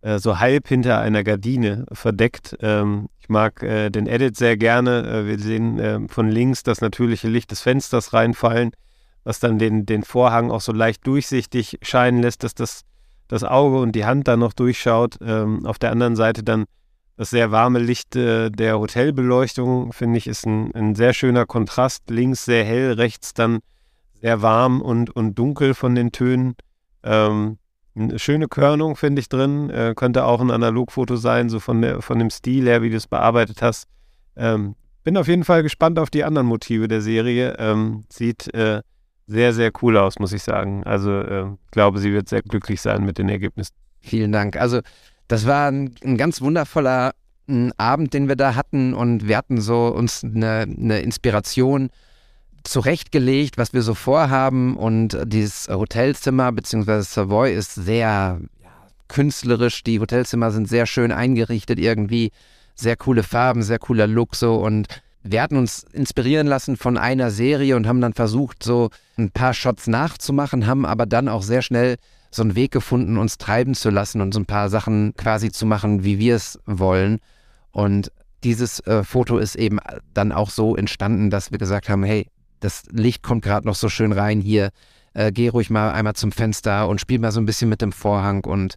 äh, so halb hinter einer Gardine verdeckt. Ähm, ich mag äh, den Edit sehr gerne. Äh, wir sehen äh, von links das natürliche Licht des Fensters reinfallen, was dann den, den Vorhang auch so leicht durchsichtig scheinen lässt, dass das, das Auge und die Hand da noch durchschaut. Ähm, auf der anderen Seite dann das sehr warme Licht äh, der Hotelbeleuchtung, finde ich, ist ein, ein sehr schöner Kontrast. Links sehr hell, rechts dann sehr warm und, und dunkel von den Tönen. Ähm, eine schöne Körnung, finde ich, drin. Äh, könnte auch ein Analogfoto sein, so von, der, von dem Stil her, wie du es bearbeitet hast. Ähm, bin auf jeden Fall gespannt auf die anderen Motive der Serie. Ähm, sieht äh, sehr, sehr cool aus, muss ich sagen. Also äh, ich glaube, sie wird sehr glücklich sein mit den Ergebnissen. Vielen Dank. Also das war ein, ein ganz wundervoller ein Abend, den wir da hatten und wir hatten so uns eine, eine Inspiration zurechtgelegt, was wir so vorhaben. Und dieses Hotelzimmer bzw. Savoy ist sehr ja, künstlerisch. Die Hotelzimmer sind sehr schön eingerichtet, irgendwie sehr coole Farben, sehr cooler Look so. Und wir hatten uns inspirieren lassen von einer Serie und haben dann versucht, so ein paar Shots nachzumachen, haben aber dann auch sehr schnell so einen Weg gefunden, uns treiben zu lassen und so ein paar Sachen quasi zu machen, wie wir es wollen. Und dieses äh, Foto ist eben dann auch so entstanden, dass wir gesagt haben, hey, das Licht kommt gerade noch so schön rein hier. Äh, geh ruhig mal einmal zum Fenster und spiel mal so ein bisschen mit dem Vorhang. Und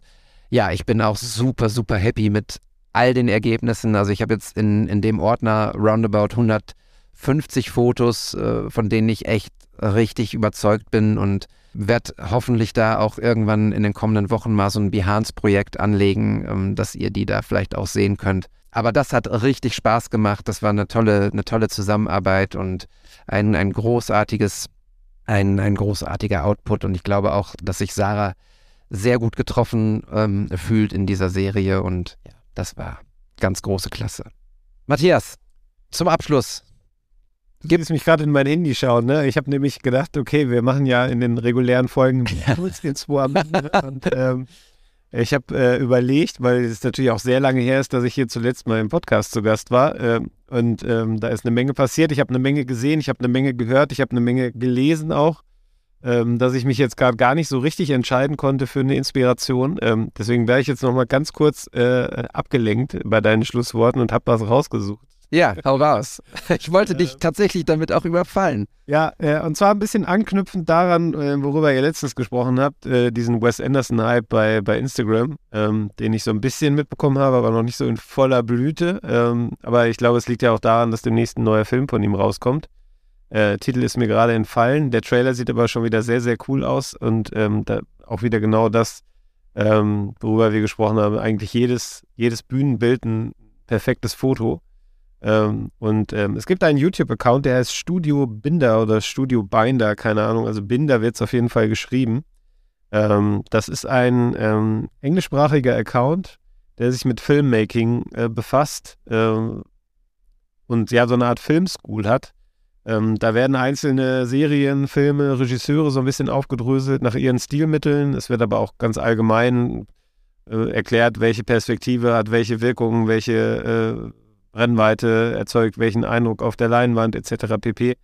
ja, ich bin auch super, super happy mit all den Ergebnissen. Also ich habe jetzt in, in dem Ordner roundabout 150 Fotos, äh, von denen ich echt richtig überzeugt bin und werde hoffentlich da auch irgendwann in den kommenden Wochen mal so ein Behance-Projekt anlegen, ähm, dass ihr die da vielleicht auch sehen könnt. Aber das hat richtig Spaß gemacht. Das war eine tolle, eine tolle Zusammenarbeit und ein, ein großartiges, ein, ein großartiger Output. Und ich glaube auch, dass sich Sarah sehr gut getroffen ähm, fühlt in dieser Serie. Und ja, das war ganz große Klasse. Matthias, zum Abschluss. Du gibst mich gerade in mein Handy schauen, ne? Ich habe nämlich gedacht, okay, wir machen ja in den regulären Folgen am und ähm, ich habe äh, überlegt, weil es natürlich auch sehr lange her ist, dass ich hier zuletzt mal im Podcast zu Gast war. Äh, und ähm, da ist eine Menge passiert. Ich habe eine Menge gesehen, ich habe eine Menge gehört, ich habe eine Menge gelesen auch, ähm, dass ich mich jetzt gerade gar nicht so richtig entscheiden konnte für eine Inspiration. Ähm, deswegen wäre ich jetzt nochmal ganz kurz äh, abgelenkt bei deinen Schlussworten und habe was rausgesucht. Ja, hau raus. Ich wollte dich tatsächlich damit auch überfallen. Ja, äh, und zwar ein bisschen anknüpfend daran, äh, worüber ihr letztens gesprochen habt, äh, diesen Wes Anderson-Hype bei, bei Instagram, ähm, den ich so ein bisschen mitbekommen habe, aber noch nicht so in voller Blüte. Ähm, aber ich glaube, es liegt ja auch daran, dass demnächst ein neuer Film von ihm rauskommt. Äh, Titel ist mir gerade entfallen. Der Trailer sieht aber schon wieder sehr, sehr cool aus und ähm, da auch wieder genau das, ähm, worüber wir gesprochen haben. Eigentlich jedes, jedes Bühnenbild ein perfektes Foto. Ähm, und ähm, es gibt einen YouTube-Account, der heißt Studio Binder oder Studio Binder, keine Ahnung. Also Binder wird es auf jeden Fall geschrieben. Ähm, das ist ein ähm, englischsprachiger Account, der sich mit Filmmaking äh, befasst ähm, und ja, so eine Art Filmschool hat. Ähm, da werden einzelne Serien, Filme, Regisseure so ein bisschen aufgedröselt nach ihren Stilmitteln. Es wird aber auch ganz allgemein äh, erklärt, welche Perspektive hat welche Wirkungen, welche äh, Brennweite erzeugt welchen Eindruck auf der Leinwand etc. pp.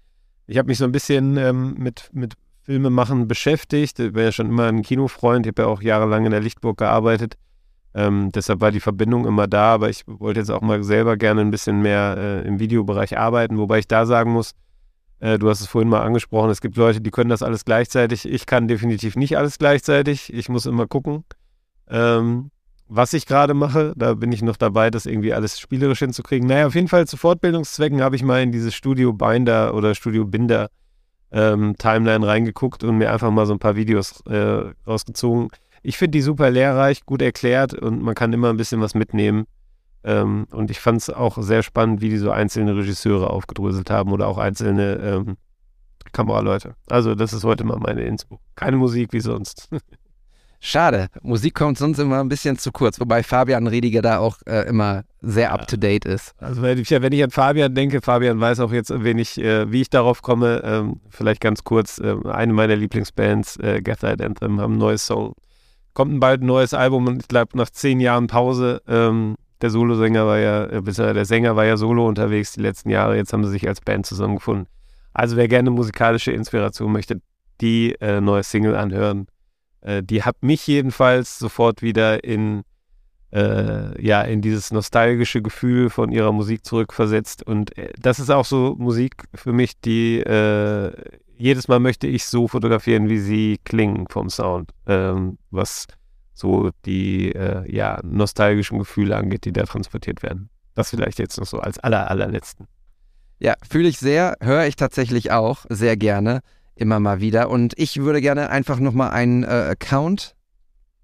ich habe mich so ein bisschen ähm, mit, mit Filmemachen beschäftigt. Ich bin ja schon immer ein Kinofreund. Ich habe ja auch jahrelang in der Lichtburg gearbeitet. Ähm, deshalb war die Verbindung immer da, aber ich wollte jetzt auch mal selber gerne ein bisschen mehr äh, im Videobereich arbeiten, wobei ich da sagen muss, du hast es vorhin mal angesprochen, es gibt Leute, die können das alles gleichzeitig. Ich kann definitiv nicht alles gleichzeitig. Ich muss immer gucken, ähm, was ich gerade mache. Da bin ich noch dabei, das irgendwie alles spielerisch hinzukriegen. Naja, auf jeden Fall zu Fortbildungszwecken habe ich mal in dieses Studio Binder oder Studio Binder ähm, Timeline reingeguckt und mir einfach mal so ein paar Videos äh, rausgezogen ich finde die super lehrreich, gut erklärt und man kann immer ein bisschen was mitnehmen. Ähm, und ich fand es auch sehr spannend, wie die so einzelne Regisseure aufgedröselt haben oder auch einzelne ähm, Kameraleute. Also das ist heute mal meine Inspo. Keine Musik wie sonst. Schade, Musik kommt sonst immer ein bisschen zu kurz, wobei Fabian Rediger da auch äh, immer sehr ja. up-to-date ist. Also wenn ich, wenn ich, an Fabian denke, Fabian weiß auch jetzt wenig, äh, wie ich darauf komme. Ähm, vielleicht ganz kurz, äh, eine meiner Lieblingsbands, äh, Gathered Anthem, haben ein neues Song kommt bald ein neues Album und ich glaube nach zehn Jahren Pause, ähm, der Solosänger war ja, äh, der Sänger war ja solo unterwegs die letzten Jahre, jetzt haben sie sich als Band zusammengefunden. Also wer gerne musikalische Inspiration möchte, die äh, neue Single anhören, äh, die hat mich jedenfalls sofort wieder in äh, ja, in dieses nostalgische Gefühl von ihrer Musik zurückversetzt. Und äh, das ist auch so Musik für mich, die äh, jedes Mal möchte ich so fotografieren, wie sie klingen vom Sound, ähm, was so die äh, ja, nostalgischen Gefühle angeht, die da transportiert werden. Das vielleicht jetzt noch so als aller, allerletzten. Ja, fühle ich sehr, höre ich tatsächlich auch sehr gerne, immer mal wieder. Und ich würde gerne einfach nochmal einen äh, Account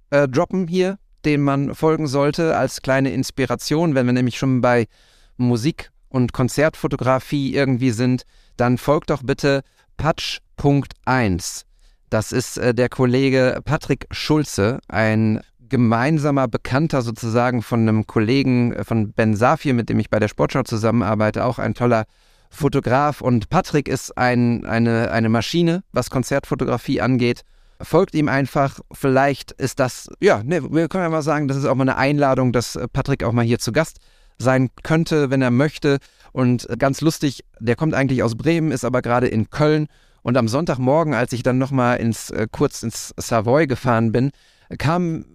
äh, droppen hier, dem man folgen sollte, als kleine Inspiration, wenn wir nämlich schon bei Musik und Konzertfotografie irgendwie sind, dann folgt doch bitte Patch.1. Das ist äh, der Kollege Patrick Schulze, ein gemeinsamer Bekannter sozusagen von einem Kollegen äh, von Ben Safir, mit dem ich bei der Sportschau zusammenarbeite, auch ein toller Fotograf. Und Patrick ist ein, eine, eine Maschine, was Konzertfotografie angeht. Folgt ihm einfach. Vielleicht ist das, ja, ne, wir können ja mal sagen, das ist auch mal eine Einladung, dass äh, Patrick auch mal hier zu Gast sein könnte, wenn er möchte. Und ganz lustig, der kommt eigentlich aus Bremen, ist aber gerade in Köln. Und am Sonntagmorgen, als ich dann nochmal ins, äh, kurz ins Savoy gefahren bin, kam,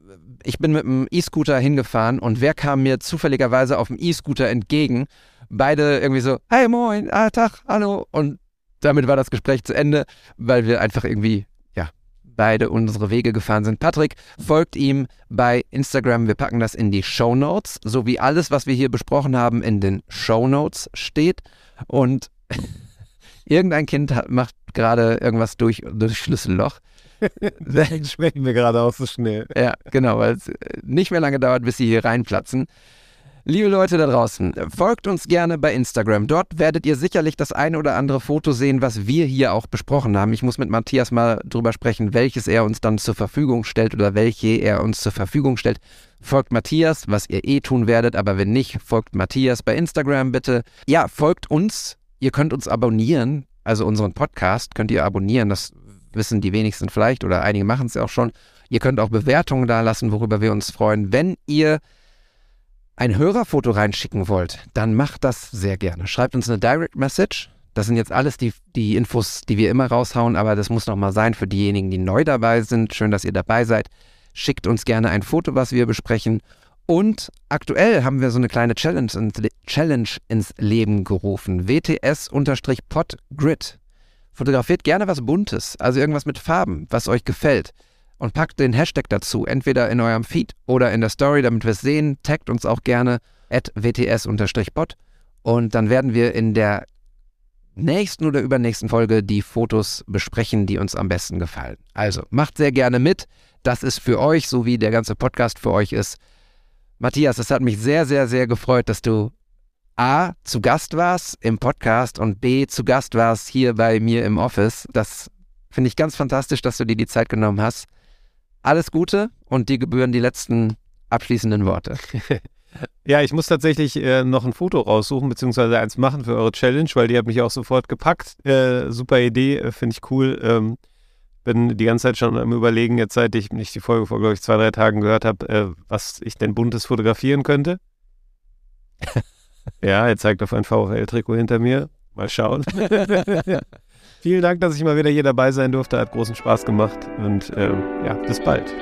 ich bin mit dem E-Scooter hingefahren und wer kam mir zufälligerweise auf dem E-Scooter entgegen? Beide irgendwie so, hey moin, ah, Tag, hallo. Und damit war das Gespräch zu Ende, weil wir einfach irgendwie beide unsere Wege gefahren sind. Patrick folgt ihm bei Instagram. Wir packen das in die Show Notes, so wie alles, was wir hier besprochen haben, in den Show Notes steht. Und irgendein Kind hat, macht gerade irgendwas durch, durch Schlüsselloch. Deswegen sprechen wir gerade auch so schnell. Ja, genau, weil es nicht mehr lange dauert, bis sie hier reinplatzen. Liebe Leute da draußen, folgt uns gerne bei Instagram. Dort werdet ihr sicherlich das eine oder andere Foto sehen, was wir hier auch besprochen haben. Ich muss mit Matthias mal drüber sprechen, welches er uns dann zur Verfügung stellt oder welche er uns zur Verfügung stellt. Folgt Matthias, was ihr eh tun werdet, aber wenn nicht, folgt Matthias bei Instagram bitte. Ja, folgt uns. Ihr könnt uns abonnieren, also unseren Podcast könnt ihr abonnieren. Das wissen die wenigsten vielleicht oder einige machen es ja auch schon. Ihr könnt auch Bewertungen da lassen, worüber wir uns freuen. Wenn ihr ein Hörerfoto reinschicken wollt, dann macht das sehr gerne. Schreibt uns eine Direct Message. Das sind jetzt alles die, die Infos, die wir immer raushauen, aber das muss nochmal sein für diejenigen, die neu dabei sind. Schön, dass ihr dabei seid. Schickt uns gerne ein Foto, was wir besprechen. Und aktuell haben wir so eine kleine Challenge, Challenge ins Leben gerufen. WTS-Podgrid. Fotografiert gerne was Buntes, also irgendwas mit Farben, was euch gefällt und packt den Hashtag dazu, entweder in eurem Feed oder in der Story, damit wir es sehen. Taggt uns auch gerne at wts-bot und dann werden wir in der nächsten oder übernächsten Folge die Fotos besprechen, die uns am besten gefallen. Also macht sehr gerne mit. Das ist für euch, so wie der ganze Podcast für euch ist. Matthias, es hat mich sehr, sehr, sehr gefreut, dass du A, zu Gast warst im Podcast und B, zu Gast warst hier bei mir im Office. Das finde ich ganz fantastisch, dass du dir die Zeit genommen hast. Alles Gute und dir gebühren die letzten abschließenden Worte. Ja, ich muss tatsächlich äh, noch ein Foto raussuchen, beziehungsweise eins machen für eure Challenge, weil die hat mich auch sofort gepackt. Äh, super Idee, äh, finde ich cool. Ähm, bin die ganze Zeit schon am Überlegen, jetzt seit ich nicht die Folge vor, glaube ich, zwei, drei Tagen gehört habe, äh, was ich denn buntes fotografieren könnte. ja, er zeigt auf ein VfL-Trikot hinter mir. Mal schauen. Vielen Dank, dass ich mal wieder hier dabei sein durfte. Hat großen Spaß gemacht und ähm, ja, bis bald.